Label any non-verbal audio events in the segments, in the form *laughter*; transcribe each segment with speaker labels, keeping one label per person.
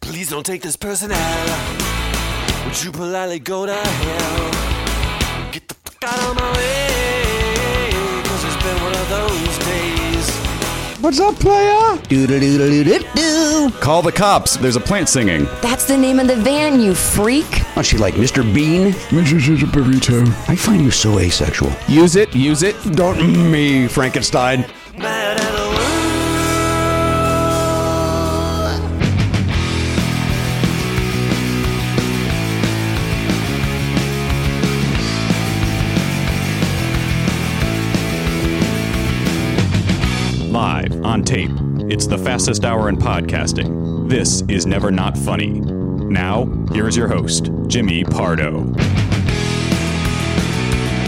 Speaker 1: Please don't take this person out. Would you politely go to hell? Get the fuck out of my way. Cause it's been one of those days.
Speaker 2: What's up, player?
Speaker 3: Doo-doo-doo-doo-doo.
Speaker 2: Call the cops. There's a plant singing.
Speaker 3: That's the name of the van, you freak.
Speaker 4: Aren't she like Mr. Bean?
Speaker 2: Mrs. is a burrito.
Speaker 4: I find you so asexual.
Speaker 2: Use it, use it. Don't me, Frankenstein.
Speaker 1: Mad at the
Speaker 2: tape. It's the fastest hour in podcasting. This is Never Not Funny. Now, here is your host, Jimmy Pardo.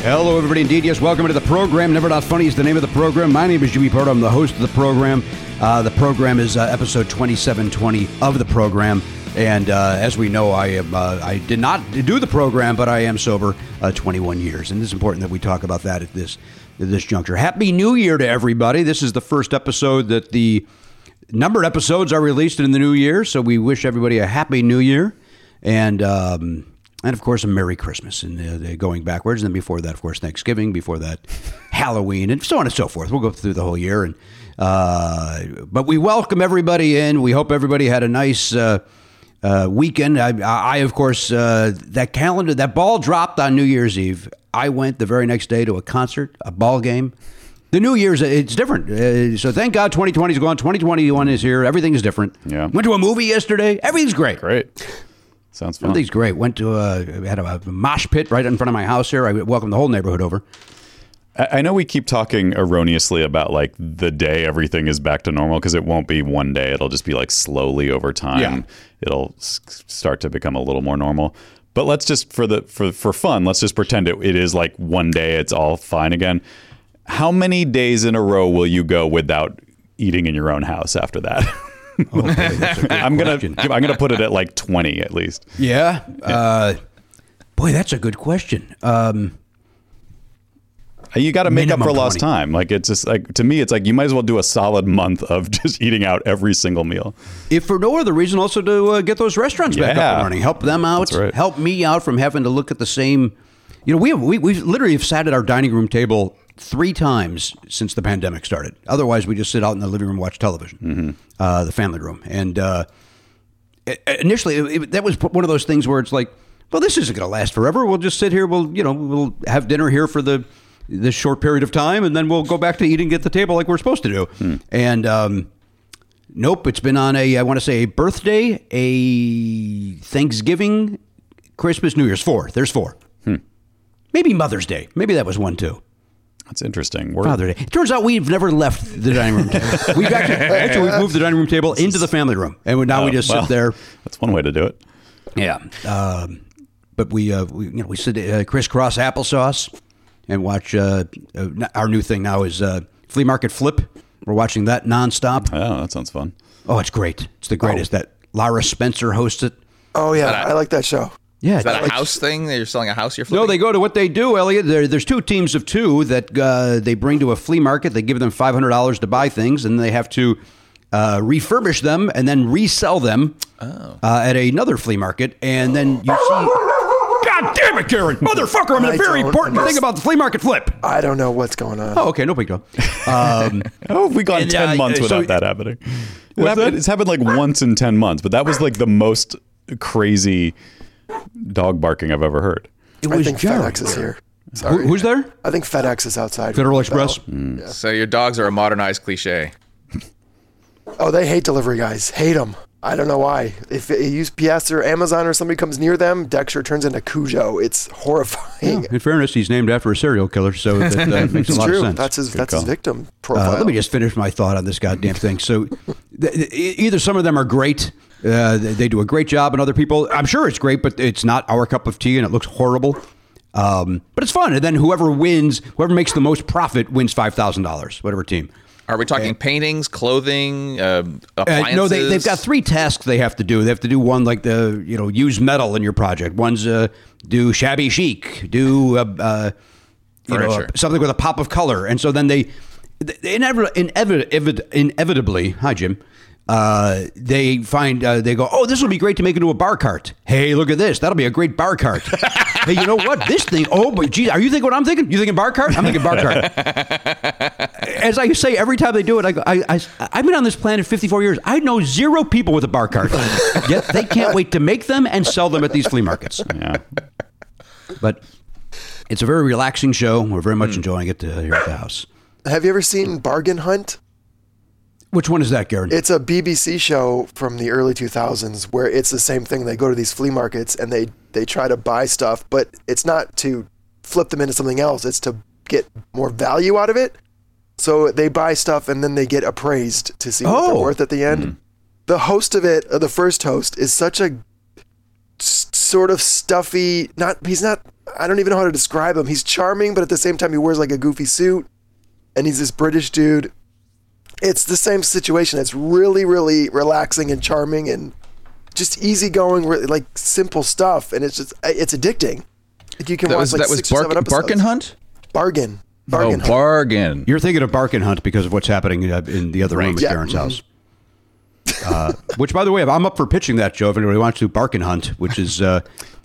Speaker 4: Hello, everybody. Indeed, yes. Welcome to the program. Never Not Funny is the name of the program. My name is Jimmy Pardo. I'm the host of the program. Uh, the program is uh, episode 2720 of the program. And uh, as we know, I am, uh, I did not do the program, but I am sober uh, 21 years, and it's important that we talk about that at this at this juncture. Happy New Year to everybody! This is the first episode that the numbered episodes are released in the new year, so we wish everybody a happy New Year, and um, and of course a Merry Christmas, and uh, going backwards, and then before that, of course, Thanksgiving, before that, *laughs* Halloween, and so on and so forth. We'll go through the whole year, and uh, but we welcome everybody in. We hope everybody had a nice. Uh, uh, weekend. I, I of course, uh, that calendar, that ball dropped on New Year's Eve. I went the very next day to a concert, a ball game. The New Year's, it's different. Uh, so thank God 2020 is gone. 2021 is here. Everything is different.
Speaker 2: Yeah.
Speaker 4: Went to a movie yesterday. Everything's great.
Speaker 2: Great. Sounds fun.
Speaker 4: Everything's great. Went to a, had a, mosh pit right in front of my house here. I welcomed the whole neighborhood over.
Speaker 2: I I know we keep talking erroneously about like the day everything is back to normal because it won't be one day. It'll just be like slowly over time.
Speaker 4: Yeah.
Speaker 2: It'll s- start to become a little more normal. But let's just for the for for fun, let's just pretend it, it is like one day it's all fine again. How many days in a row will you go without eating in your own house after that? *laughs* *laughs* I'm gonna
Speaker 4: question.
Speaker 2: I'm gonna put it at like 20 at least.
Speaker 4: Yeah. Uh, boy, that's a good question. Um,
Speaker 2: You got to make up
Speaker 4: Minimum
Speaker 2: for lost time. Like it's just like to me, it's like you might as well do a solid month of *laughs* just eating out every single meal.
Speaker 4: if for no other reason, also to uh, get those restaurants back up and running, help them out,
Speaker 2: right.
Speaker 4: help me out from having to look at the same. You know, we have, we we literally have sat at our dining room table three times since the pandemic started. Otherwise, we just sit out in the living room and watch television,
Speaker 2: Mm-hmm.
Speaker 4: uh, the family room. And uh, initially, it, it- that was one of those things where it's like, well, this isn't going to last forever. We'll just sit here. We'll you know we'll have dinner here for the this short period of time, and then we'll go back to eating at the table like we're supposed to do.
Speaker 2: Hmm.
Speaker 4: And um, Nope, it's been on a I want to say a birthday, a Thanksgiving, Christmas, New Year's. Four. There's four.
Speaker 2: Hmm.
Speaker 4: Maybe Mother's Day. Maybe that was one too.
Speaker 2: That's interesting. We're,
Speaker 4: Father's Day. It turns out we've never left the dining room table. *laughs* We've actually, actually we've moved the dining room table into the family room, and now we
Speaker 2: Oh,
Speaker 4: just
Speaker 2: well,
Speaker 4: sit there.
Speaker 2: That's one way to do it.
Speaker 4: Yeah. Um, but we, uh, we, you know, we sit uh, crisscross applesauce and watch. Uh, uh, our new thing now is uh, flea market flip. We're watching that nonstop.
Speaker 2: Oh, that sounds fun.
Speaker 4: Oh, it's great. It's the greatest. That Lara Spencer hosts it.
Speaker 5: Oh yeah,
Speaker 6: I a-
Speaker 5: I like that show.
Speaker 4: Yeah,
Speaker 6: Is that a
Speaker 5: like-
Speaker 6: house thing? That you're selling a house you're flipping?
Speaker 4: No, they go to what they do, Elliot. There, there's two teams of two that uh, they bring to a flea market. They give them five hundred dollars to buy things, and they have to uh, refurbish them and then resell them uh, at another flea market. And then you see, God damn it, Karen, *laughs* motherfucker! I'm in
Speaker 5: I
Speaker 4: a very
Speaker 5: don't
Speaker 4: important thing about the flea market flip.
Speaker 5: I don't know what's going on.
Speaker 4: Oh, okay, no big deal. Um, *laughs*
Speaker 2: How have we gone
Speaker 4: And,
Speaker 2: 10
Speaker 4: uh,
Speaker 2: months
Speaker 4: so-
Speaker 2: without that happening?
Speaker 4: What
Speaker 2: It's-
Speaker 4: happened?
Speaker 2: It's happened like once in 10 months, but that was like the most crazy dog barking I've ever heard.
Speaker 4: it
Speaker 5: I
Speaker 4: was
Speaker 5: think
Speaker 4: Jerry.
Speaker 5: FedEx is here.
Speaker 4: Who- who's there?
Speaker 5: I think FedEx is outside.
Speaker 4: Federal
Speaker 5: with the bell.
Speaker 4: Express.
Speaker 6: So your dogs are a modernized cliche.
Speaker 5: Oh, they hate delivery guys. Hate them. I don't know why. If you use PS or Amazon or somebody comes near them, Dexter turns into Cujo. It's horrifying.
Speaker 4: In fairness, he's named after a serial killer, so that uh, *laughs* makes a lot
Speaker 5: true.
Speaker 4: of sense.
Speaker 5: That's his. that's his victim profile.
Speaker 4: Uh, let me just finish my thought on this goddamn thing. So, th- th- either some of them are great, uh, they, they do a great job, and other people, I'm sure it's great, but it's not our cup of tea, and it looks horrible. Um, but it's fun, and then whoever wins, whoever makes the most profit, wins five thousand dollars. Whatever team.
Speaker 6: Are we talking paintings, clothing, uh,
Speaker 4: Uh, no, they, they've got three tasks they have to do. They have to do one like the you know use metal in your project. One's uh, do shabby chic, do uh, uh, you know something with a pop of color, and so then they, they inevitably hi Jim. Uh, they find uh, they go, oh, this will be great to make into a bar cart. Hey, look at this, that'll be a great bar cart. *laughs* hey, you know what? This thing. Oh, but geez, are you thinking what I'm thinking? You thinking bar cart? I'm thinking bar cart *laughs* as I say every time they do it, I go, I, I, I've been on this planet 54 years. I know zero people with a bar cart. *laughs* Yet they can't wait to make them and sell them at these flea markets. *laughs*
Speaker 2: Yeah.
Speaker 4: But it's a very relaxing show. We're very much enjoying it uh, here at the house.
Speaker 5: Have you ever seen Bargain Hunt?
Speaker 4: Which one is that, Garen?
Speaker 5: It's a BBC show from the early 2000s where it's the same thing. They go to these flea markets and they they try to buy stuff, but it's not to flip them into something else. It's to get more value out of it. So they buy stuff and then they get appraised to see what
Speaker 4: Oh.
Speaker 5: they're worth at the end. The host of it, uh, the first host, is such a s- sort of stuffy. Not he's not. I don't even know how to describe him. He's charming, but at the same time he wears like a goofy suit, and he's this British dude it's the same situation. It's really, really relaxing and charming and just easygoing, re- like simple stuff. And it's just, it's addicting. Like you can
Speaker 6: that
Speaker 5: watch
Speaker 6: was
Speaker 5: like
Speaker 6: that was
Speaker 5: six or seven
Speaker 6: bark,
Speaker 5: episodes.
Speaker 6: Barkin Hunt.
Speaker 5: Bargain. Bargain.
Speaker 6: oh,
Speaker 5: Hunt.
Speaker 6: bargain.
Speaker 4: You're thinking of Barkin Hunt because of what's happening uh, in the other room
Speaker 6: Right.
Speaker 4: at
Speaker 5: Yeah.
Speaker 4: Garen's house. Uh, which, by the way, I'm up for pitching that show if anybody wants to. Barkin Hunt, which is uh,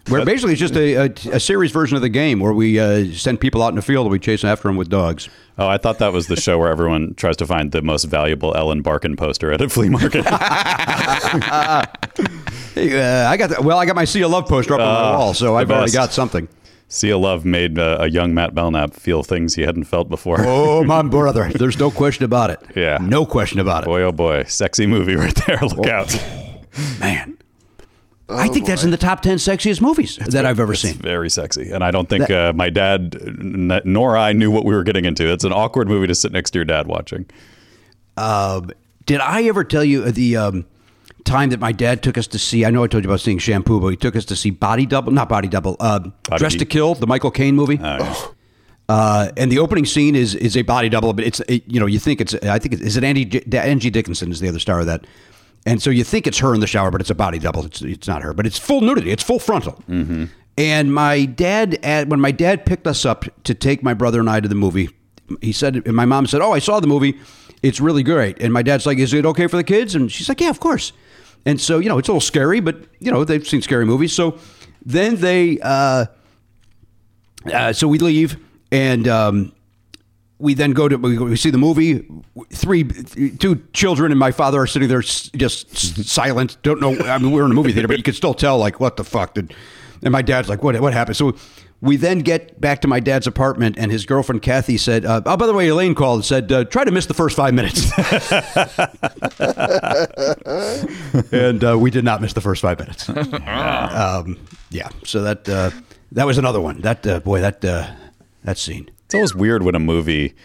Speaker 4: where basically it's just a, a, a series version of the game where we uh, send people out in the field and we chase after them with dogs.
Speaker 2: Oh, I thought that was the show where everyone tries to find the most valuable Ellen Barkin poster at a flea market. *laughs* *laughs*
Speaker 4: Hey, uh, I got the, well, I got my Sea of Love poster up on the wall, so I've already got something.
Speaker 2: Sea of Love made uh, a young Matt Belknap feel things he hadn't felt before.
Speaker 4: Oh, *laughs* my brother, there's no question about it.
Speaker 2: Yeah.
Speaker 4: no question about it.
Speaker 2: Boy, oh boy, sexy movie right there. *laughs* Look out.
Speaker 4: Man, I think that's in the top ten sexiest movies that I've ever
Speaker 2: It's
Speaker 4: seen.
Speaker 2: very sexy. And I don't think uh, my dad n- nor I knew what we were getting into. It's an awkward movie to sit next to your dad watching.
Speaker 4: Um, did I ever tell you the um, time that my dad took us to see? I know I told you about seeing Shampoo, but he took us to see Body Double, not Body Double, uh,
Speaker 2: Body
Speaker 4: Dress to Kill, the Michael Caine movie. *sighs* Uh, and the opening scene is is a body double, but it's it, you know you think it's I think it, is it Andy Angie Dickinson is the other star of that, and so you think it's her in the shower, but it's a body double. It's it's not her, but it's full nudity. It's full frontal. Mm-hmm. And my dad, at, when my dad picked us up to take my brother and I to the movie, he said, and my mom said, "Oh, I saw the movie. It's really great." And my dad's like, "Is it okay for the kids?" And she's like, "Yeah, of course." And so you know it's a little scary, but you know they've seen scary movies. So then they. Uh, uh, so we leave, and um, we then go to we, see the movie. Three, two children and my father are sitting there just silent. Don't know. I mean, we're in a movie theater, but you could still tell like what the fuck did. And my dad's like, what what happened? So we then get back to my dad's apartment, and his girlfriend Kathy said, uh, "Oh, by the way, Elaine called and said uh, try to miss the first five minutes." *laughs* and uh, we did not miss the first five minutes. *laughs* um, yeah, so that uh, that was another one. That uh, boy, that uh, that scene.
Speaker 2: It's always weird when a movie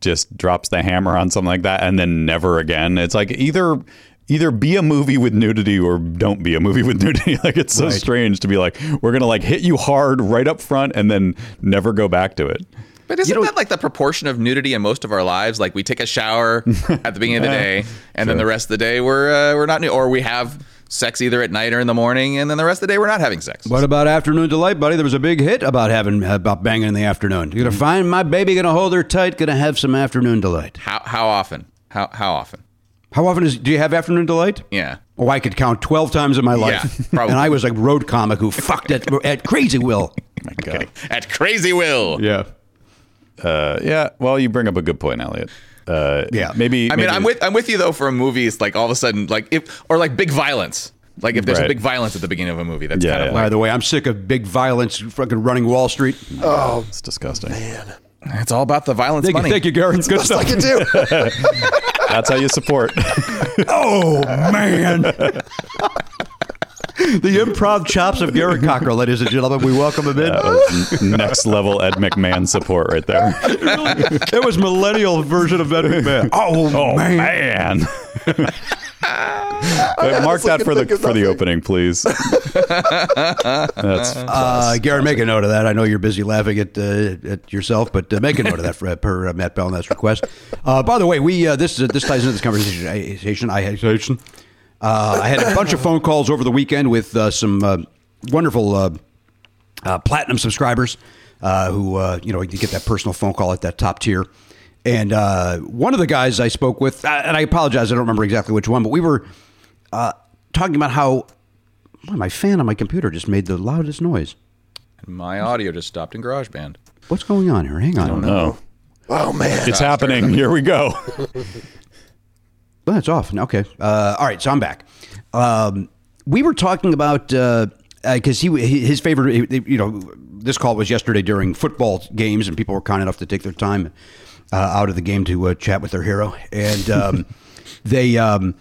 Speaker 2: just drops the hammer on something like that and then never again. It's like either either be a movie with nudity or don't be a movie with nudity. *laughs* like it's so
Speaker 4: Right.
Speaker 2: strange to be like we're gonna like hit you hard right up front and then never go back to it.
Speaker 6: But isn't
Speaker 4: know-
Speaker 6: that like the proportion of nudity in most of our lives? Like we take a shower *laughs* at the beginning of the day, and then the rest of the day we're uh, we're not new, or we have sex either at night or in the morning, and then the rest of the day we're not having sex.
Speaker 4: What about afternoon delight, buddy? There was a big hit about having about banging in the afternoon. You're gonna find my baby, gonna hold her tight, gonna have some afternoon delight.
Speaker 6: How how often? How how often?
Speaker 4: How often is do you have afternoon delight?
Speaker 6: Yeah.
Speaker 4: Oh, I could count twelve times in my life.
Speaker 6: Yeah, *laughs* probably.
Speaker 4: And I was a road comic who fucked at, *laughs* at Crazy Will. *laughs*
Speaker 2: My God.
Speaker 6: At Crazy Will.
Speaker 4: Yeah.
Speaker 2: Uh, yeah. Well, you bring up a good point, Elliot. Uh,
Speaker 4: Yeah.
Speaker 2: Maybe.
Speaker 6: I mean,
Speaker 2: maybe-
Speaker 6: I'm with I'm with you though for a movies like all of a sudden like if or like big violence. Like if there's
Speaker 2: Right.
Speaker 6: a big violence at the beginning of a movie, that's
Speaker 2: Yeah,
Speaker 6: kind of
Speaker 2: yeah.
Speaker 6: like
Speaker 4: By the way, I'm sick of big violence, fucking running Wall Street.
Speaker 5: Oh,
Speaker 2: It's disgusting. Man.
Speaker 6: It's all about the violence
Speaker 4: Thank you,
Speaker 6: money.
Speaker 4: thank you, Garen. Good
Speaker 5: best
Speaker 4: stuff.
Speaker 5: I can do.
Speaker 2: That's how you support. *laughs*
Speaker 4: Oh man. the improv chops of Garrett Cockrell, ladies and gentlemen. We welcome him in.
Speaker 2: That next level Ed McMahon support right there.
Speaker 4: It was millennial version of Ed McMahon. Oh,
Speaker 2: Oh
Speaker 4: man.
Speaker 2: man. *laughs* But Mark that for the
Speaker 5: think of
Speaker 2: for the opening, please. *laughs* That's
Speaker 4: Uh, Garrett, make a note of that. I know you're busy laughing at uh, at yourself, but uh, make a note of that for, per uh, Matt Belknap's request. Uh, by the way, we uh, this this ties into this conversation. I had uh, I had a bunch of phone calls over the weekend with uh, some uh, wonderful uh, uh, platinum subscribers uh, who uh, you know you get that personal phone call at that top tier. And uh, one of the guys I spoke with, uh, and I apologize, I don't remember exactly which one, but we were uh, talking about how boy, my fan on my computer just made the loudest noise.
Speaker 6: And My audio just stopped in GarageBand.
Speaker 4: What's going on here? Hang on.
Speaker 2: I don't know.
Speaker 5: Oh man.
Speaker 2: It's happening. Here we go. *laughs* *laughs*
Speaker 4: Well, it's off. Okay. Uh, all right. So I'm back. Um, we were talking about because he his favorite. You know, this call was yesterday during football games, and people were kind enough to take their time uh, out of the game to uh, chat with their hero, and um, *laughs* they. Um,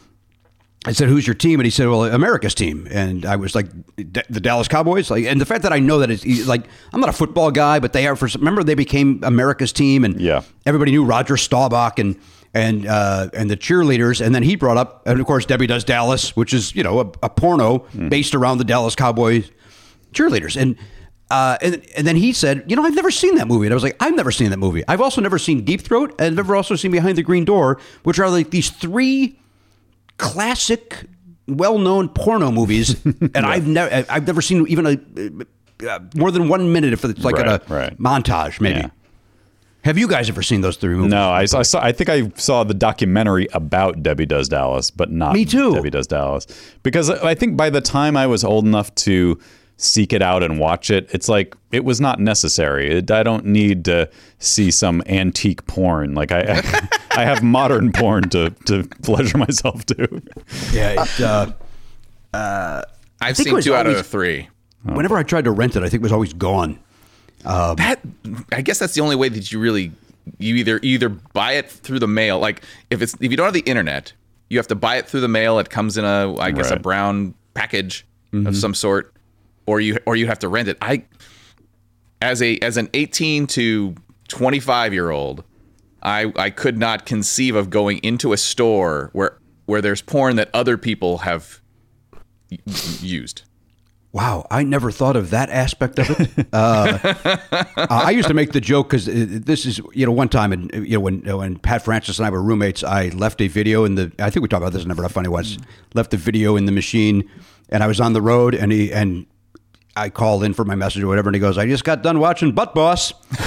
Speaker 4: I said, "Who's your team?" And he said, "Well, America's team." And I was like, "D- "The Dallas Cowboys." Like, and the fact that I know that it's like, I'm not a football guy, but they are. For remember, they became America's team, and
Speaker 2: Yeah.
Speaker 4: everybody knew Roger Staubach and and uh, and the cheerleaders. And then he brought up, and of course, Debbie Does Dallas, which is you know a, a porno based around the Dallas Cowboys cheerleaders. And uh, and and then he said, you know, I've never seen that movie. And I was like, I've never seen that movie. I've also never seen Deep Throat, and I've never also seen Behind the Green Door, which are like these three classic, well-known porno movies, *laughs* and I've never I've never seen even a uh, more than one minute if it's like
Speaker 2: Right,
Speaker 4: a
Speaker 2: right.
Speaker 4: montage, maybe.
Speaker 2: Yeah.
Speaker 4: Have you guys ever seen those three movies?
Speaker 2: No, I, I saw. I think I saw the documentary about Debbie Does Dallas, but not
Speaker 4: Me too.
Speaker 2: Debbie Does Dallas, because I think by the time I was old enough to seek it out and watch it, it's like it was not necessary. It, I don't need to see some antique porn. Like I, *laughs* I have modern porn to to pleasure myself to.
Speaker 4: Yeah. It, uh, uh
Speaker 6: I've
Speaker 4: think it
Speaker 6: seen
Speaker 4: was
Speaker 6: two out of the three. Oh.
Speaker 4: whenever I tried to rent it, I think it was always gone.
Speaker 6: Um, that I guess that's the only way that you really you either either buy it through the mail. Like if it's if you don't have the internet, you have to buy it through the mail. It comes in a I guess a brown package of mm-hmm. some sort, or you or you have to rent it. I as a as an 18 to 25 year old, I I could not conceive of going into a store where where there's porn that other people have used.
Speaker 4: Wow, I never thought of that aspect of it. Uh, uh, *laughs* I used to make the joke because this is, you know, one time, and you know, when when Pat Francis and I were roommates, I left a video in the. I think we talked about this Never Not Funny once. Left the video in the machine, and I was on the road, and he and I called in for my message or whatever, and he goes, "I just got done watching Butt Boss," *laughs*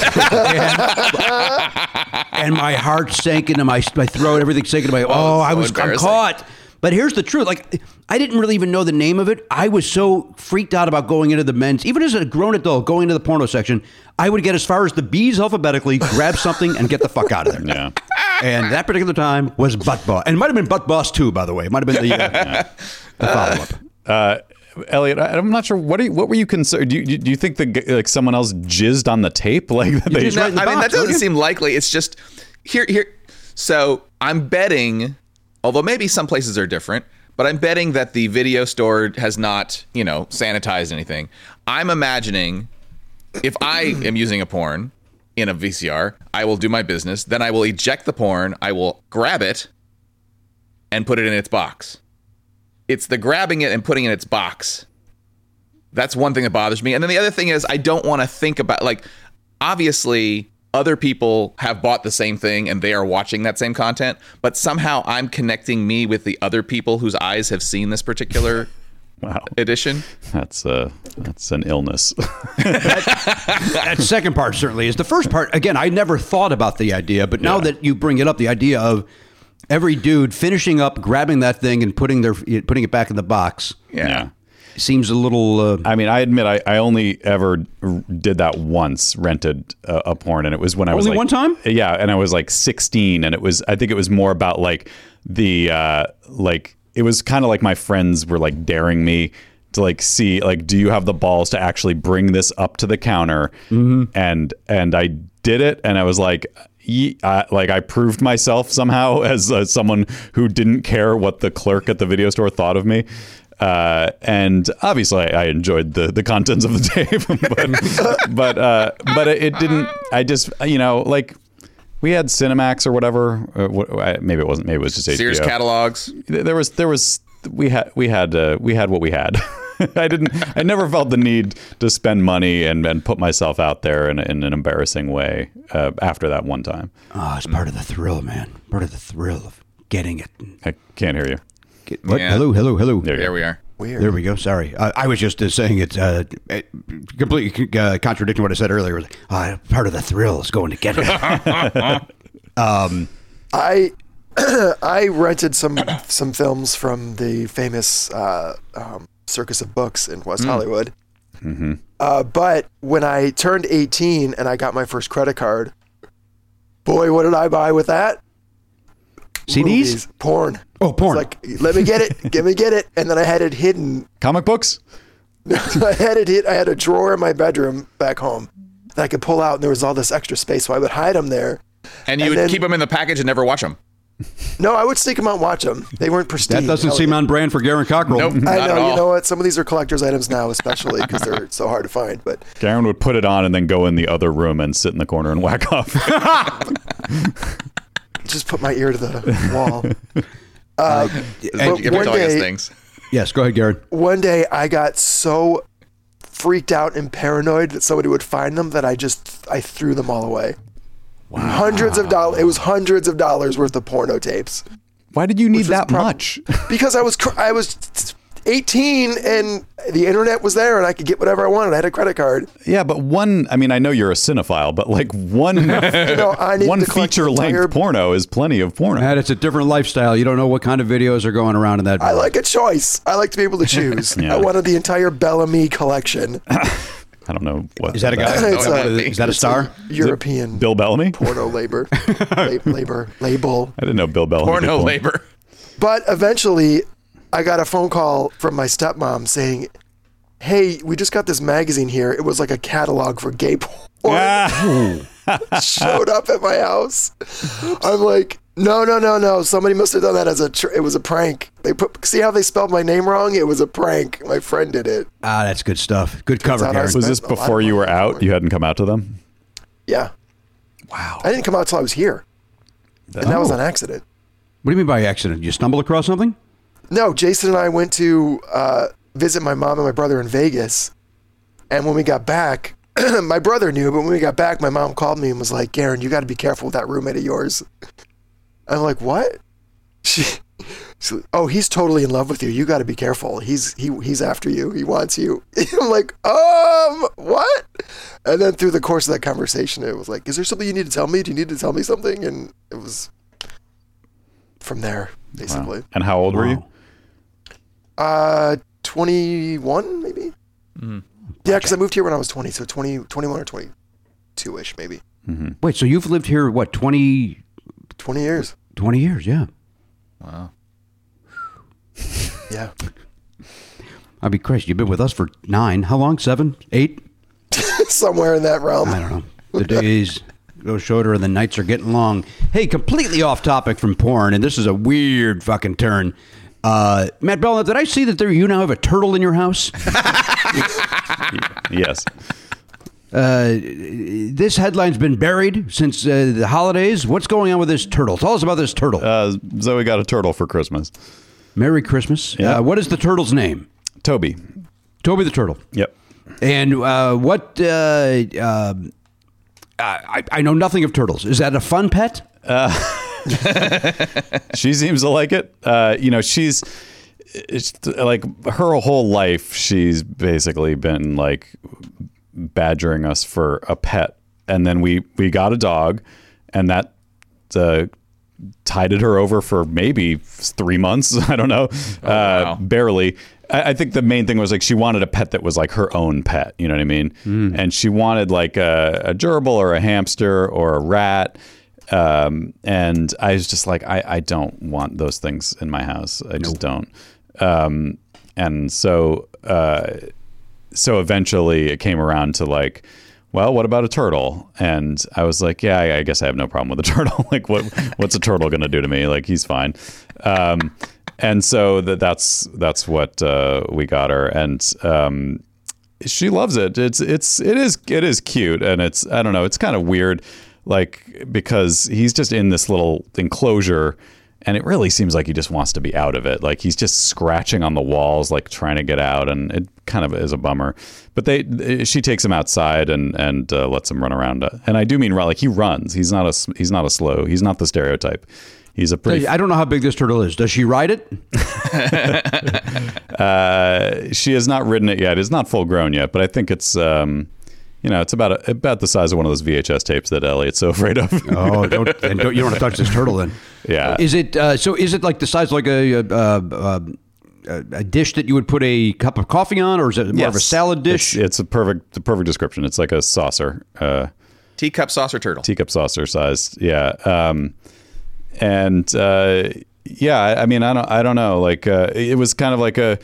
Speaker 4: and, my heart sank into my my throat. Everything sank into my. Oh, I
Speaker 6: so
Speaker 4: was I'm caught. But here's the truth: like, I didn't really even know the name of it. I was so freaked out about going into the men's, even as a grown adult, going into the porno section. I would get as far as the B's alphabetically, grab something, and get the fuck out of there.
Speaker 2: Yeah.
Speaker 4: And that particular time was Butt Boss, and it might have been Butt Boss too, by the way. It might have been the, uh, *laughs* the follow up.
Speaker 2: Uh, Elliot, I'm not sure. What are you, what were you concerned? Do you, do you think the like someone else jizzed on the tape? *laughs* Like they,
Speaker 4: just
Speaker 6: No,
Speaker 4: right in the
Speaker 6: I mean, that doesn't seem likely. It's just here, here. So I'm betting, although maybe some places are different, but I'm betting that the video store has not, you know, sanitized anything. I'm imagining if I am using a porn in a VCR, I will do my business. Then I will eject the porn. I will grab it and put it in its box. It's the grabbing it and putting it in its box that's one thing that bothers me. And then the other thing is I don't want to think about like obviously other people have bought the same thing and they are watching that same content, but somehow I'm connecting me with the other people whose eyes have seen this particular *laughs*
Speaker 2: Wow.
Speaker 6: edition.
Speaker 2: That's uh that's an illness. *laughs*
Speaker 4: that second part certainly is. The first part, again, I never thought about the idea, but now
Speaker 2: Yeah.
Speaker 4: that you bring it up, the idea of every dude finishing up, grabbing that thing, and putting their putting it back in the box
Speaker 6: Yeah.
Speaker 4: seems a little. Uh,
Speaker 2: I mean, I admit I, I only ever did that once, rented a, a porn, and it was when I was
Speaker 4: Only
Speaker 2: like,
Speaker 4: one time?
Speaker 2: Yeah, and I was like 16, and it was I think it was more about like the uh, like it was kind of like my friends were like daring me to like see like do you have the balls to actually bring this up to the counter
Speaker 4: Mm-hmm.
Speaker 2: and and I did it and I was like ye- I, like I proved myself somehow *laughs* as uh, someone who didn't care what the clerk at the video store thought of me uh, and obviously I, I enjoyed the the contents of the *laughs* tape but but uh, but it didn't I just you know like we had Cinemax or whatever uh, wh- I- maybe it wasn't maybe it was just
Speaker 6: Sears
Speaker 2: HBO
Speaker 6: catalogs.
Speaker 2: there was there was we had we had uh, we had what we had. *laughs* I didn't. I never felt the need to spend money and, and put myself out there in, in an embarrassing way uh, after that one time.
Speaker 4: oh, it's part of the thrill, man. Part of the thrill of getting it.
Speaker 2: I can't hear you.
Speaker 4: Get, what?
Speaker 6: Yeah.
Speaker 4: Hello, hello, hello.
Speaker 2: There
Speaker 6: There we are.
Speaker 5: Weird.
Speaker 4: There we go. Sorry, uh, I was just uh, saying it's uh, it- completely uh, contradicting what I said earlier. Uh, part of the thrill is going to get it. *laughs*
Speaker 5: I *clears throat* I rented some some films from the famous uh, um, Circus of Books in West Hollywood. Uh, but when I turned 18 and I got my first credit card, boy, what did I buy with that?
Speaker 4: CDs?
Speaker 5: Movies, porn.
Speaker 4: Oh, porn.
Speaker 5: It's like, let me get it, *laughs* give me get it, and then I had it hidden.
Speaker 2: Comic books. *laughs*
Speaker 5: I had it hid. I had a drawer in my bedroom back home that I could pull out, and there was all this extra space, so I would hide them there.
Speaker 6: And you
Speaker 5: And
Speaker 6: would
Speaker 5: then-
Speaker 6: keep them in the package and never watch them.
Speaker 5: No, I would sneak them out and watch them. They weren't pristine.
Speaker 4: that doesn't
Speaker 5: Hell
Speaker 4: seem
Speaker 5: yeah.
Speaker 4: on brand for Garen Cockrell.
Speaker 6: Nope.
Speaker 5: I
Speaker 6: at
Speaker 5: know.
Speaker 6: all.
Speaker 5: You know what? Some of these are collector's items now, especially because they're so hard to find. But
Speaker 2: Garen would put it on and then go in the other room and sit in the corner and whack off. *laughs*
Speaker 5: just put my ear to the wall. *laughs*
Speaker 6: Uh,
Speaker 5: but
Speaker 6: you kept
Speaker 5: one
Speaker 6: telling us
Speaker 5: day-
Speaker 6: things.
Speaker 4: Yes, go ahead, Garen.
Speaker 5: One day, I got so freaked out and paranoid that somebody would find them that I just I threw them all away. Wow. Hundreds of dollars. It was hundreds of dollars worth of porno tapes
Speaker 2: Why did you need that
Speaker 5: prob-
Speaker 2: much? *laughs*
Speaker 5: because I was cr- I was 18 and the internet was there and I could get whatever I wanted. I had a credit card.
Speaker 2: yeah, but one. I mean, I know you're a cinephile, but like one *laughs*
Speaker 5: You know, I needed
Speaker 2: one feature
Speaker 5: the
Speaker 2: length
Speaker 5: entire-
Speaker 2: porno is plenty of porno.
Speaker 4: And it's a different lifestyle. You don't know what kind of videos are going around in that.
Speaker 5: I like a choice. I like to be able to choose. *laughs*
Speaker 2: Yeah.
Speaker 5: I wanted the entire Bel Ami collection.
Speaker 2: I don't know what
Speaker 4: Is that a guy?
Speaker 5: It's
Speaker 6: a-
Speaker 4: is that a star?
Speaker 5: European
Speaker 2: Bill Bellamy.
Speaker 5: porno labor, *laughs* La- labor label.
Speaker 2: I didn't know Bill Bellamy.
Speaker 6: Porno
Speaker 2: porn.
Speaker 6: labor.
Speaker 5: But eventually, I got a phone call from my stepmom saying, "Hey, we just got this magazine here. It was like a catalog for gay porn.
Speaker 2: Ah. *laughs*
Speaker 5: Showed up at my house. I'm like." No, no, no, no. Somebody must have done that as a. Tr- it was a prank. They put. See how they spelled my name wrong? It was a prank. My friend did it.
Speaker 4: Ah, that's good stuff. Good cover,
Speaker 5: out I
Speaker 4: Garen.
Speaker 2: Was this
Speaker 5: spent a lot
Speaker 2: before
Speaker 5: of
Speaker 2: you were
Speaker 5: money
Speaker 2: out?
Speaker 5: for.
Speaker 2: You hadn't come out to them.
Speaker 5: Yeah.
Speaker 2: Wow.
Speaker 5: I didn't come out till I was here, and that was
Speaker 4: Oh.
Speaker 5: on accident.
Speaker 4: What do you mean by accident? You stumble across something?
Speaker 5: No, Jason and I went to uh, visit my mom and my brother in Vegas. And when we got back, *clears throat* my brother knew, but when we got back, my mom called me and was like, Garen, you got to be careful with that roommate of yours. I'm like, what? *laughs* She, she's oh, he's totally in love with you. You got to be careful. He's he he's after you. He wants you. *laughs* I'm like, um, what? And then through the course of that conversation, it was like, is there something you need to tell me? Do you need to tell me something? And it was from there, basically.
Speaker 2: And how old were you?
Speaker 5: Uh, 21 maybe. Yeah, because I moved here when I was 20, so 20, 21 or 22 ish, maybe.
Speaker 4: Wait, so you've lived here, what, 20,
Speaker 5: 20 years.
Speaker 4: 20 years? Yeah. Wow. *sighs*
Speaker 5: yeah. *laughs*
Speaker 4: I'd be crazy. You've been with us for nine. How long? Seven? Eight? *laughs*
Speaker 5: Somewhere in that realm.
Speaker 4: I don't know. The days go shorter and the nights are getting long. Hey, completely off topic from porn, and this is a weird fucking turn. Uh, Matt Bell, did I see that there you now have a turtle in your house? *laughs*
Speaker 2: Yes.
Speaker 4: Uh, this headline's been buried since uh, the holidays. What's going on with this turtle? Tell us about this turtle.
Speaker 2: Uh, Zoe got a turtle for Christmas.
Speaker 4: Merry Christmas.
Speaker 2: Yeah.
Speaker 4: Uh, what is the turtle's name?
Speaker 2: Toby.
Speaker 4: Toby the turtle.
Speaker 2: Yep.
Speaker 4: And uh, what? Uh, um I, I know nothing of turtles. Is that a fun pet? *laughs*
Speaker 2: she seems to like it. Uh, you know, she's it's like her whole life. She's basically been like badgering us for a pet, and then we we got a dog, and that uh, tided her over for maybe three months. *laughs* I don't know, uh, barely. I, I think the main thing was like she wanted a pet that was like her own pet. You know what I mean? And she wanted like a, a gerbil or a hamster or a rat. Um, and I was just like, I, I don't want those things in my house. I just don't. Um, and so, uh, so eventually it came around to like, well, what about a turtle? And I was like, yeah, I, I guess I have no problem with a *laughs* turtle. like, what what's a turtle going to do to me? Like, he's fine. Um, and so that that's that's what uh, we got her, and um, she loves it. It's it's it is it is cute, and it's I don't know, it's kind of weird, like because he's just in this little enclosure. And it really seems like he just wants to be out of it. Like he's just scratching on the walls, like trying to get out, and it kind of is a bummer. But they, she takes him outside and and uh, lets him run around. And I do mean run, like he runs. He's not a he's not a slow. He's not the stereotype. He's a pretty.
Speaker 4: I don't know how big this turtle is. Does she ride it? *laughs*
Speaker 2: Uh, she has not ridden it yet. It's not full grown yet, but I think it's um, you know, it's about a, about the size of one of those VHS tapes that Elliot's so afraid of. *laughs*
Speaker 4: Oh, don't, and don't you don't want to touch this turtle then?
Speaker 2: Yeah.
Speaker 4: Is it uh, so? Is it like the size like a, a, a, a, a dish that you would put a cup of coffee on, or is it more of a salad dish?
Speaker 2: It's, it's a perfect the perfect description. It's like a saucer, uh,
Speaker 6: Teacup saucer turtle.
Speaker 2: teacup saucer sized. Yeah. Um, and uh, yeah, I, I mean, I don't I don't know. Like uh, it was kind of like a.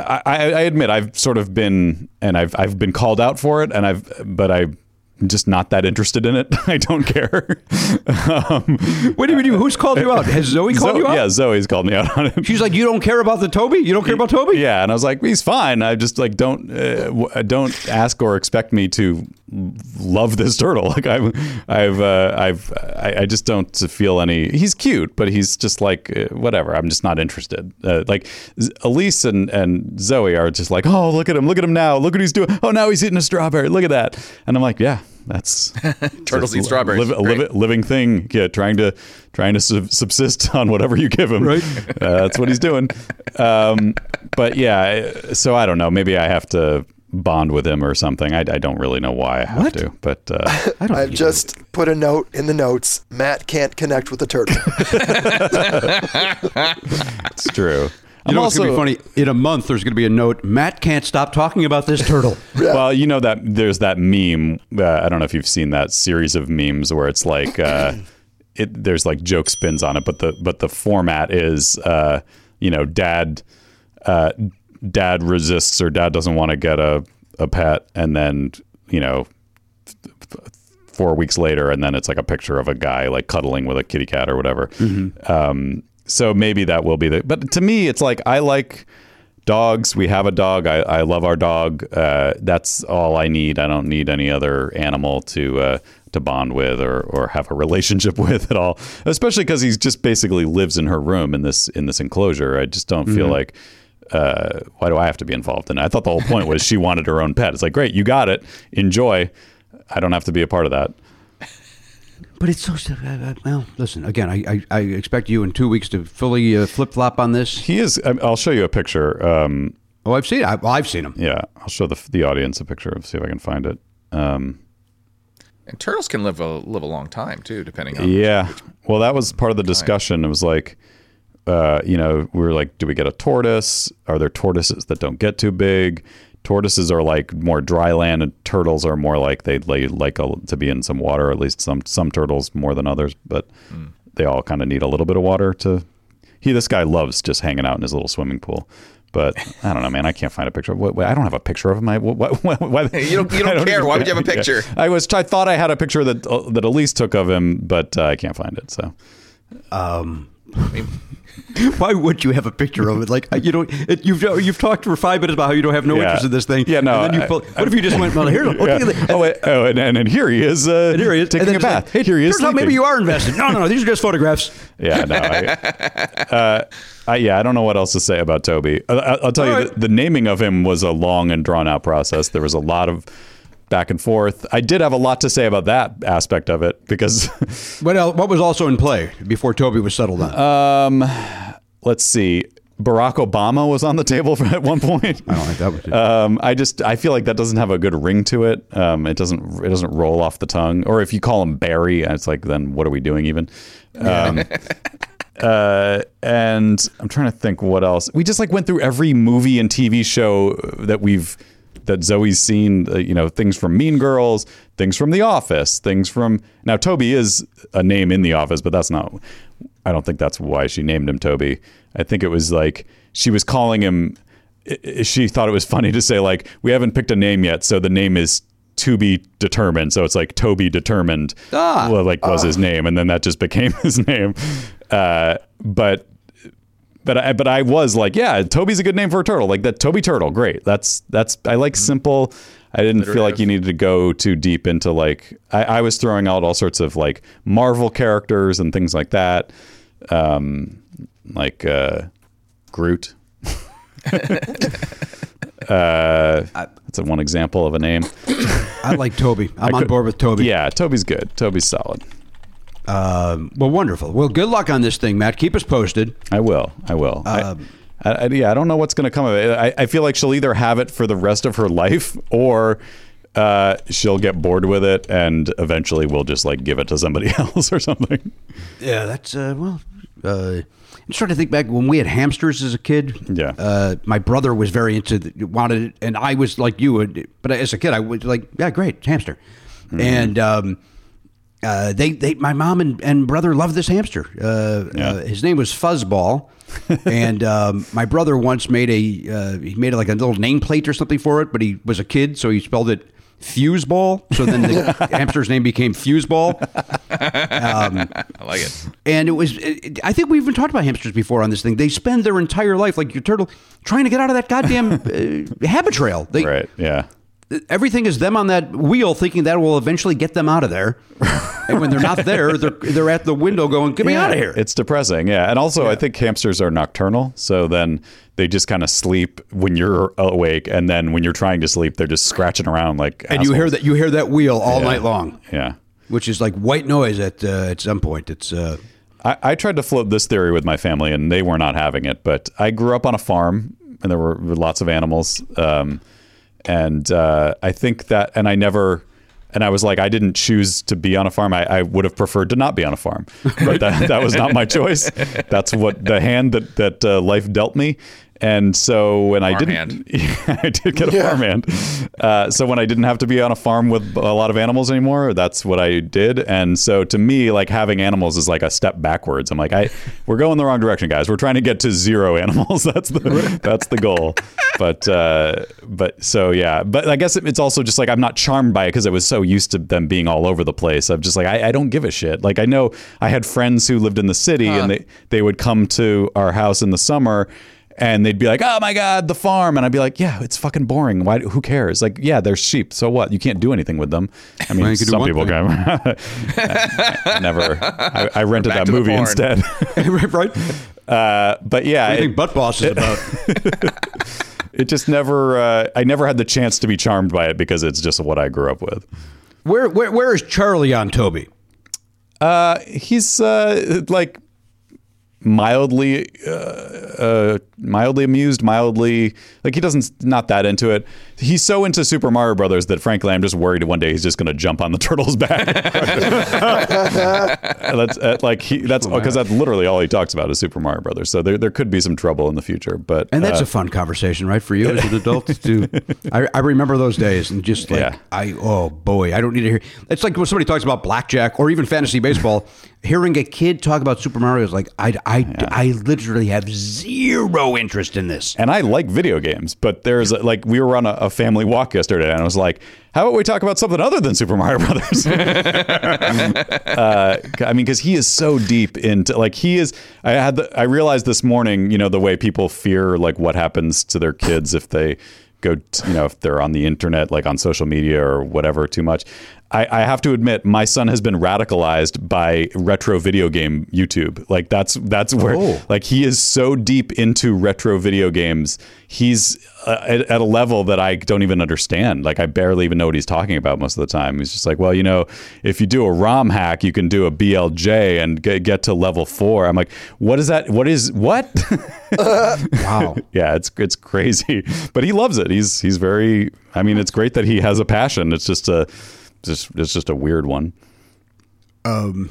Speaker 2: I, I admit I've sort of been and I've I've been called out for it and I've but I. just not that interested in it. *laughs* I don't care. um,
Speaker 4: what do you mean? Who's called you out? Has Zoe called
Speaker 2: Zo-
Speaker 4: you out?
Speaker 2: Yeah, Zoe's called me out on it.
Speaker 4: She's like, you don't care about the Toby? You don't care about Toby?
Speaker 2: Yeah, and I was like, he's fine. I just like don't uh, w- don't ask or expect me to love this turtle. *laughs* Like I've I've uh, I've I, I just don't feel any. He's cute, but he's just like uh, whatever. I'm just not interested. Uh, like Z- Elise and and Zoe are just like, oh look at him, look at him now, look what he's doing. Oh now he's eating a strawberry. Look at that. And I'm like, yeah, that's *laughs*
Speaker 6: Turtles
Speaker 2: just
Speaker 6: eat
Speaker 2: li-
Speaker 6: strawberries.
Speaker 2: live- a living thing. Yeah, trying to trying to subsist *laughs* on whatever you give him. Right. *laughs* Uh, that's what he's doing. Um, but yeah, so I don't know. Maybe I have to bond with him or something. I, I don't really know why I have to. But uh,
Speaker 4: I don't.
Speaker 5: I've just put a note in the notes. Matt can't connect with the turtle.
Speaker 2: it's true.
Speaker 4: You know what's going to be funny? In a month, there's going to be a note. Matt can't stop talking about this turtle. *laughs*
Speaker 2: Well, you know that there's that meme. Uh, I don't know if you've seen that series of memes where it's like uh, *laughs* it. There's like joke spins on it, but the but the format is uh, you know dad uh, dad resists or dad doesn't want to get a a pet, and then you know four weeks later, and then it's like a picture of a guy like cuddling with a kitty cat or whatever. Um, so maybe that will be the. But to me, it's like I like dogs. We have a dog. I, I love our dog. Uh, that's all I need. I don't need any other animal to uh, to bond with or or have a relationship *laughs* with at all. Especially because he's just basically lives in her room in this in this enclosure. I just don't feel
Speaker 4: Mhm.
Speaker 2: like. Uh, why do I have to be involved in it? I thought the whole point was she wanted her own pet. It's like, great, you got it. Enjoy. I don't have to be a part of that.
Speaker 4: But it's so. Well, listen. Again, I, I, I expect you in two weeks to fully uh, flip flop on this.
Speaker 2: He is. I- I'll show you a picture. Um,
Speaker 4: oh, I've seen. I, well, I've seen him.
Speaker 2: Yeah, I'll show the the audience a picture of. See if I can find it. Um,
Speaker 6: And turtles can live a live a long time too, depending on
Speaker 2: yeah. Well, that was part of the discussion. It was like, uh, you know, we were like, do we get a tortoise? Are there tortoises that don't get too big? Tortoises are like more dry land, and turtles are more like they they like a, to be in some water. At least some some turtles more than others, but they all kind of need a little bit of water to. He, this guy loves just hanging out in his little swimming pool. But I don't know, man. I can't find a picture. What, what- I don't have a picture of him. I, what, what, *laughs* what, why-
Speaker 6: You don't- you don't *laughs*
Speaker 2: I
Speaker 6: care. Why would you have a *laughs*
Speaker 2: Yeah.
Speaker 6: picture?
Speaker 2: I was. I thought I had a picture that uh, that Elise took of him, but uh, I can't find it. So,
Speaker 4: um, *laughs* why would you have a picture of it? Like you don't. It, you've you've talked for five minutes about how you don't have no
Speaker 2: Yeah.
Speaker 4: interest in this thing.
Speaker 2: Yeah, no,
Speaker 4: And then you
Speaker 2: I-
Speaker 4: pull, what if you just went? Well, here, *laughs*
Speaker 2: Yeah.
Speaker 4: at the,
Speaker 2: oh, wait, oh, and, and, and here he is. Uh,
Speaker 4: and here he is
Speaker 2: taking
Speaker 4: and
Speaker 2: a
Speaker 4: it's like,
Speaker 2: bath.
Speaker 4: hey,
Speaker 2: here he is.
Speaker 4: out maybe you are invested. No, no, no. These are just photographs.
Speaker 2: Yeah, no. I, *laughs* uh, I, yeah, I don't know what else to say about Toby. I, I- I'll tell
Speaker 4: All
Speaker 2: you,
Speaker 4: right.
Speaker 2: the, the naming of him was a long and drawn out process. There was a lot of back and forth. I did have a lot to say about that aspect of it because *laughs*
Speaker 4: What else, what was also in play before Toby was settled on?
Speaker 2: let's see. Barack Obama was on the table *laughs* for, at one point.
Speaker 4: I don't think that was.
Speaker 2: Um, I just I feel like that doesn't have a good ring to it. Um, it doesn't it doesn't roll off the tongue. Or if you call him Barry, it's like then what are we doing even? Um, *laughs* uh, and I'm trying to think what else. We just like went through every movie and TV show that we've that Zoe's seen. Uh, you know, things from Mean Girls, things from The Office, things from now. Toby is a name in The Office, but that's not. I don't think that's why she named him Toby. I think it was like she was calling him. She thought it was funny to say like we haven't picked a name yet, so the name is to be determined. So it's like Toby determined.
Speaker 4: Ah.
Speaker 2: well, like was his name, and then that just became *laughs* his name. Uh, but but I, but I was like, yeah, Toby's a good name for a turtle. Like that Toby Turtle, great. That's that's I like simple. I didn't feel like you needed to go too deep into like I, I was throwing out all sorts of like Marvel characters and things like that, um, like uh, Groot. *laughs* uh, that's a one example of a name.
Speaker 4: I like Toby. I'm on
Speaker 2: could-
Speaker 4: board with Toby.
Speaker 2: Yeah, Toby's good. Toby's solid.
Speaker 4: Um, well, wonderful. Well, good luck on this thing, Matt. Keep us posted.
Speaker 2: I will. I will.
Speaker 4: Um,
Speaker 2: I, I, yeah, I don't know what's going to come of it. I, I feel like she'll either have it for the rest of her life or uh, she'll get bored with it and eventually we'll just like give it to somebody *laughs* else or something.
Speaker 4: Yeah, that's uh, well. Uh, I'm trying to think back when we had hamsters as a kid.
Speaker 2: Yeah.
Speaker 4: uh, my brother was very into the, wanted it, and I was like you. uh, But as a kid, I was like, yeah, great hamster,
Speaker 2: Mm-hmm.
Speaker 4: and um, uh, they they my mom and, and brother loved this hamster. Uh,
Speaker 2: Yeah.
Speaker 4: uh, his name was Fuzzball. *laughs* and um, my brother once made a uh, he made like a little nameplate or something for it, but he was a kid, so he spelled it Fuseball. So then the *laughs* hamster's name became Fuseball.
Speaker 6: I like it.
Speaker 4: And it was, it, I think we even talked about hamsters before on this thing. They spend their entire life, like your turtle, trying to get out of that goddamn uh, Habitrail. They,
Speaker 2: right. Yeah.
Speaker 4: Everything is them on that wheel, thinking that will eventually get them out of there. and when they're not *laughs* there, they're they're at the window going, "Get me out of here!"
Speaker 2: It's depressing. Yeah. And also, I think hamsters are nocturnal. So then they just kind of sleep when you're awake. And then when you're trying to sleep, they're just scratching around like.
Speaker 4: and you hear that you hear that wheel all
Speaker 2: Yeah.
Speaker 4: night long,
Speaker 2: Yeah.
Speaker 4: which is like white noise at uh, at some point. It's uh,
Speaker 2: I, I tried to float this theory with my family, and they were not having it. But I grew up on a farm, and there were lots of animals. Um, and uh, I think that, and I never, and I was like, I didn't choose to be on a farm. I, I would have preferred to not be on a farm, but that, that was not my *laughs* choice. That's what the hand that that uh, life dealt me. And so when I didn't, *laughs* I did get a farmhand. Uh, so when I didn't have to be on a farm with a lot of animals anymore, that's what I did. And so to me, like having animals is like a step backwards. I'm like, I, *laughs* we're going the wrong direction, guys. We're trying to get to zero *laughs* animals. That's the that's the goal. But uh, but so yeah. But I guess it's also just like I'm not charmed by it because I was so used to them being all over the place. I'm just like I, I don't give a shit. Like I know I had friends who lived in the city and they they would come to our house in the summer and they'd be like, "Oh my god, the farm," and I'd be like, "Yeah, it's fucking boring. Why? Who cares? Like, yeah, there's sheep. So what? You can't do anything with them. I mean,
Speaker 4: Well, you could do
Speaker 2: some people
Speaker 4: thing.
Speaker 2: can. *laughs* I never. I, I rented that movie instead. *laughs* *laughs*
Speaker 4: right.
Speaker 2: Uh, but yeah,
Speaker 4: I
Speaker 2: it,
Speaker 4: think Butt Boss is about.
Speaker 2: it just never. Uh, I never had the chance to be charmed by it because it's just what I grew up with.
Speaker 4: where where where is Charlie on Toby?
Speaker 2: Uh, he's uh, like mildly uh, uh, mildly amused mildly like he doesn't not that into it he's so into super mario brothers that frankly i'm just worried one day he's just going to jump on the *laughs* turtle's back *laughs* that's uh, like he that's because that's literally all he talks about is super mario brothers so there, there could be some trouble in the future but
Speaker 4: And that's
Speaker 2: uh,
Speaker 4: a fun conversation, right, for you as an adult to. *laughs* I, I remember those days, and just like
Speaker 2: Yeah.
Speaker 4: I, oh boy, I don't need to hear. It's like when somebody talks about blackjack or even fantasy baseball. hearing a kid talk about Super Mario is like I, I, I literally have zero interest in this.
Speaker 2: and I like video games, but there's a, like we were on a, a family walk yesterday, and I was like, "How about we talk about something other than Super Mario Brothers?" *laughs* *laughs* uh, I mean, because he is so deep into like he is. I had the, I realized this morning, you know, the way people fear like what happens to their kids if they go, t- you know, if they're on the internet, like on social media or whatever, too much. I, I have to admit, my son has been radicalized by retro video game YouTube. Like that's that's where
Speaker 4: Oh.
Speaker 2: like he is so deep into retro video games. He's uh, at, at a level that I don't even understand. Like I barely even know what he's talking about most of the time. He's just like, well, you know, if you do a ROM hack, you can do a BLJ and get, get to level four. I'm like, what is that? What is what? *laughs*
Speaker 4: Wow.
Speaker 2: yeah, it's it's crazy, but he loves it. He's he's very. I mean, it's great that he has a passion. It's just a just it's just a weird one.
Speaker 4: Um,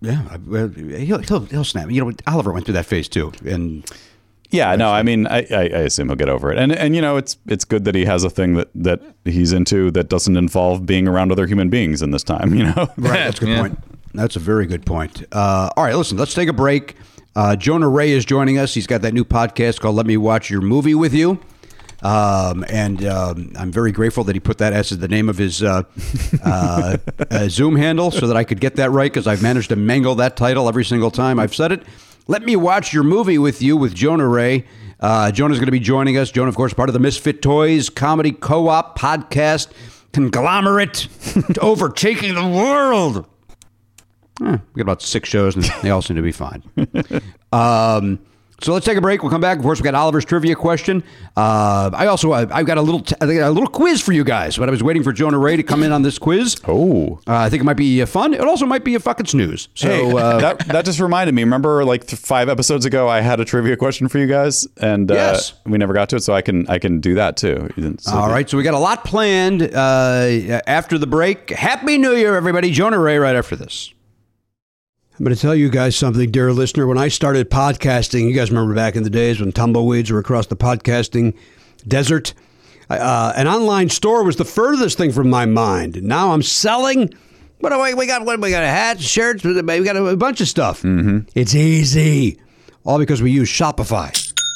Speaker 4: Yeah, he'll, he'll he'll snap. You know, Oliver went through that phase too, and
Speaker 2: Yeah, no, I mean, I, I, I assume he'll get over it, and and you know, it's it's good that he has a thing that that he's into that doesn't involve being around other human beings in this time. *laughs* You know,
Speaker 4: Right, that's a good
Speaker 6: Yeah.
Speaker 4: point. That's a very good point. Uh, all right, listen, let's take a break. Uh, Jonah Ray is joining us. He's got that new podcast called "Let Me Watch Your Movie with You," um, and um, I'm very grateful that he put that as the name of his uh, uh, *laughs* uh, Zoom handle, so that I could get that right because I've managed to mangle that title every single time I've said it. Let me watch your movie with you with Jonah Ray. Uh, Jonah's going to be joining us. Jonah, of course, part of the Misfit Toys Comedy Co-op podcast conglomerate *laughs* overtaking the world. Eh, we got about six shows, and they all seem to be fine. *laughs* Um, so let's take a break. We'll come back. Of course, we got Oliver's trivia question. Uh, I also uh, I've got a little t- I got a little quiz for you guys. But I was waiting for Jonah Ray to come in on this quiz,
Speaker 2: oh,
Speaker 4: uh, I think it might be uh, fun. It also might be a fucking snooze. So
Speaker 2: hey,
Speaker 4: uh,
Speaker 2: that that just reminded me. Remember, like th- five episodes ago, I had a trivia question for you guys, and uh,
Speaker 4: Yes.
Speaker 2: we never got to it, so I can I can do that too. So
Speaker 4: all right, so we got a lot planned uh, after the break. Happy New Year, everybody! Jonah Ray, right after this. I'm going to tell you guys something, dear listener. When I started podcasting, you guys remember back in the days when tumbleweeds were across the podcasting desert? Uh, an online store was the furthest thing from my mind. Now I'm selling. What do we, we got? What we got? Hats, shirts. We got a, bunch of stuff. Mm-hmm. It's easy, all because we use Shopify.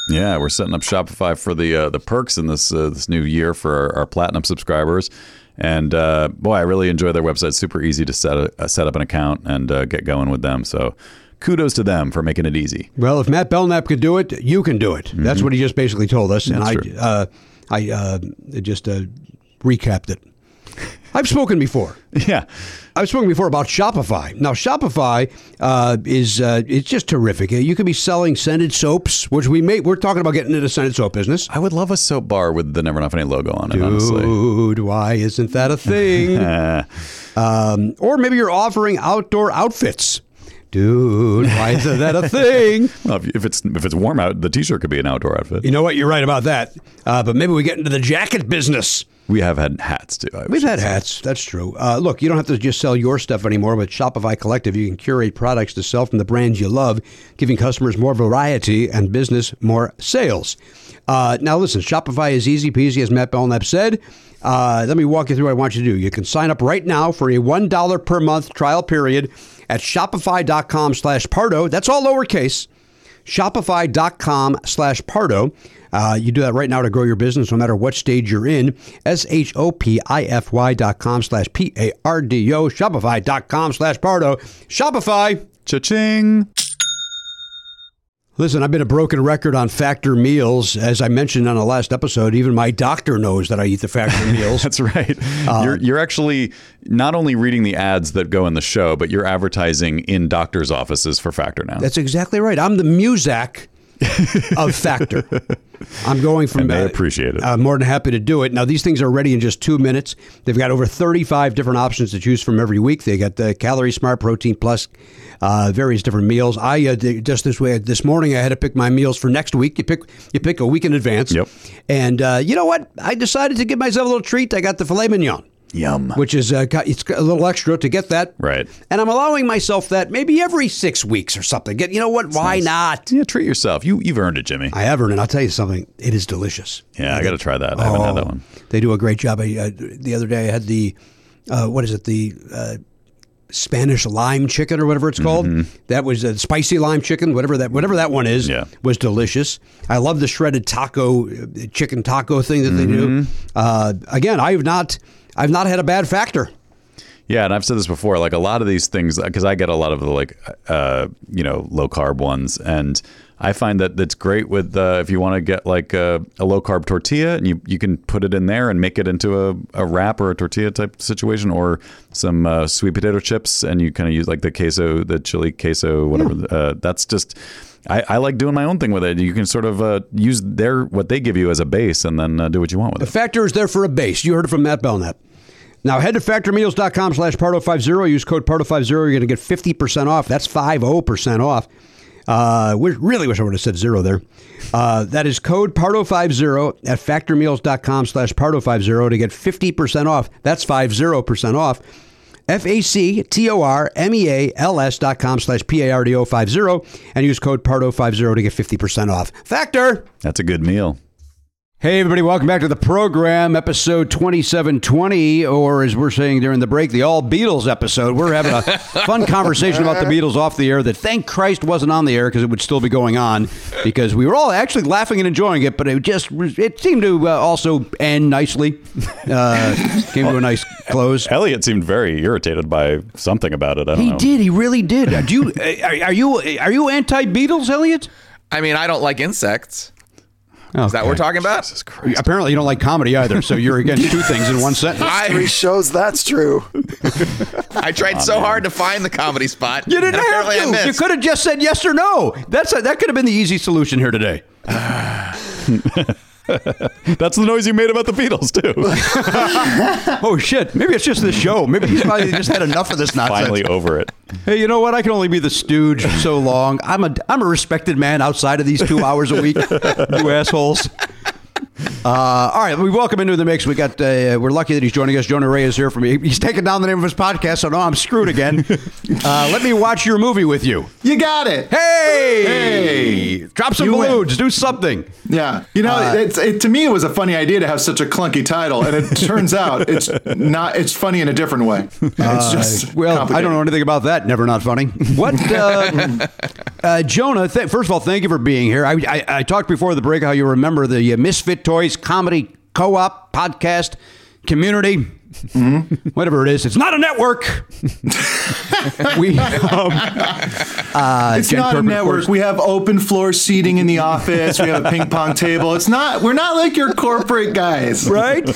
Speaker 2: Yeah, we're setting up Shopify for the uh, the perks in this uh, this new year for our, our platinum subscribers. And uh, boy, I really enjoy their website. Super easy to set a, uh, set up an account and uh, get going with them. So kudos to them for making it easy.
Speaker 4: Well, if Matt Belknap could do it, you can do it. That's what he just basically told us, and
Speaker 2: That's
Speaker 4: I, uh, I uh, just uh, recapped it. I've spoken before. *laughs*
Speaker 2: Yeah,
Speaker 4: I've spoken before about Shopify. Now, Shopify uh, is uh, it's just terrific. You could be selling scented soaps, which we may we're talking about getting into scented soap business.
Speaker 2: I would love a soap bar with the Never Not Funny logo on it. Honestly,
Speaker 4: Dude, why isn't that a thing?
Speaker 2: Uh, *laughs*
Speaker 4: um, or maybe you're offering outdoor outfits. Dude, why isn't that a thing? *laughs*
Speaker 2: well, if, if it's if it's warm out, the T-shirt could be an outdoor outfit.
Speaker 4: You know what? You're right about that. Uh, but maybe we get into the jacket business.
Speaker 2: We have had hats too. I
Speaker 4: We've had
Speaker 2: say.
Speaker 4: hats. That's true. Uh, look, you don't have to just sell your stuff anymore. With Shopify Collective, you can curate products to sell from the brands you love, giving customers more variety and business more sales. Uh, now, listen, Shopify is easy peasy, as Matt Belknap said. Uh, let me walk you through what I want you to do. You can sign up right now for a $1 per month trial period at shopify.com slash Pardo. That's all lowercase shopify.com slash pardo uh, you do that right now to grow your business no matter what stage you're in s-h-o-p-i-f-y dot com slash p-a-r-d-o Shopify dot com slash pardo shopify
Speaker 2: Cha-ching!
Speaker 4: listen i've been a broken record on factor meals as i mentioned on the last episode even my doctor knows that i eat the factor *laughs* meals
Speaker 2: That's right. you're you're actually not only reading the ads that go in the show, but you're advertising in doctors' offices for Factor now.
Speaker 4: that's exactly right i'm the muzak of factor i'm going from
Speaker 2: and they
Speaker 4: uh,
Speaker 2: appreciate it.
Speaker 4: I'm more than happy to do it. Now, these things are ready in just two minutes. They've got over 35 different options to choose from every week. They got the Calorie Smart, Protein Plus, uh, various different meals. I uh, just this way this morning I had to pick my meals for next week. You pick you pick a week in advance.
Speaker 2: Yep.
Speaker 4: And uh, you know what? I decided to give myself a little treat. I got the filet mignon.
Speaker 2: Yum.
Speaker 4: Which is uh, got- a little extra to get that,
Speaker 2: Right.
Speaker 4: And I'm allowing myself that maybe every six weeks or something. Get you know what? Why not?
Speaker 2: Yeah, treat yourself. You you've earned it, Jimmy.
Speaker 4: I have earned, it. I'll tell you something. It is delicious.
Speaker 2: yeah, I got to try that. I haven't had that
Speaker 4: Oh,
Speaker 2: one.
Speaker 4: They do a great job. I, uh, the other day I had the uh, what is it the uh, Spanish lime chicken or whatever it's called. That was a spicy lime chicken, whatever that whatever that one is.
Speaker 2: Yeah.
Speaker 4: was delicious. I love the shredded taco, uh, chicken taco thing that they do. Uh, again, I've not I've not had a bad factor.
Speaker 2: Yeah, and I've said this before. Like a lot of these things, because I get a lot of the like, uh, you know, low carb ones, and I find that that's great with uh, if you want to get like a, a low carb tortilla and you, you can put it in there and make it into a, a wrap or a tortilla type situation or some uh, sweet potato chips and you kind of use like the queso, the chili queso, whatever. Uh, that's just. I, I like doing my own thing with it. You can sort of uh, use their what they give you as a base, and then uh, do what you want with
Speaker 4: The
Speaker 2: it.
Speaker 4: The Factor is there for a base. You heard it from Matt Belknap. Now head to factormeals.com slash pardo50. Use code pardo50. You're going to get 50% off. That's 50% off. Uh, really wish I would have said zero there. Uh, that is code pardo50 at factormeals.com slash pardo50 to get 50% off. That's 50% off. F-A-C-T-O-R-M-E-A-L-S dot com slash P-A-R-D-O 50 and use code pardo50 to get 50% off. Factor!
Speaker 2: That's a good meal.
Speaker 4: Hey, everybody, welcome back to the program, episode 2720, or as we're saying during the break, the All Beatles episode. We're having a *laughs* fun conversation about the Beatles off the air that thank Christ wasn't on the air because it would still be going on because we were all actually laughing and enjoying it, but it just it seemed to uh, also end nicely. Uh, came to a nice close.
Speaker 2: Elliot seemed very irritated by something about it. I don't
Speaker 4: He
Speaker 2: know.
Speaker 4: did. He really did. Uh, Do you are, are you are you anti Beatles, Elliot?
Speaker 6: I mean, I don't like insects. Is that what we're talking about?
Speaker 2: Jesus Christ.
Speaker 4: Apparently, you don't like comedy either, so you're against two things in one sentence.
Speaker 5: Three
Speaker 6: I,
Speaker 5: shows that's true. *laughs*
Speaker 6: I tried so hard to find the comedy spot.
Speaker 4: You didn't have
Speaker 6: apparently I
Speaker 4: to. You could have just said yes or no. That's a, that could have been the easy solution here today. *sighs* *laughs* *laughs*
Speaker 2: That's the noise you made about the Beatles too. *laughs*
Speaker 4: Oh shit! Maybe it's just this show. Maybe he's probably just had enough of this *laughs* nonsense.
Speaker 2: Finally over it.
Speaker 4: Hey, you know what? I can only be the stooge so long. I'm a I'm a respected man outside of these two hours a week. you assholes. Uh, all right, we welcome into the mix. We got uh, we're lucky that he's joining us. Jonah Ray is here for me. He's taking down the name of his podcast, so now I'm screwed again. *laughs* Uh, let me watch your movie with you.
Speaker 7: You got it.
Speaker 4: Hey,
Speaker 7: Hey!
Speaker 4: drop some
Speaker 7: You win.
Speaker 4: Do something.
Speaker 7: Yeah. You know,
Speaker 4: Uh,
Speaker 7: it's it, to me it was a funny idea to have such a clunky title, and it *laughs* turns out it's not. It's funny in a different way. It's just
Speaker 4: Well, I don't know anything about that. Never not funny. What, uh, *laughs* uh, Jonah? Th- first of all, thank you for being here. I, I, I talked before the break how you remember the uh, Misfit Toys Comedy Co-op podcast community.
Speaker 7: Mm-hmm.
Speaker 4: Whatever it is, it's not a network. *laughs* we, um, uh,
Speaker 7: It's
Speaker 4: Jen
Speaker 7: not a
Speaker 4: Kirkman,
Speaker 7: network. We have open floor seating in the office. We have a ping pong table. It's not. We're not like your corporate guys,
Speaker 4: right?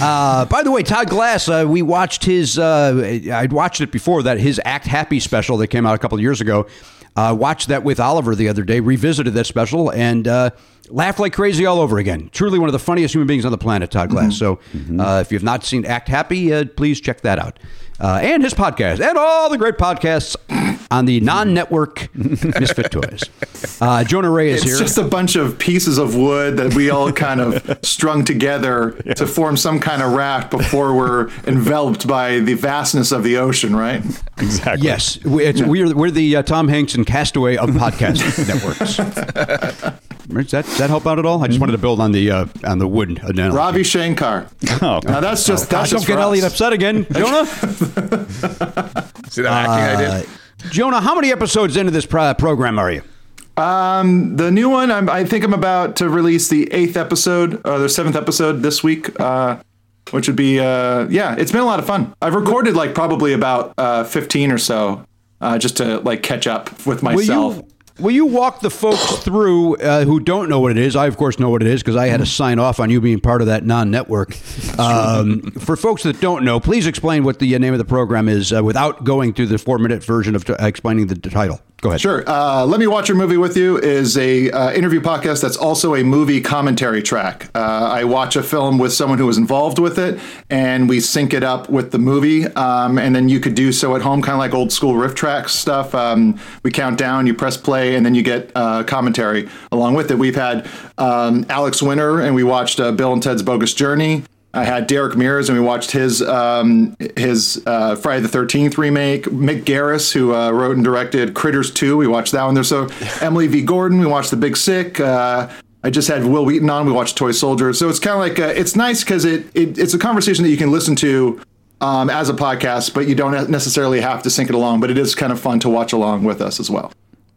Speaker 4: Uh, by the way, Todd Glass, uh, we watched his. Uh, I'd watched it before that his Act Happy special that came out a couple of years ago. Uh, watched that with Oliver the other day. Revisited that special and uh, laughed like crazy all over again. Truly one of the funniest human beings on the planet, Todd Glass. So uh, if you've not seen Act Happy, uh, please check that out. Uh, and his podcast and all the great podcasts on the non-network *laughs* Misfit Toys. Uh, Jonah Ray is
Speaker 7: It's
Speaker 4: here.
Speaker 7: It's just a bunch of pieces of wood that we all kind of *laughs* strung together to form some kind of raft before we're enveloped by the vastness of the ocean, right?
Speaker 2: Exactly.
Speaker 4: Yes, we, it's, we're we're the uh, Tom Hanks and Castaway of podcast *laughs* networks. Does that, does that help out at all? I just wanted to build on the uh, on the wood analogy.
Speaker 7: Ravi Shankar.
Speaker 2: Oh,
Speaker 7: Now that's just
Speaker 4: Gosh,
Speaker 7: that's
Speaker 4: don't
Speaker 7: just
Speaker 4: get
Speaker 7: for
Speaker 4: Elliot upset again, Jonah.
Speaker 6: See that acting I
Speaker 4: Uh,
Speaker 6: did?
Speaker 4: Jonah, how many episodes into this pro- program are you?
Speaker 7: Um, the new one, I'm, I think I'm about to release the eighth episode, or the seventh episode this week, uh, which would be, uh, yeah, it's been a lot of fun. I've recorded like probably about uh, 15 or so, uh, just to like catch up with myself.
Speaker 4: Will you, will you walk the folks through uh, who don't know what it is? I, of course, know what it is because I had to sign off on you being part of that non network. *laughs* Um, for folks that don't know, please explain what the uh, name of the program is uh, without going through the four minute version of t- explaining the, the title. Go ahead.
Speaker 7: Sure. Uh, Let Me Watch Your Movie With You is a uh, interview podcast that's also a movie commentary track. Uh, I watch a film with someone who was involved with it, and we sync it up with the movie. Um, and then you could do so at home, kind of like old school RiffTrax stuff. Um, we count down, you press play, and then you get uh, commentary along with it. We've had um, Alex Winter, and we watched uh, Bill and Ted's Bogus Journey. I had Derek Mears, and we watched his um, his uh, Friday the Thirteenth remake. Mick Garris, who uh, wrote and directed Critters Two, we watched that one. There's so *laughs* Emily V. Gordon, we watched The Big Sick. Uh, I just had Wil Wheaton on. We watched Toy Soldiers. So it's kind of like uh, it's nice because it, it it's a conversation that you can listen to um, as a podcast, but you don't necessarily have to sync it along. But it is kind of fun to watch along with us as well.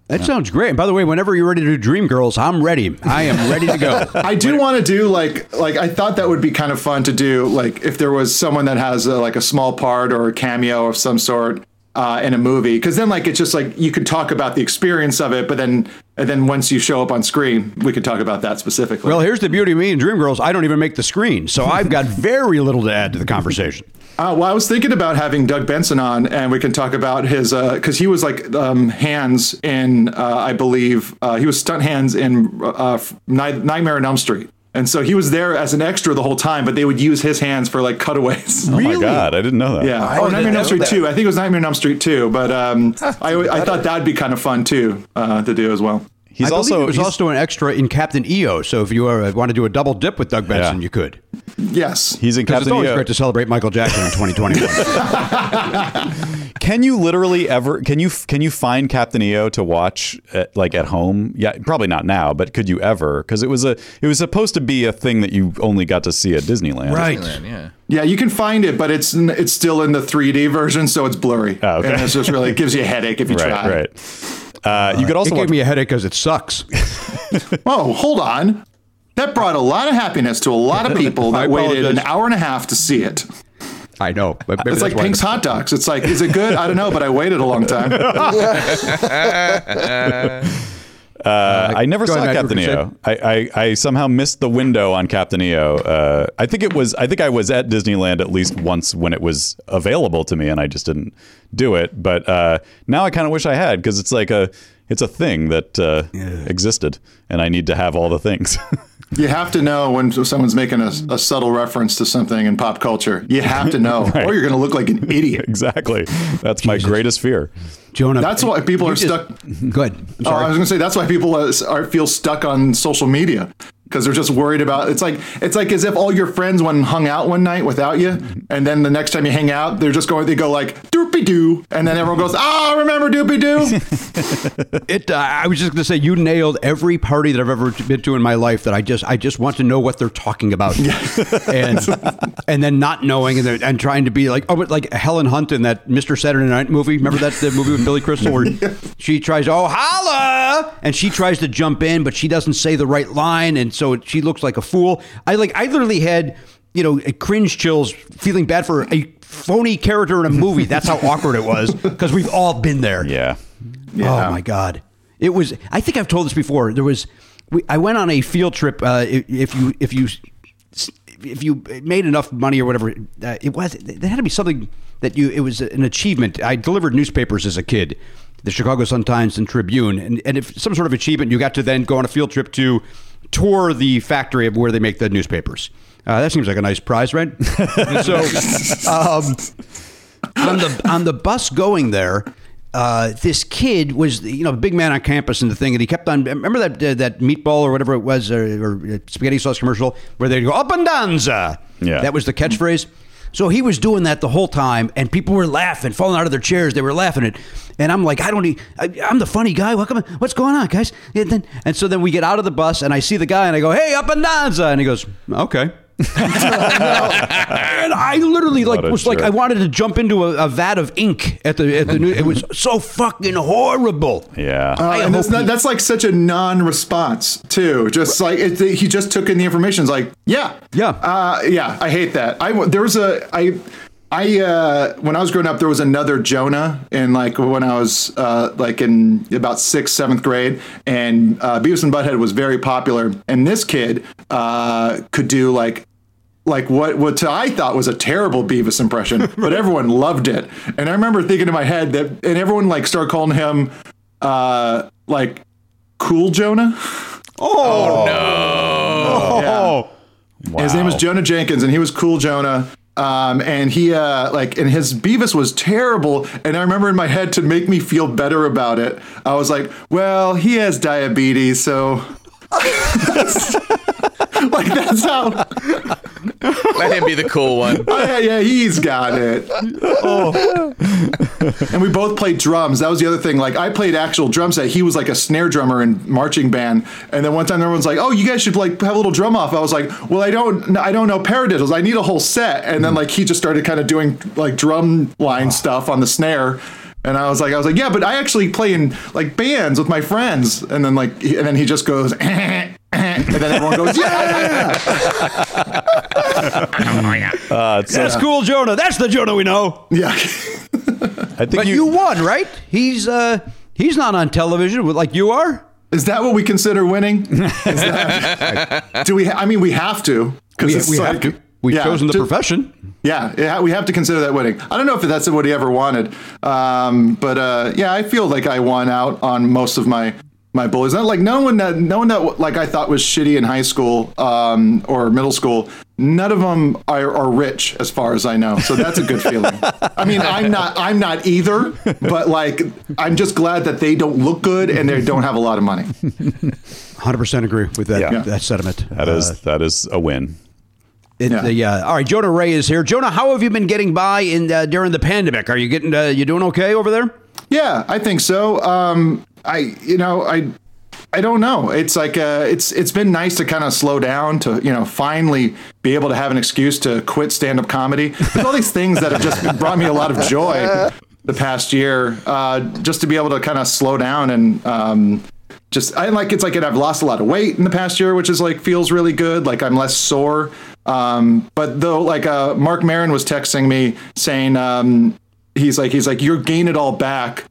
Speaker 4: That sounds great. And by the way, whenever you're ready to do Dream Girls, I'm ready. I am ready to go. *laughs*
Speaker 7: I do want to do like like I thought that would be kind of fun to do like if there was someone that has a, like a small part or a cameo of some sort. uh, in a movie because then like it's just like you could talk about the experience of it, but then and then once you show up on screen, we could talk about that specifically.
Speaker 4: Well, here's the beauty of me and Dream Girls. I don't even make the screen, so I've got very little to add to the conversation.
Speaker 7: Uh, well, I was thinking about having Doug Benson on, and we can talk about his because he was like um, hands in, uh, I believe uh, he was stunt hands in uh, Nightmare on Elm Street, and so he was there as an extra the whole time. But they would use his hands for like cutaways.
Speaker 2: Oh my god, I didn't know that.
Speaker 7: Yeah. oh, Nightmare on Elm Street two. I think it was Nightmare on Elm Street too. but um, *laughs* I I thought that'd be kind of fun too uh, to do as well.
Speaker 2: He's
Speaker 4: I
Speaker 2: also
Speaker 4: it
Speaker 2: he's-
Speaker 4: also an extra in Captain EO. So if you uh, want to do a double dip with Doug Benson,
Speaker 2: Yeah.
Speaker 4: you could.
Speaker 7: Yes.
Speaker 2: He's in
Speaker 4: 'Cause it's
Speaker 2: Captain
Speaker 4: always
Speaker 2: EO.
Speaker 4: great to celebrate Michael Jackson in 2021. *laughs* *laughs*
Speaker 2: Can you literally ever can you can you find Captain EO to watch at, like at home? Yeah, probably not now, but could you ever? Because it was a it was supposed to be a thing that you only got to see at Disneyland.
Speaker 6: Disneyland, yeah.
Speaker 7: Yeah, you can find it, but it's it's still in the 3D version, so it's blurry.
Speaker 2: Oh, okay.
Speaker 7: And it's just really it gives you a headache if you *laughs*
Speaker 2: Right,
Speaker 7: try.
Speaker 2: right. Uh, you could also
Speaker 4: it gave
Speaker 2: watch,
Speaker 4: me a headache because it sucks. *laughs*
Speaker 7: Oh, hold on. That brought a lot of happiness to a lot of people *laughs* that waited an hour and a half to see it.
Speaker 4: I know, but maybe
Speaker 7: It's like Pink's hot dogs. It's like, is it good? I don't know, but I waited a long time. *laughs*
Speaker 2: Uh, I never saw
Speaker 4: ahead,
Speaker 2: Captain EO. I, I, I somehow missed the window on Captain EO. Uh, I think it was. I think I was at Disneyland at least once when it was available to me, and I just didn't do it. But uh, now I kind of wish I had because it's like a it's a thing that uh, existed, and I need to have all the things. *laughs*
Speaker 7: You have to know when someone's making a, a subtle reference to something in pop culture. You have to know, *laughs* or you're going to look like an idiot.
Speaker 2: exactly. That's my greatest fear.
Speaker 4: Jonah.
Speaker 7: That's why people are
Speaker 4: just-
Speaker 7: stuck.
Speaker 4: Good. I'm
Speaker 7: Oh. I was going to say that's why people uh, are, feel stuck on social media because they're just worried about. It's like it's like as if all your friends went and hung out one night without you, and then the next time you hang out, they're just going. They go like doopy doo, and then everyone goes, "Ah, remember doopy doo." *laughs*
Speaker 4: It. Uh, I was just going to say you nailed every party that I've ever been to in my life. That I just I just want to know what they're talking about, *laughs* and and then not knowing and, and trying to be like oh, but like Helen Hunt in that Mr. Saturday Night movie. Remember that the movie with Billy Crystal where *laughs* she tries oh holla and she tries to jump in, but she doesn't say the right line, and so she looks like a fool. I like I literally had you know cringe chills, feeling bad for a phony character in a movie. That's how awkward it was because we've all been there.
Speaker 2: Yeah.
Speaker 4: Oh my god, it was. I think I've told this before. There was. We, I went on a field trip. Uh, if, if you if you if you made enough money or whatever, uh, it was. There had to be something that you. It was an achievement. I delivered newspapers as a kid, the Chicago Sun Times and Tribune, and and if some sort of achievement, you got to then go on a field trip to tour the factory of where they make the newspapers. Uh, that seems like a nice prize, right? *laughs* so, um, on the on the bus going there, uh, this kid was you know a big man on campus and the thing, and he kept on. Remember that uh, that meatball or whatever it was, or, or spaghetti sauce commercial where they'd go up and danza.
Speaker 2: Yeah.
Speaker 4: that was the catchphrase. So he was doing that the whole time, and people were laughing, falling out of their chairs. They were laughing at, and I'm like, I don't, Need, I, am the funny guy. What's going on, guys? And, then, and so then we get out of the bus, and I see the guy, and I go, Hey, up and danza, and he goes, Okay. *laughs* and I literally like
Speaker 2: What a
Speaker 4: was like. I wanted to jump into a, a vat of ink at the at the new. It was so fucking horrible.
Speaker 2: Yeah.
Speaker 7: Uh, and that's, not, that's like such a non-response too. Just like it, he just took in the information. It's like, yeah,
Speaker 4: Yeah.
Speaker 7: uh, yeah. I hate that. I there was a I. I uh, when I was growing up, there was another Jonah and like when I was uh, like in about sixth, seventh grade, and uh, Beavis and Butthead was very popular. And this kid uh, could do like like what what I thought was a terrible Beavis impression, *laughs* but everyone loved it. And I remember thinking in my head that, and everyone like started calling him uh, like Cool Jonah.
Speaker 6: Oh, no.
Speaker 7: Yeah. His name was Jonah Jenkins, and he was Cool Jonah. Um, and he uh, like, and his Beavis was terrible. And I remember in my head to make me feel better about it, I was like, well, he has diabetes, so. *laughs* *laughs* like that's how
Speaker 6: Let him be the cool one. *laughs*
Speaker 7: Oh, yeah, yeah, he's got it. Oh. and we both played drums. That was the other thing. Like I played actual drum set. He was like a snare drummer in marching band. And then one time everyone's like, "Oh, you guys should like have a little drum off." I was like, "Well, I don't, I don't know paradiddles. I need a whole set." And then like he just started kind of doing like drum line stuff on the snare. And I was like, I was like, yeah, but I actually play in like bands with my friends. And then like, and then he just goes, *laughs* and then everyone goes, yeah.
Speaker 2: Uh, it's so-
Speaker 4: That's cool, Jonah. That's the Jonah we know.
Speaker 7: Yeah. *laughs*
Speaker 2: I think
Speaker 4: but you,
Speaker 2: you-
Speaker 4: won, right? He's uh he's not on television like you are.
Speaker 7: Is that what we consider winning? *laughs* Is that- do we? Ha- I mean, we have to
Speaker 4: We,
Speaker 7: it's
Speaker 4: we have to. We've
Speaker 7: yeah,
Speaker 4: chosen the
Speaker 7: to-
Speaker 4: profession.
Speaker 7: Yeah, yeah, we have to consider that winning. I don't know if that's what he ever wanted, um, but uh, yeah, I feel like I won out on most of my my bullies. Not like no one that no one that like I thought was shitty in high school um, or middle school. None of them are, are rich, as far as I know. So that's a good feeling. I mean, I'm not I'm not either, but like I'm just glad that they don't look good and they don't have a lot of money.
Speaker 4: Hundred percent agree with that
Speaker 2: Yeah.
Speaker 4: that sentiment.
Speaker 2: That is that is a win.
Speaker 4: It,
Speaker 7: Yeah.
Speaker 4: yeah. All right, Jonah Ray is here. Jonah, how have you been getting by in uh, during the pandemic? Are you getting uh, you doing okay over there?
Speaker 7: Yeah, I think so. Um, I, you know, I, I don't know. It's like uh, it's it's been nice to kind of slow down to you know finally be able to have an excuse to quit stand up comedy. There's all these things that have just brought me a lot of joy the past year. Uh, just to be able to kind of slow down and. Um, just I like it's like I've lost a lot of weight in the past year, which is like feels really good. Like I'm less sore. Um, but though, like uh, Marc Maron was texting me saying um, he's like he's like you're gain it all back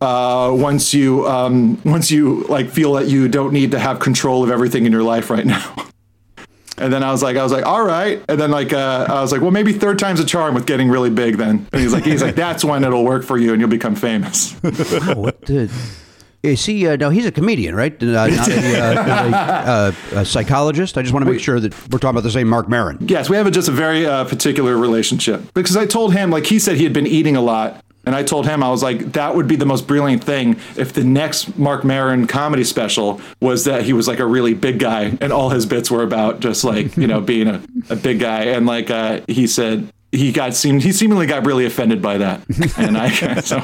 Speaker 7: uh, once you um, once you like feel that you don't need to have control of everything in your life right now. *laughs* And then I was like, I was like, all right. And then like, uh, I was like, well, maybe third time's a charm with getting really big. Then and he's like, he's like, that's when it'll work for you and you'll become famous. *laughs*
Speaker 4: Wow, what did? Is he? Uh, no, he's a comedian, right? Uh, not a, uh, *laughs* a, uh, a psychologist. I just want to make sure that we're talking about the same Marc Maron.
Speaker 7: Yes, we have a, just a very uh, particular relationship because I told him, like, he said he had been eating a lot. And I told him, I was like, that would be the most brilliant thing if the next Marc Maron comedy special was that he was like a really big guy and all his bits were about just like, you know, *laughs* being a, a big guy. And like, uh, he said, he got seemed, he seemingly got really offended by that. *laughs* And I, *laughs* so.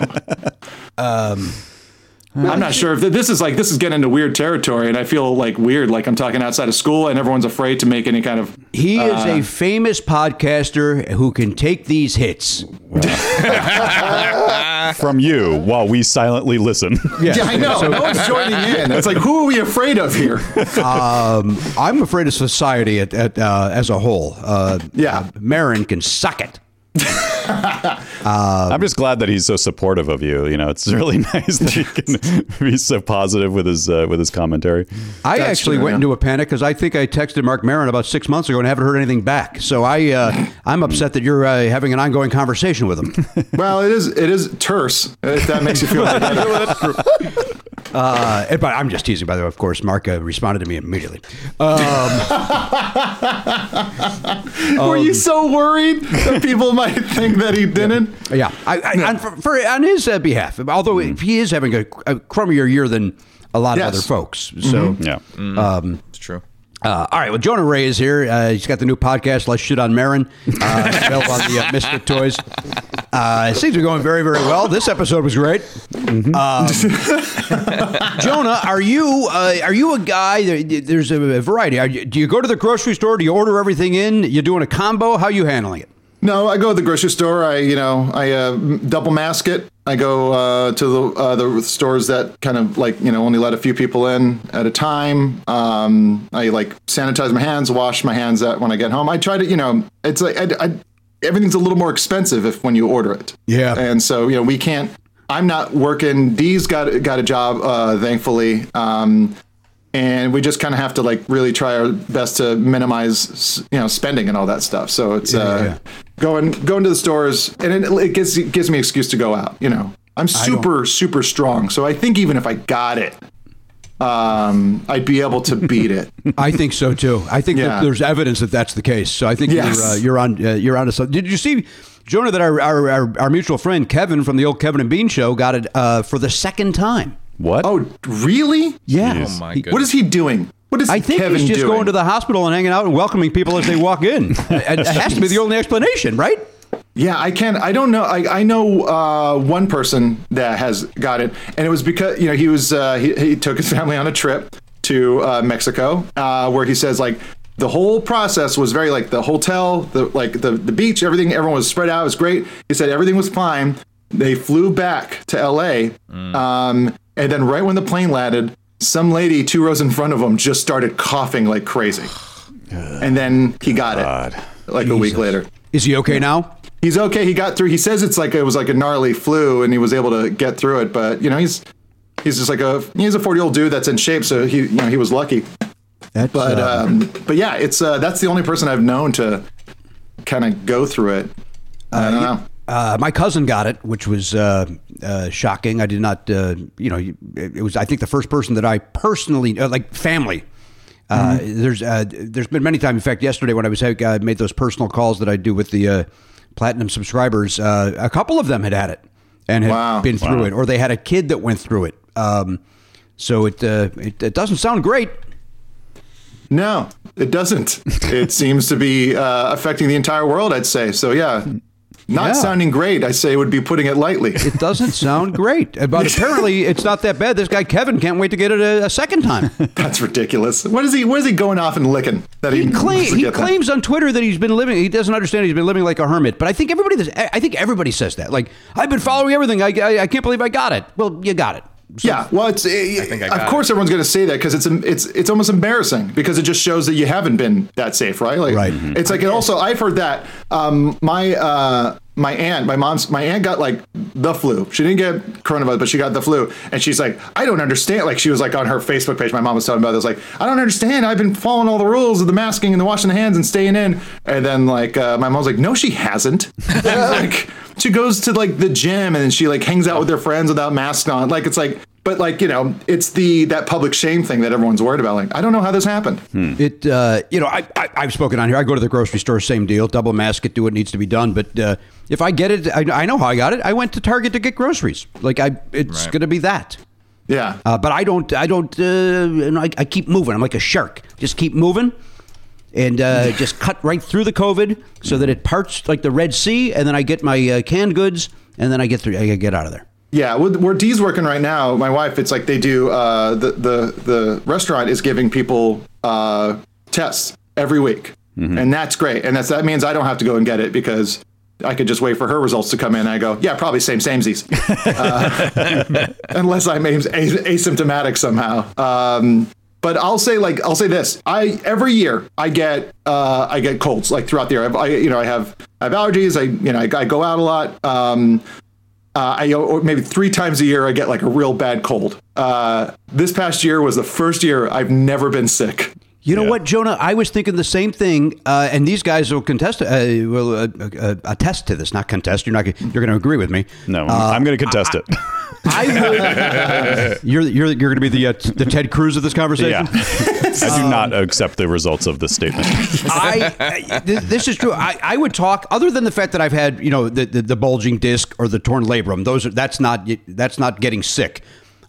Speaker 7: I'm not sure if this is like this is getting into weird territory, and I feel like weird, like I'm talking outside of school, and everyone's afraid to make any kind of.
Speaker 4: He is
Speaker 7: uh,
Speaker 4: a famous podcaster who can take these hits. *laughs*
Speaker 2: From you while we silently listen.
Speaker 7: Yeah, I know. no one's joining in. *laughs* It's like, who are we afraid of here?
Speaker 4: Um, I'm afraid of society at, at, uh, as a whole. Uh,
Speaker 7: Yeah.
Speaker 4: Maron can suck it. *laughs*
Speaker 2: I'm just glad that he's so supportive of you. You know, it's *laughs* really nice that he can *laughs* be so positive with his uh, with his commentary.
Speaker 4: I
Speaker 7: That's
Speaker 4: actually
Speaker 7: true,
Speaker 4: went
Speaker 7: yeah.
Speaker 4: into a panic because I think I texted Marc Maron about six months ago and haven't heard anything back. So I, uh, *laughs* I'm upset that you're uh, having an ongoing conversation with him.
Speaker 7: Well, it is it is terse. If that makes you feel better.
Speaker 4: Uh, but I'm just teasing, by the way. Of course, Marc uh, responded to me immediately. Um,
Speaker 7: Were you so worried that people might think that he didn't?
Speaker 4: Yeah, I, I, on, for, for, on his uh, behalf, although he is having a, a crummier year than a lot
Speaker 7: Yes.
Speaker 4: of other folks. So,
Speaker 2: Yeah.
Speaker 4: um,
Speaker 6: It's true.
Speaker 4: Uh, all right. Well, Jonah Ray is here. Uh, he's got the new podcast, Let's Shit on Maron, uh, *laughs* available on the uh, Misfit Toys. Uh, it seems to be going very, very well. This episode was great. Um, *laughs* Jonah, are you uh, are you a guy? There's a variety. Are you, do you go to the grocery store? Do you order everything in? You doing a combo? How you handling it?
Speaker 7: No, I go to the grocery store. I you know I uh, double mask it. I go uh, to the uh, the stores that kind of like you know only let a few people in at a time. Um, I like sanitize my hands, wash my hands at when I get home. I try to you know it's like I, I, everything's a little more expensive if when you order it.
Speaker 4: Yeah.
Speaker 7: and so you know we can't. I'm not working. Dee's got got a job, uh, thankfully. Um, and we just kind of have to like really try our best to minimize you know spending and all that stuff so it's uh going going to the stores and it, it gives it gives me excuse to go out you know i'm super super strong so i think even if i got it um i'd be able to beat it *laughs*
Speaker 4: I think so too. I think
Speaker 7: Yeah.
Speaker 4: that there's evidence that that's the case. So I think
Speaker 7: Yes.
Speaker 4: you're uh, you're on uh, you're on to something. Did you see, Jonah, that our, our our our mutual friend Kevin from the old Kevin and Bean show got it uh, for the second time?
Speaker 2: What?
Speaker 7: oh really
Speaker 4: Yeah.
Speaker 6: Oh my
Speaker 4: He-
Speaker 6: goodness.
Speaker 7: what is he doing what is
Speaker 4: I think
Speaker 7: Kevin
Speaker 4: he's just
Speaker 7: doing?
Speaker 4: going to the hospital and hanging out and welcoming people as they walk in. *laughs* it, it has to be the only explanation, right?
Speaker 7: Yeah, I can. I don't know. I, I know uh, one person that has got it, and it was because you know he was uh, he, he took his *laughs* family on a trip to uh, Mexico, uh, where he says like the whole process was very like the hotel, the like the the beach, everything. Everyone was spread out. It was great. He said everything was fine. They flew back to L.A. Um, and then right when the plane landed, some lady two rows in front of him just started coughing like crazy, *sighs* and then he got it like a week later.
Speaker 4: Is he okay now?
Speaker 7: he's okay. He got through. He says it's like it was like a gnarly flu, and he was able to get through it. But you know, he's he's just like a he's a forty year old dude that's in shape, so he you know he was lucky.
Speaker 4: That's,
Speaker 7: But
Speaker 4: uh,
Speaker 7: um, but yeah, it's uh, that's the only person I've known to kind of go through it. I don't know.
Speaker 4: Uh, my cousin got it, which was uh, uh, shocking. I did not, uh, you know, it, was I think the first person that I personally uh, like family. Uh, There's uh, there's been many times. In fact, yesterday when I was uh, made those personal calls that I do with the uh, platinum subscribers, uh, a couple of them had had it and had
Speaker 7: Wow.
Speaker 4: been through
Speaker 2: Wow.
Speaker 4: it, or they had a kid that went through it. Um, so it, uh, it it doesn't sound great.
Speaker 7: No, it doesn't. it *laughs* seems to be uh, affecting the entire world. I'd say so. Yeah, not
Speaker 4: Yeah.
Speaker 7: sounding great. I say would be putting it lightly.
Speaker 4: It doesn't sound great, *laughs* but apparently it's not that bad. This guy Kevin can't wait to get it a, a second time. *laughs*
Speaker 7: That's ridiculous. What is he? What is he going off and licking? That he,
Speaker 4: He, claim, he
Speaker 7: that?
Speaker 4: claims on Twitter that he's been living. He doesn't understand. He's been living like a hermit. But I think everybody. I think everybody says that. Like I've been following everything. I, I, I can't believe I got it. Well, you got it. So-
Speaker 7: Yeah, well, it's
Speaker 6: think I
Speaker 7: of
Speaker 6: got
Speaker 7: course everyone's going to say that because it's it's it's almost embarrassing because it just shows that you haven't been that safe, right? Like,
Speaker 4: Right.
Speaker 7: It's like it also I've heard that um, my uh, my aunt, my mom's my aunt got like the flu. She didn't get coronavirus, but she got the flu, and she's like, I don't understand. Like she was like on her Facebook page. My mom was talking about this. Like I don't understand. I've been following all the rules of the masking and the washing the hands and staying in. And then like uh, my mom's like, no, she hasn't. *laughs* *laughs* Like she goes to like the gym and she like hangs out with her friends without masks on. Like it's like, but like you know, it's the that public shame thing that everyone's worried about. Like I don't know how this happened.
Speaker 4: It, uh, you know, I, I, I've spoken on here. I go to the grocery store, same deal. Double mask it, do what needs to be done. But uh, if I get it, I, I know how I got it. I went to Target to get groceries. Like I, it's
Speaker 6: Right.
Speaker 4: going to be that.
Speaker 7: Yeah.
Speaker 4: Uh, but I don't, I don't, uh, I, I keep moving. I'm like a shark. Just keep moving and uh, just cut right through the COVID so that it parts like the Red Sea. And then I get my uh, canned goods and then I get through, I get out of there.
Speaker 7: Yeah, where Dee's working right now, my wife, it's like they do. Uh, the the the restaurant is giving people uh, tests every week, and that's great. And that's that means I don't have to go and get it because I could just wait for her results to come in. And I go, yeah, probably same samesies, *laughs* uh, *laughs* unless I'm as- as- asymptomatic somehow. Um, but I'll say like I'll say this: I every year I get uh, I get colds like throughout the year. I, I you know I have I have allergies. I you know I, I go out a lot. Um, uh, I or maybe three times a year I get like a real bad cold. Uh, this past year was the first year I've never been sick.
Speaker 4: You know what, Jonah? I was thinking the same thing, uh, and these guys will contest, uh, will uh, uh, attest to this. Not contest. You're not. You're going to agree with me.
Speaker 2: No, I'm going to contest it.
Speaker 4: I *laughs* you're you're you're going to be the uh, the Ted Cruz of this conversation.
Speaker 2: Yeah. I do not accept the results of this statement.
Speaker 4: I, I this is true. I, I would talk other than the fact that I've had you know the, the, the bulging disc or the torn labrum. Those are that's not that's not getting sick.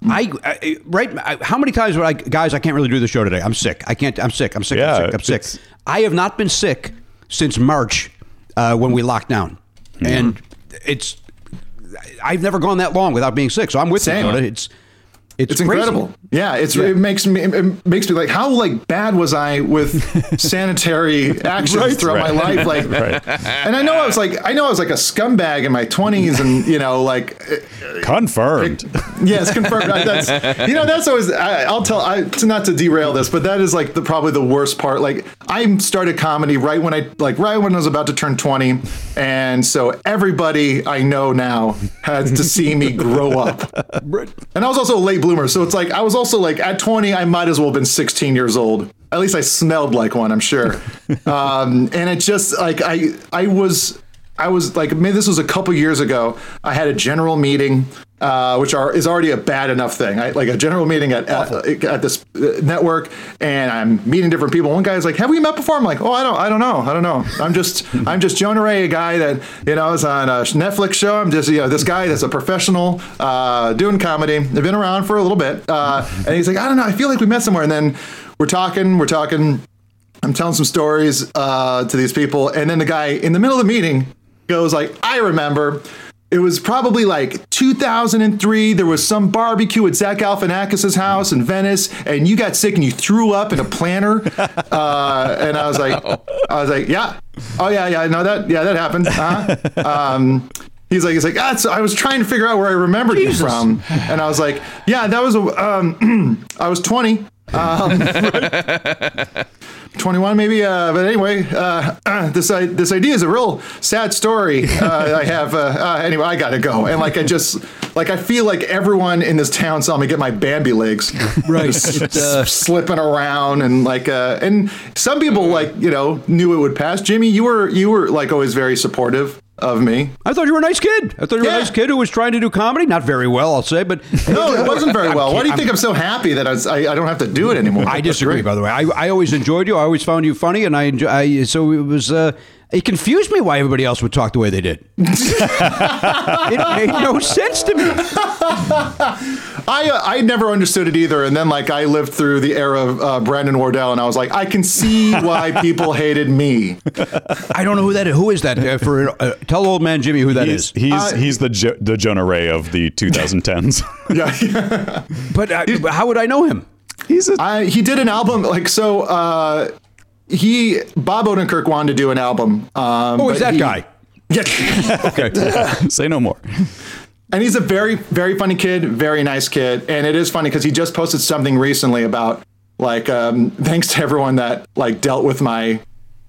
Speaker 4: I, I right. I, how many times would I guys? I can't really do the show today. I'm sick. I can't. I'm sick. I'm sick.
Speaker 2: Yeah,
Speaker 4: I'm sick. I'm sick. I have not been sick since March uh, when we locked down, and it's I've never gone that long without being sick. So I'm with
Speaker 7: Same.
Speaker 4: you. Jonah. It's it's,
Speaker 7: It's incredible. Yeah, it's
Speaker 4: Yeah.
Speaker 7: it makes me it makes me like how like bad was I with *laughs* sanitary actions
Speaker 2: Right,
Speaker 7: throughout
Speaker 2: right.
Speaker 7: my life? Like, *laughs* and I know I was like I know I was like a scumbag in my twenties, and you know like uh,
Speaker 2: Confirmed.
Speaker 7: Yes, confirmed. I- That's you know that's always I, I'll tell I to not to derail this, but that is like the probably the worst part. Like I started comedy right when I like right when I was about to turn twenty, and so everybody I know now has to see me grow up. *laughs* And I was also a late bloomer, so it's like I was also like at twenty I might as well have been sixteen years old. At least I smelled like one, I'm sure. *laughs* um, and it just like I I was I was like, maybe this was a couple years ago. I had a general meeting, uh, which are is already a bad enough thing. I, like a general meeting at at, at this uh, network, and I'm meeting different people. One guy's like, "Have we met before?" I'm like, "Oh, I don't, I don't know, I don't know. I'm just, *laughs* I'm just Jonah Ray, a guy that you know is on a Netflix show. I'm just, you know, this guy that's a professional uh, doing comedy. I've been around for a little bit." Uh, and he's like, "I don't know. I feel like we met somewhere." And then we're talking, we're talking. I'm telling some stories uh, to these people, and then the guy in the middle of the meeting goes like, "I remember." It was probably like 2003. There was some barbecue at Zach Galifianakis' house in Venice, and you got sick and you threw up in a planter. *laughs* Uh, and I was like, I was like, yeah, oh yeah, yeah, no, that, yeah, that happened. Uh-huh. *laughs* Um, he's like, he's like, ah, so I was trying to figure out where I remembered you from, and I was like, yeah, that was a, um, *clears throat* I was 20. Um, *laughs* 21 maybe uh, but anyway uh, *clears throat* this I, this idea is a real sad story uh, i have uh, uh, anyway i gotta go. And like i just like i feel like everyone in this town saw me get my bambi legs *laughs*
Speaker 4: Right.
Speaker 7: Slipping around and like uh and some people like you know knew it would pass. Jimmy you were you were like always very supportive of me
Speaker 4: I thought you were a nice kid. I thought you were
Speaker 7: Yeah.
Speaker 4: a nice kid who was trying to do comedy. Not very well, I'll say, but *laughs*
Speaker 7: no it wasn't very well why do you
Speaker 4: I'm-
Speaker 7: think i'm so happy that I, was, I, I don't have to do it anymore
Speaker 4: I disagree, by the way. I, I always enjoyed you. I always found you funny, and I enjoy. I, so it was. Uh, it confused me why everybody else would talk the way they did. *laughs* it made no sense to me. *laughs*
Speaker 7: I uh, I never understood it either, and then like I lived through the era of uh, Brandon Wardell, and I was like, I can see why *laughs* people hated me.
Speaker 4: I don't know who that is. Who is that? Uh, for uh, tell old man Jimmy who that
Speaker 2: He's
Speaker 4: is.
Speaker 2: he's
Speaker 7: Uh,
Speaker 2: he's the jo- the Jonah Ray of the 2010s. *laughs*
Speaker 7: Yeah,
Speaker 4: But uh, how would I know him?
Speaker 2: he's a
Speaker 7: I, he did an album like so. Uh, he Bob Odenkirk wanted to do an album. Um,
Speaker 4: Oh, he's that
Speaker 7: he-
Speaker 4: guy.
Speaker 7: Yeah.
Speaker 4: Okay.
Speaker 2: say no more.
Speaker 7: And he's a very, very funny kid, very nice kid. And it is funny because he just posted something recently about like, um, *laughs* thanks to everyone that like dealt with my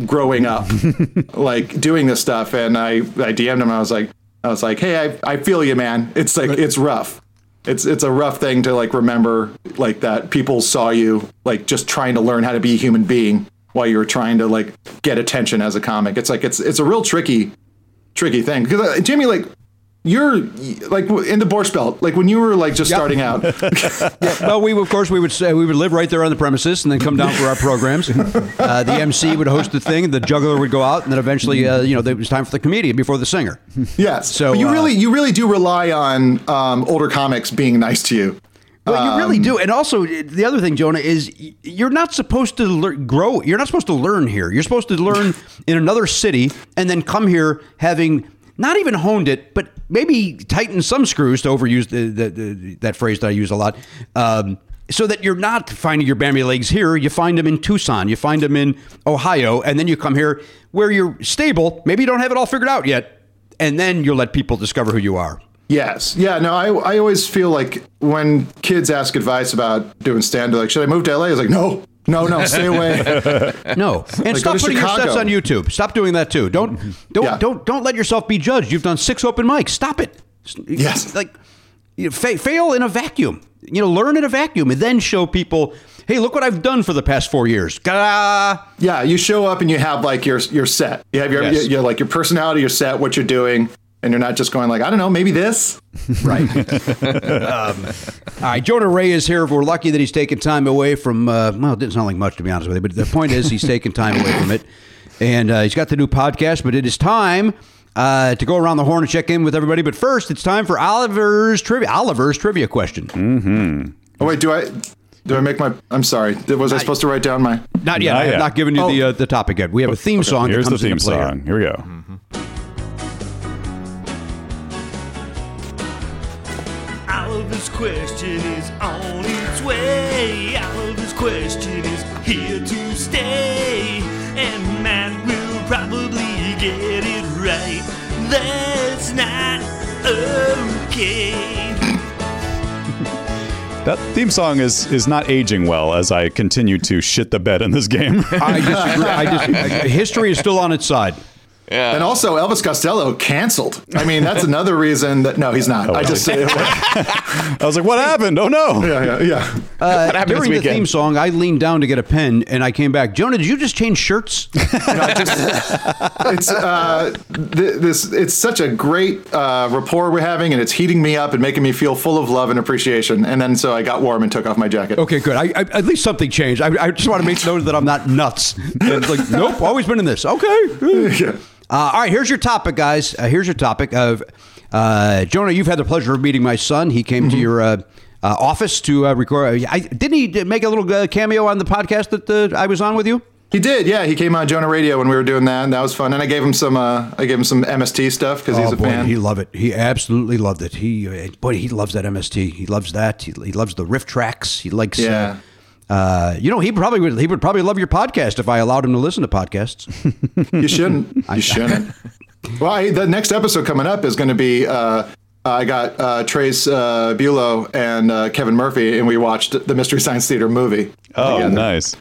Speaker 7: growing up, *laughs* like doing this stuff. And I, I DM'd him and I was like, I was like, hey, I, I feel you, man. It's like, it's rough. It's, it's a rough thing to like remember like that people saw you like just trying to learn how to be a human being while you were trying to like get attention as a comic. It's like, it's, it's a real tricky, tricky thing because uh, Jimmy, like you're like in the Borscht Belt, like when you were like just starting out. *laughs*
Speaker 4: Well, we of course we would say we would live right there on the premises and then come down for our programs. *laughs* Uh, the MC would host the thing, the juggler would go out, and then eventually, uh, you know, it was time for the comedian before the singer. *laughs*
Speaker 7: yes,
Speaker 4: So,
Speaker 7: but you
Speaker 4: uh,
Speaker 7: really, you really do rely on um, older comics being nice to you.
Speaker 4: Well, you
Speaker 7: Um,
Speaker 4: really do. And also, the other thing, Jonah, is you're not supposed to lear- grow. You're not supposed to learn here. You're supposed to learn in another city and then come here having not even honed it, but maybe tightened some screws to overuse the, the, the, that phrase that I use a lot. Um, so that you're not finding your Bambi legs here, you find them in Tucson, you find them in Ohio, and then you come here where you're stable. Maybe you don't have it all figured out yet, and then you'll let people discover who you are.
Speaker 7: Yes, yeah. No, I, I always feel like when kids ask advice about doing stand up, like, should I move to LA? I was like, no, no, no, stay away. *laughs*
Speaker 4: No, and
Speaker 7: Like,
Speaker 4: stop
Speaker 7: to
Speaker 4: putting your
Speaker 7: Chicago.
Speaker 4: sets on YouTube. Stop doing that too. Don't don't
Speaker 7: Yeah.
Speaker 4: don't don't let yourself be judged. You've done six open mics. Stop it.
Speaker 7: Yes.
Speaker 4: like you fa- fail in a vacuum. You know, learn in a vacuum, and then show people, hey, look what I've done for the past four years. Ga!
Speaker 7: yeah, you show up and you have like your your set. You have your,
Speaker 4: Yes.
Speaker 7: you, you like your personality, your set, what you're doing, and you're not just going like, I don't know, maybe this. *laughs*
Speaker 4: Right. um, *laughs* all right, Jonah Ray is here. We're lucky that he's taken time away from. Uh, well, it didn't sound like much to be honest with you, but the point is he's taken time away from it, and uh, he's got the new podcast. But it is time uh, to go around the horn and check in with everybody. But first, it's time for Oliver's trivia. Oliver's trivia question.
Speaker 7: Oh wait, do I do I make my? I'm sorry. Was I supposed to write down my?
Speaker 4: Not yet.
Speaker 2: Not
Speaker 4: I have
Speaker 2: yet.
Speaker 4: not given you the
Speaker 7: Oh.
Speaker 4: uh, the topic yet. We have a theme
Speaker 2: Okay,
Speaker 4: song.
Speaker 2: Here's
Speaker 4: that
Speaker 2: the theme
Speaker 4: into here.
Speaker 2: song. Here we go.
Speaker 1: Question is on its way. Oliver's question is here to stay. And Matt will probably get it right. That's not okay.
Speaker 2: That theme song is is not aging well as I continue to shit the bed in this game.
Speaker 4: I disagree. I dis- *laughs* history is still on its side.
Speaker 7: And also Elvis Costello canceled. I mean, that's another reason that no, he's not. I just say *laughs*
Speaker 2: I was like, what happened? Oh no.
Speaker 7: yeah, yeah, yeah.
Speaker 4: Uh,
Speaker 6: happened this
Speaker 4: during the theme song, I leaned down to get a pen, and I came back. Jonah, did you just change shirts? *laughs* *laughs*
Speaker 7: It's uh, th- this. It's such a great uh, rapport we're having, and it's heating me up and making me feel full of love and appreciation. And then so I got warm and took off my jacket.
Speaker 4: Okay, good. I, I, at least something changed. I, I just want to make sure that I'm not nuts. And it's like, nope, always been in this. Okay.
Speaker 7: Yeah.
Speaker 4: Uh, all right, here's your topic, guys. Uh, here's your topic of uh, Jonah. You've had the pleasure of meeting my son. He came to your uh, uh, office to uh, record. I, didn't he make a little uh, cameo on the podcast that uh, I was on with you?
Speaker 7: He did, yeah. He came on Jonah Raydio when we were doing that, and that was fun. And I gave him some, uh, I gave him some MST stuff because he's
Speaker 4: oh
Speaker 7: a
Speaker 4: boy,
Speaker 7: fan.
Speaker 4: he loved it. He absolutely loved it. He boy, he loves that MST. He loves that. He, he loves the RiffTrax. He likes.
Speaker 7: Yeah.
Speaker 4: Uh, uh, you know, he probably would. He would probably love your podcast if I allowed him to listen to podcasts. *laughs*
Speaker 7: You shouldn't. You shouldn't. Well, I, the next episode coming up is going to be. Uh, I got uh, Trace uh, Beaulieu and uh, Kevin Murphy, and we watched the Mystery Science Theater movie.
Speaker 2: Oh,
Speaker 7: together.
Speaker 2: nice.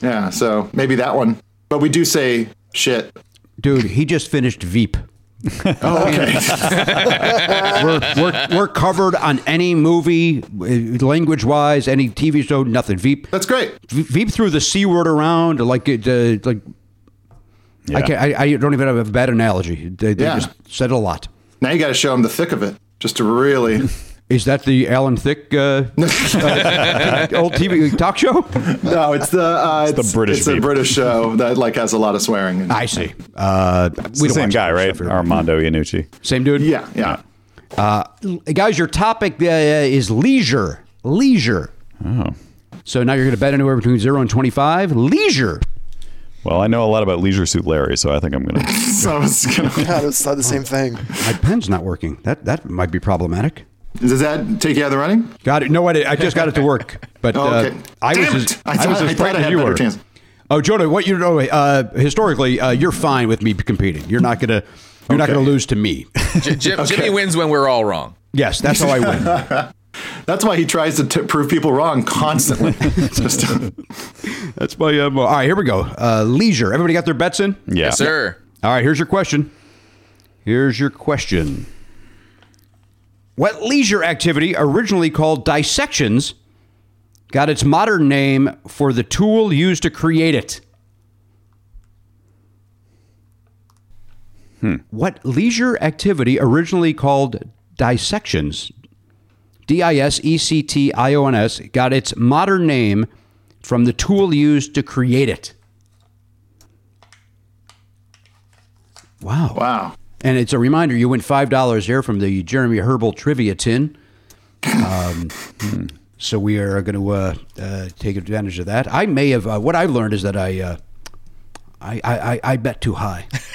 Speaker 7: Yeah, so maybe that one. But we do say shit.
Speaker 4: Dude, he just finished Veep.
Speaker 7: Oh, okay. *laughs*
Speaker 4: we're, we're, we're covered on any movie, language wise, any TV show, nothing. Veep.
Speaker 7: That's great.
Speaker 4: Veep threw the C word around like it, uh, like. I, can't, I, I don't even have a bad analogy. They, they
Speaker 7: Yeah.
Speaker 4: just said a lot.
Speaker 7: now you got to show them the thick of it, just to really.
Speaker 4: Is that the Alan Thicke uh, uh, old TV talk show?
Speaker 7: No, it's the uh, it's,
Speaker 2: the British
Speaker 7: It's a British show that like has a lot of swearing. And,
Speaker 4: I see. Uh,
Speaker 2: It's the same guy, right? Armando Iannucci.
Speaker 4: Same dude.
Speaker 7: yeah, yeah.
Speaker 4: Uh, guys, your topic uh, is leisure. Leisure.
Speaker 2: Oh.
Speaker 4: So now you're going to bet anywhere between zero and twenty-five. Leisure.
Speaker 2: Well, I know a lot about Leisure Suit Larry, so I think I'm gonna. *laughs*
Speaker 7: So I was gonna,
Speaker 5: God, it's not the same thing.
Speaker 4: My pen's not working. That that might be problematic.
Speaker 7: Does that take you out of the running?
Speaker 4: Got it. No, I, did- I just got it to work. But *laughs*
Speaker 7: Oh,
Speaker 4: uh,
Speaker 7: okay.
Speaker 4: I was
Speaker 7: Damn
Speaker 4: as,
Speaker 7: it. I
Speaker 4: I, was as
Speaker 7: thought
Speaker 4: frightened as
Speaker 7: had
Speaker 4: you were.
Speaker 7: chance.
Speaker 4: Oh, Jonah, what you know? Uh, historically, uh, you're fine with me competing. You're not gonna you're not gonna lose to me. *laughs*
Speaker 6: J- Jim, Jimmy wins when we're all wrong.
Speaker 4: yes, that's how I win. *laughs*
Speaker 7: That's why he tries to t- prove people wrong constantly. Just
Speaker 4: That's my um, all right. Here we go. Uh, leisure. Everybody got their bets in.
Speaker 2: Yeah.
Speaker 6: Yes, sir.
Speaker 4: All right, here's your question. Here's your question. What leisure activity, originally called dissections, got its modern name for the tool used to create it? Hmm. What leisure activity, originally called dissections, D I S E C T I O N S, got its modern name from the tool used to create it? Wow.
Speaker 7: wow.
Speaker 4: And it's a reminder you win $5 here from the Jeremy Herbal Trivia Tin. Um, so we are going to uh, uh, take advantage of that. I may have, uh, what I've learned is that I. I, I, I- I bet too high. *laughs*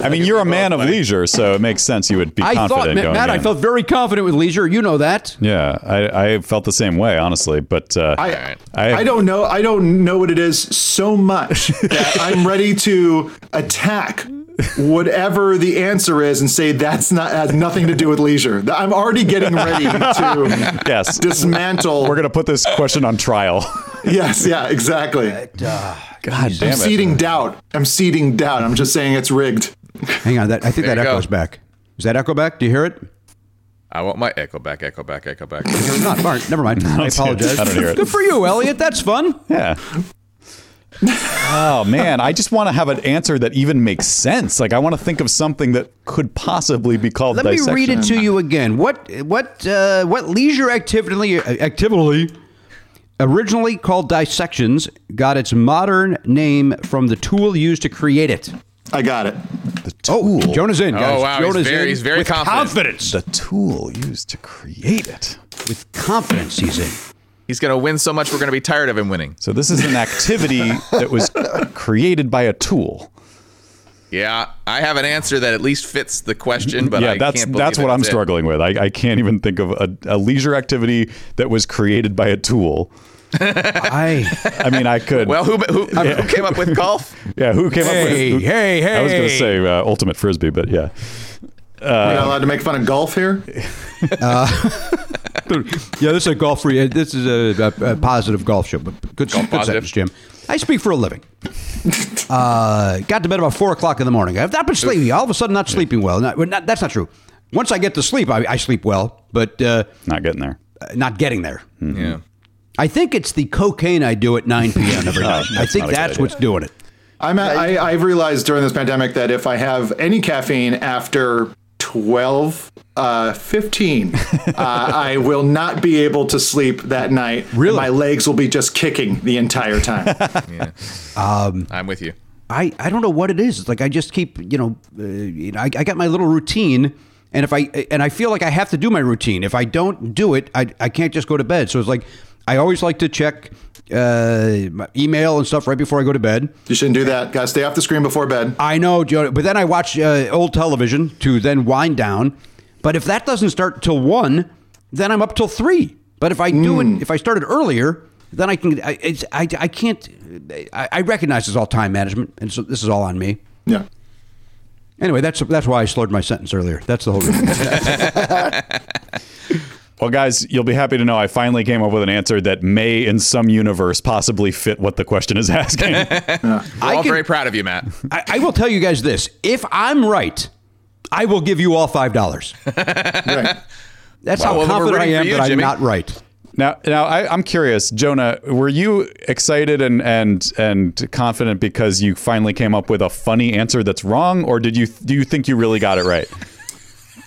Speaker 2: I mean, you're a man of leisure, so it makes sense you would be
Speaker 4: I
Speaker 2: confident
Speaker 4: thought, Matt,
Speaker 2: going
Speaker 4: Matt, I
Speaker 2: in.
Speaker 4: felt very confident with leisure. You know that.
Speaker 2: Yeah, I, I felt the same way, honestly. But uh,
Speaker 7: I,
Speaker 2: I-
Speaker 7: I don't know. I don't know what it is so much that I'm ready to attack whatever the answer is and say that's not has nothing to do with leisure. I'm already getting ready to *laughs*
Speaker 2: yes,
Speaker 7: dismantle.
Speaker 2: we're gonna put this question on trial. *laughs*
Speaker 7: yes, yeah, exactly.
Speaker 2: Uh, God damn
Speaker 7: I'm
Speaker 2: damn it!
Speaker 7: seeding doubt. I'm seeding doubt. I'm just saying it's rigged.
Speaker 4: Hang on. That I think
Speaker 6: There
Speaker 4: that
Speaker 6: you go.
Speaker 4: echoes back. Is that echo back? Do you hear it?
Speaker 6: I want my echo back, echo back, echo back.
Speaker 4: Or not? All right, never mind. *laughs* I
Speaker 2: don't see it.
Speaker 4: apologize.
Speaker 2: I don't hear it.
Speaker 4: Good for you, Elliot. That's fun.
Speaker 2: Yeah. Oh man, I just want to have an answer that even makes sense. Like I want to think of something that could possibly be called
Speaker 4: Let
Speaker 2: dissection.
Speaker 4: me read it to you again. What what uh, what leisure activity activity originally called dissections got its modern name from the tool used to create it?
Speaker 7: I got it.
Speaker 4: The Oh, Jonah's in, guys.
Speaker 6: Oh, wow, he's very-
Speaker 4: in
Speaker 6: he's very
Speaker 4: with
Speaker 6: confident.
Speaker 4: confidence.
Speaker 2: The tool used to create it.
Speaker 4: With confidence, he's in.
Speaker 6: He's going to win so much, we're going to be tired of him winning.
Speaker 2: So this is an activity that was created by a tool.
Speaker 6: Yeah, I have an answer that at least fits the question, but
Speaker 2: yeah,
Speaker 6: I
Speaker 2: that's
Speaker 6: can't believe
Speaker 2: that's what I'm
Speaker 6: it.
Speaker 2: struggling with. I, I can't even think of a, a leisure activity that was created by a tool. *laughs*
Speaker 4: I
Speaker 2: I mean, I could.
Speaker 6: Well, who, who, who came up with golf? *laughs*
Speaker 2: yeah, who came up with?
Speaker 4: Hey,
Speaker 2: who-
Speaker 4: hey,
Speaker 2: I was going to say uh, ultimate frisbee, but yeah.
Speaker 7: We're not allowed to make fun of golf here. *laughs* *laughs*
Speaker 4: yeah, this is a golf free. This is a, a, a positive golf show, but good, good
Speaker 6: positive.
Speaker 4: sentence, Jim. I speak for a living. *laughs* uh, got to bed about four o'clock in the morning. I've not been sleeping. All of a sudden, not sleeping well. Not, not- that's not true. Once I get to sleep, I, I sleep well, but uh,
Speaker 2: Not getting there.
Speaker 4: not getting there.
Speaker 6: Yeah.
Speaker 4: I think it's the cocaine I do at 9 p.m. every *laughs* night. I think
Speaker 2: not a good
Speaker 4: that's what's doing it.
Speaker 7: I'm at, I, I've realized during this pandemic that if I have any caffeine after 12, uh, 15, uh, I will not be able to sleep that night.
Speaker 4: Really?
Speaker 7: My legs will be just kicking the entire time. *laughs*
Speaker 6: I'm with you.
Speaker 4: I, I don't know what it is. It's like I just keep, you know, uh, you know I, I got my little routine. And if I and I feel like I have to do my routine. If I don't do it, I, I can't just go to bed. So it's like I always like to check uh, my email and stuff right before I go to bed.
Speaker 7: you shouldn't do that. Got to stay off the screen before bed.
Speaker 4: I know, Joe, but then I watch uh, old television to then wind down. But if that doesn't start till one, then I'm up till three. But if I do it, hmm. if I started earlier, then I can. I, it's, I, I can't. I, I recognize it's all time management, and so this is all on me.
Speaker 7: Yeah.
Speaker 4: Anyway, that's that's why I slurred my sentence earlier. That's the whole reason. *laughs*
Speaker 2: Well, guys, you'll be happy to know I finally came up with an answer that may, in some universe, possibly fit what the question is *laughs* asking.
Speaker 6: We're all
Speaker 4: can-
Speaker 6: very proud of you, Matt.
Speaker 4: I, I will tell you guys this: if I'm right, I will give you all five dollars. *laughs*
Speaker 7: Right.
Speaker 4: That's
Speaker 6: Well,
Speaker 4: how
Speaker 6: well,
Speaker 4: confident I am
Speaker 6: you,
Speaker 4: that I'm not right.
Speaker 2: Now, now I, I'm curious, Jonah. Were you excited and and and confident because you finally came up with a funny answer that's wrong, or did you do you think you really got it right? *laughs*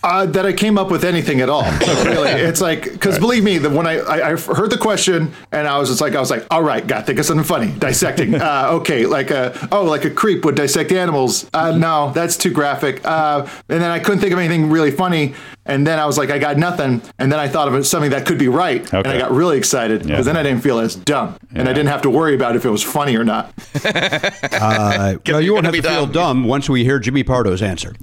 Speaker 7: Uh, that I came up with anything at all. really, it's like because believe me, that when I, I I heard the question and I was just like I was like, all right, got to think of something funny. Dissecting. *laughs* Uh, okay, like a oh, like a creep would dissect animals. Uh, no, that's too graphic. Uh, and then I couldn't think of anything really funny. And then I was like, I got nothing. And then I thought of something that could be right, and I got really excited because
Speaker 2: Yeah.
Speaker 7: then I didn't feel as dumb, and I didn't have to worry about if it was funny or not. *laughs*
Speaker 4: Uh, well, you won't
Speaker 6: gonna
Speaker 4: have to feel
Speaker 6: dumb.
Speaker 4: dumb once we hear Jimmy Pardo's answer.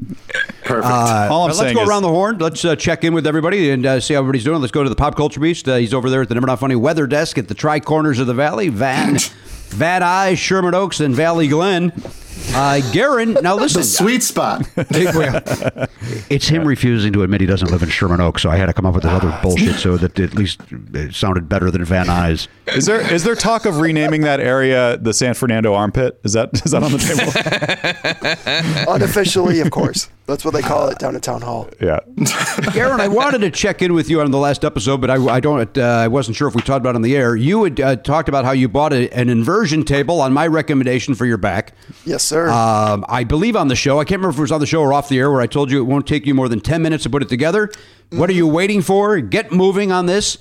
Speaker 7: Perfect.
Speaker 4: Uh,
Speaker 2: All I'm
Speaker 4: but let's
Speaker 2: saying
Speaker 4: go
Speaker 2: is-
Speaker 4: around the horn. Let's uh, check in with everybody and uh, see how everybody's doing. Let's go to the pop culture beast. Uh, he's over there at the Never Not Funny weather desk at the Tri Corners of the Valley. Van, *laughs* Van Nuys, Sherman Oaks, and Valley Glen. Uh, Garen, now listen.
Speaker 7: the sweet spot.
Speaker 4: It's him refusing to admit he doesn't live in Sherman Oaks, so I had to come up with other bullshit so that at least it sounded better than Van Nuys.
Speaker 2: Is there is there talk of renaming that area the San Fernando armpit? Is that is that on the table? *laughs*
Speaker 5: Unofficially, of course. That's what they call it down at town hall.
Speaker 2: yeah. *laughs*
Speaker 4: Garen, I wanted to check in with you on the last episode, but I, I don't. Uh, I wasn't sure if we talked about it on the air. You had uh, talked about how you bought a, an inversion table on my recommendation for your back.
Speaker 5: Yes, sir.
Speaker 4: Um, I believe on the show. I can't remember if it was on the show or off the air, where I told you it won't take you more than ten minutes to put it together. What are you waiting for? Get moving on this.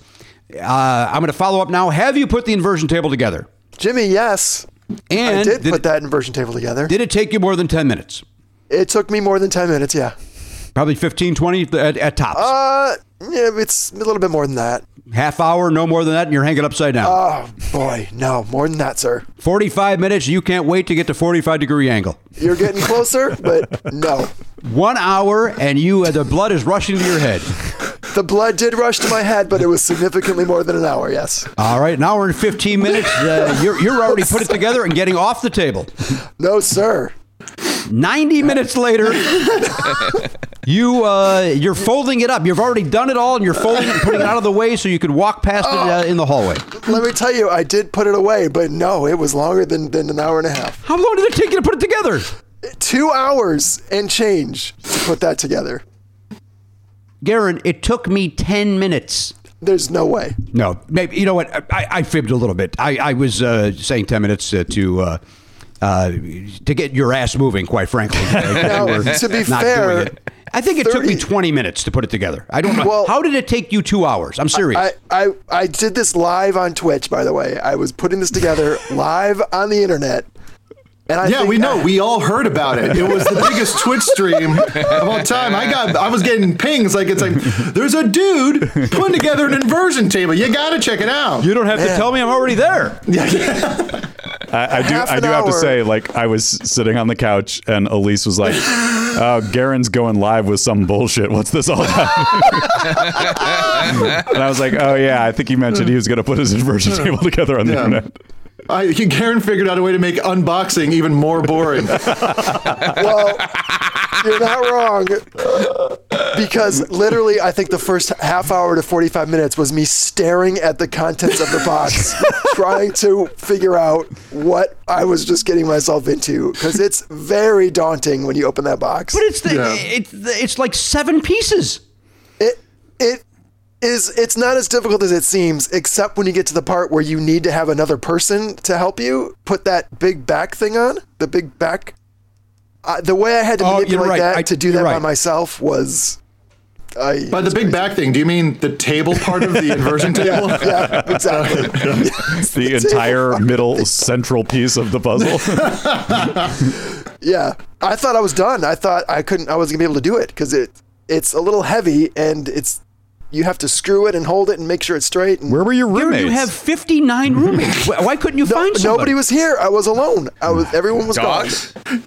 Speaker 4: Uh, I'm going to follow up now. Have you put the inversion table together?
Speaker 5: Jimmy, yes.
Speaker 4: And
Speaker 5: I did,
Speaker 4: did
Speaker 5: put
Speaker 4: it-
Speaker 5: that inversion table together.
Speaker 4: Did it take you more than 10 minutes?
Speaker 5: It took me more than 10 minutes, yeah.
Speaker 4: Probably 15, 20 at, at tops.
Speaker 5: Uh, yeah, it's a little bit more than that.
Speaker 4: Half hour, no more than that, and you're hanging upside down.
Speaker 5: Oh, boy, no, more than that, sir.
Speaker 4: 45 minutes, you can't wait to get to 45 degree angle.
Speaker 5: You're getting closer, *laughs* but no.
Speaker 4: One hour, and you uh, the blood is rushing to your head.
Speaker 5: The blood did rush to my head, but it was significantly more than an hour, yes.
Speaker 4: All right, an hour and 15 minutes. Uh, you're, you're already put it together and getting off the table.
Speaker 5: No, sir.
Speaker 4: 90 minutes later, *laughs* you uh, you're folding it up. You've already done it all, and you're folding it and putting it out of the way so you could walk past it uh, in the hallway.
Speaker 5: Let me tell you, I did put it away, but no, it was longer than, than an hour and a half.
Speaker 4: How long did it take you to put it together?
Speaker 5: Two hours and change to put that together.
Speaker 4: Garen, it took me 10 minutes.
Speaker 5: There's no way.
Speaker 4: No, maybe you know what? I, I fibbed a little bit. I, I was uh, saying ten minutes uh, to uh, to get your ass moving. Quite frankly, *laughs*
Speaker 5: to be fair.
Speaker 4: I think it took me twenty minutes to put it together. I don't know.
Speaker 5: Well-
Speaker 4: How did it take you two hours? I'm serious.
Speaker 5: I, I, I did this live on Twitch, by the way. I was putting this together *laughs* live on the internet. And I
Speaker 7: yeah,
Speaker 5: think
Speaker 7: we know.
Speaker 5: I-
Speaker 7: we all heard about it. It was the biggest Twitch stream of all time. I got, I was getting pings like it's like there's a dude putting together an inversion table. You got to check it out.
Speaker 4: you don't have to tell me. I'm already there.
Speaker 2: I, I do. I
Speaker 5: an
Speaker 2: do have to say, like, I was sitting on the couch, and Elise was like, uh, "Garen's going live with some bullshit. What's this all about?" *laughs* and I was like, "Oh yeah, I think he mentioned he was going to put his inversion table together on the
Speaker 7: Yeah.
Speaker 2: internet."
Speaker 7: I, *laughs* Garen figured out a way to make unboxing even more boring. *laughs*
Speaker 5: well, you're not wrong. Because literally, I think the first half hour to 45 minutes was me staring at the contents of the box, *laughs* trying to figure out what I was just getting myself into. Because it's very daunting when you open that box.
Speaker 4: But it's the,
Speaker 7: Yeah.
Speaker 4: it's the, it's like seven pieces.
Speaker 5: it it is it's not as difficult as it seems except when you get to the part where you need to have another person to help you put that big back thing on the big back. Uh, the way i had to
Speaker 4: Oh,
Speaker 5: manipulate
Speaker 4: right.
Speaker 5: that
Speaker 4: I-
Speaker 5: to do
Speaker 4: you're
Speaker 5: that by myself was I,
Speaker 7: By the big back thing, do you mean the table part of the *laughs* inversion table?
Speaker 5: yeah exactly. *laughs*
Speaker 2: The entire middle central piece of the puzzle. *laughs*
Speaker 5: yeah i thought i was done. I thought i couldn't i wasn't gonna be able to do it because it it's a little heavy and it's you have to screw it and hold it and make sure it's straight and
Speaker 2: Where were your
Speaker 4: Garen,
Speaker 2: roommates?
Speaker 4: you have 59 *laughs* roommates. Why why couldn't you
Speaker 5: No-
Speaker 4: find somebody?
Speaker 5: nobody was here i was alone i was everyone was
Speaker 6: Dogs?
Speaker 5: gone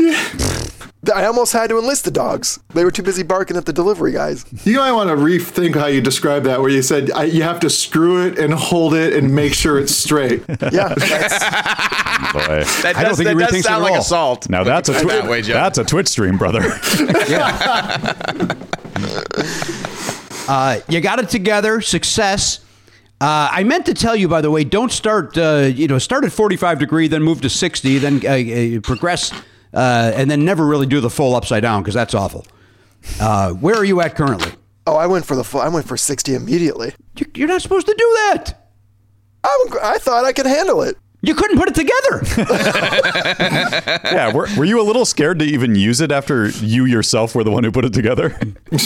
Speaker 5: I almost had to enlist the dogs. They were too busy barking at the delivery guys.
Speaker 7: You might want to rethink how you describe that, where you said I, you have to screw it and hold it and make sure it's straight. *laughs*
Speaker 5: Yeah, that's, *laughs*
Speaker 2: Boy.
Speaker 6: That
Speaker 4: I don't think
Speaker 6: that
Speaker 4: he
Speaker 6: does
Speaker 4: rethinks it
Speaker 6: sound
Speaker 4: at
Speaker 6: like
Speaker 4: all.
Speaker 6: assault.
Speaker 2: Now that's a
Speaker 6: Put
Speaker 2: twi-
Speaker 6: that way,
Speaker 2: that's a Twitch stream, brother.
Speaker 4: Uh, you got it together. Success. Uh, I meant to tell you, by the way, don't start. Uh, you know, start at 45 degree, then move to 60, then uh, uh, progress, uh, and then never really do the full upside down because that's awful. Uh, where are you at currently?
Speaker 5: Oh, I went for the full. I went for 60 immediately.
Speaker 4: You- You're not supposed to do that.
Speaker 5: I, I thought I could handle it.
Speaker 4: You couldn't put it together. *laughs* *laughs*
Speaker 2: Yeah, were, were you a little scared to even use it after you yourself were the one who put it together? *laughs*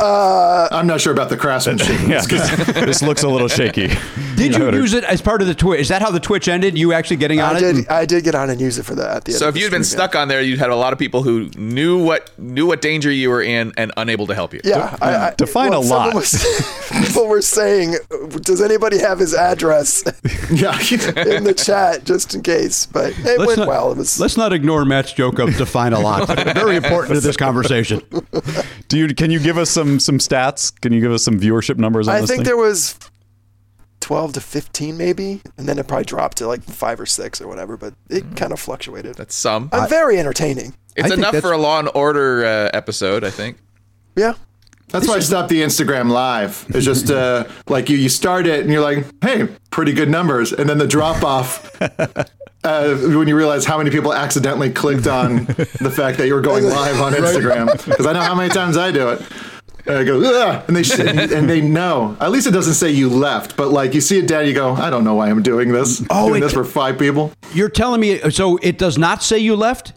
Speaker 7: Uh, I'm not sure about the craftsmanship. *laughs*
Speaker 2: yeah, this looks a little shaky.
Speaker 4: Did *laughs* you
Speaker 2: I would've-
Speaker 4: use it as part of the Twitch? Is that how the Twitch ended? You actually getting on
Speaker 5: I
Speaker 4: it?
Speaker 5: did. I did get on and use it for that. At the
Speaker 6: So
Speaker 5: of
Speaker 6: if you'd been
Speaker 5: stream, yeah.
Speaker 6: stuck on there, you'd had a lot of people who knew what knew what danger you were in and unable to help you.
Speaker 5: Yeah, I, I,
Speaker 2: Define a lot.
Speaker 5: Was, people were saying, "Does anybody have his address *laughs*
Speaker 7: yeah.
Speaker 5: in the chat, just in case?" But it
Speaker 4: Let's
Speaker 5: went
Speaker 4: not,
Speaker 5: well. It was.
Speaker 4: let's not ignore Matt's joke of define a lot. Very important to this conversation.
Speaker 2: Do you? Can you give us some some stats? Can you give us some viewership numbers on
Speaker 5: I
Speaker 2: this
Speaker 5: think
Speaker 2: thing?
Speaker 5: there was twelve to fifteen, maybe, and then it probably dropped to like five or six or whatever. But it kind of fluctuated.
Speaker 6: That's some.
Speaker 5: I'm very entertaining.
Speaker 6: It's
Speaker 4: I
Speaker 6: enough for a Law and Order uh, episode, I think.
Speaker 5: Yeah.
Speaker 7: That's why I stopped the Instagram live. It's just uh, *laughs* like you, you start it and you're like, hey, pretty good numbers. And then the drop off *laughs* uh, when you realize how many people accidentally clicked on *laughs* the fact that you were going live on Instagram. Because I know how many times I do it. And I go, Ugh, and they sh- and they know. At least it doesn't say you left, but like you see it down, you go, I don't know why I'm doing this.
Speaker 4: Oh,
Speaker 7: doing
Speaker 4: it-
Speaker 7: this for five people.
Speaker 4: You're telling me so it does not say you left?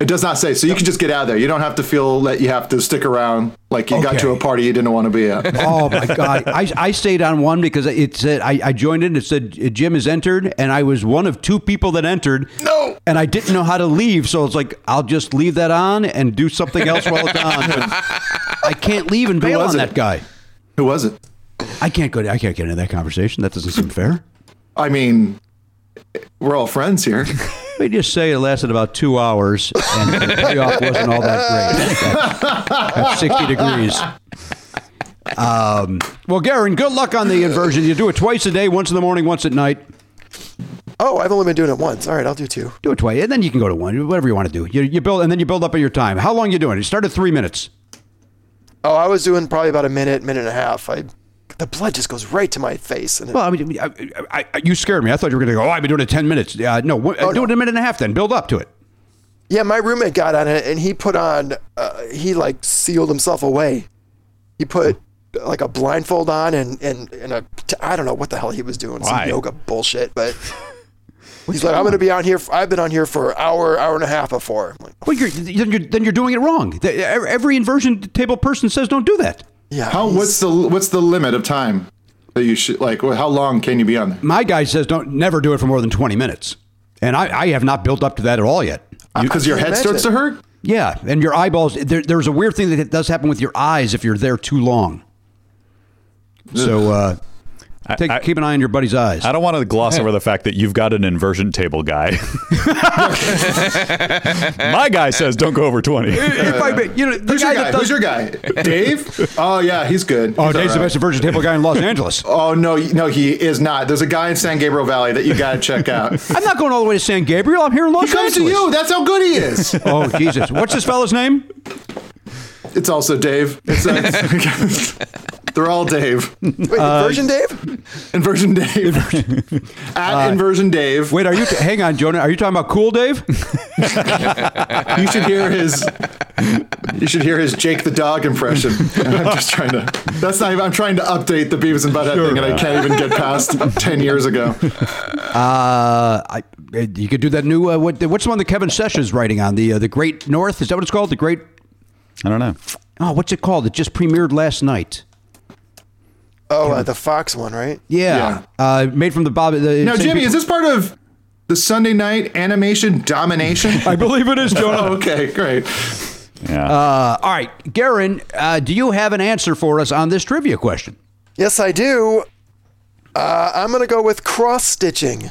Speaker 7: It does not say, so you can just get out of there. You don't have to feel that you have to stick around like you got
Speaker 4: Okay.
Speaker 7: to a party you didn't want to be at. *laughs*
Speaker 4: Oh my god! I, I stayed on one because it said I, I joined it. and It said uh, Jim has entered, and I was one of two people that entered.
Speaker 7: No.
Speaker 4: and I didn't know how to leave, so it's like I'll just leave that on and do something else while it's on. *laughs* But I can't leave and bail on
Speaker 7: it?
Speaker 4: that guy.
Speaker 7: Who was it?
Speaker 4: I can't go. I can't get into that conversation. That doesn't seem fair.
Speaker 7: I mean, we're all friends here. *laughs*
Speaker 4: Let me just say it lasted about two hours, and the payoff wasn't all that great. *laughs* At, at 60 degrees. Um, well, Garen, good luck on the inversion. You do it twice a day, once in the morning, once at night.
Speaker 5: Oh, I've only been doing it once. All right, I'll do two.
Speaker 4: Do it twice, and then you can go to one, whatever you want to do. You, you build, and then you build up on your time. How long you doing? You start at three minutes.
Speaker 5: Oh, I was doing probably about a minute, minute and a half. I, the blood just goes right to my face, and it,
Speaker 4: Well, I mean, I, I, I, you scared me. I thought you were going to go. Oh, I've been doing it ten minutes. Uh, no, what,
Speaker 5: Oh,
Speaker 4: do it in a minute and a half. Then build up to it.
Speaker 5: yeah, my roommate got on it, and he put on, uh, he like sealed himself away. He put like a blindfold on and and and a, I don't know what the hell he was doing,
Speaker 2: Why?
Speaker 5: some yoga bullshit, but. He's like, I'm going to be on here. For, I've been on here for an hour, hour and a half before. I'm like,
Speaker 4: Well, you're, then, you're, then you're doing it wrong. The- Every inversion table person says don't do that.
Speaker 5: yeah.
Speaker 7: How? What's the what's the limit of time that you should like? How long can you be on there?
Speaker 4: My guy says don't never do it for more than twenty minutes, and I, I have not built up to that at all yet.
Speaker 7: Because your
Speaker 5: can't
Speaker 7: head starts to hurt.
Speaker 4: Yeah, and your eyeballs. There, there's a weird thing that does happen with your eyes if you're there too long. So uh, take,
Speaker 2: I-
Speaker 4: keep an eye on your buddy's eyes.
Speaker 2: I don't want to gloss over the fact that you've got an inversion table guy. *laughs* My guy says don't go over 20.
Speaker 4: If I- you know, the
Speaker 7: Who's your
Speaker 4: guy
Speaker 7: guy?
Speaker 4: does-
Speaker 7: Who's your guy? Dave? Oh yeah, he's good.
Speaker 4: Oh,
Speaker 7: He's
Speaker 4: Dave's
Speaker 7: all
Speaker 4: the best inversion table guy in Los Angeles. *laughs*
Speaker 7: Oh no, no, he is not. There's a guy in San Gabriel Valley that you got to check out. *laughs*
Speaker 4: I'm not going all the way to San Gabriel. I'm here in Los
Speaker 7: He comes to you. That's how good he is.
Speaker 4: Oh Jesus! What's this fellow's name?
Speaker 7: It's also Dave. It's, uh, they're all Dave. *laughs*
Speaker 5: Wait, inversion, Dave?
Speaker 7: Inversion Dave. *laughs* At Inversion Dave.
Speaker 4: Wait, are you? hang on, Jonah. Are you talking about Cool Dave? *laughs*
Speaker 7: You should hear his. You should hear his Jake the dog impression. I'm just trying to. That's not. Even, I'm trying to update the Beavis and Butthead thing, and I can't even get past ten years ago.
Speaker 4: Uh, I, you could do that new. Uh, what, what's the one that Kevin Sessions writing on the uh, the Great North? Is that what it's called? The Great.
Speaker 2: I don't know.
Speaker 4: Oh, what's it called? It just premiered last night.
Speaker 5: Oh, uh, the Fox one, right?
Speaker 4: Yeah, Uh, made from the Bob. The,
Speaker 7: Now, Jimmy,
Speaker 4: people-
Speaker 7: is this part of the Sunday night animation domination? *laughs*
Speaker 4: I believe it is, Jonah.
Speaker 7: Oh, *laughs* okay, great.
Speaker 2: Yeah.
Speaker 4: Uh, all right, Garen, uh, do you have an answer for us on this trivia question?
Speaker 5: Yes, I do. Uh, I'm going to go with cross stitching.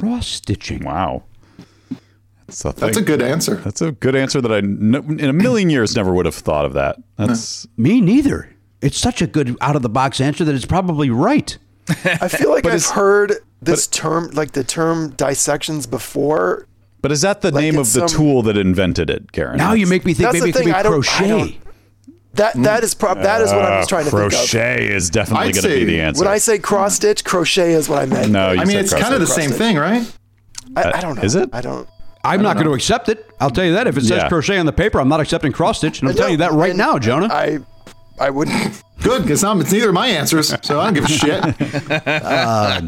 Speaker 4: Cross stitching.
Speaker 2: wow. That's a,
Speaker 7: That's a good answer.
Speaker 2: That's a good answer that I n- in a million years never would have thought of that. That's
Speaker 4: Me neither. It's such a good out of the box answer that it's probably right.
Speaker 5: I feel like *laughs* I've heard this term, like the term dissections before.
Speaker 2: But is that the
Speaker 5: Like
Speaker 2: name of the
Speaker 5: some-
Speaker 2: tool that invented it, Garen?
Speaker 4: Now you make me think maybe
Speaker 5: the
Speaker 4: it could be
Speaker 5: I don't-
Speaker 4: crochet.
Speaker 5: don't- That that is prob- that is what I was trying to think of.
Speaker 2: crochet is definitely going to be the answer.
Speaker 5: When I say cross stitch, crochet is what I meant.
Speaker 2: no, you
Speaker 7: I mean,
Speaker 2: said
Speaker 7: it's kind of the same thing, right?
Speaker 5: I, uh, I don't know.
Speaker 2: is it?
Speaker 5: I don't.
Speaker 4: I'm not going to accept it. I'll tell you that. If it says
Speaker 2: Yeah.
Speaker 4: crochet on the paper, I'm not accepting cross stitch, and I'm telling you that right now, Jonah.
Speaker 5: I I wouldn't.
Speaker 7: Good, because it's neither of my answers, so I don't give a shit. *laughs* Uh,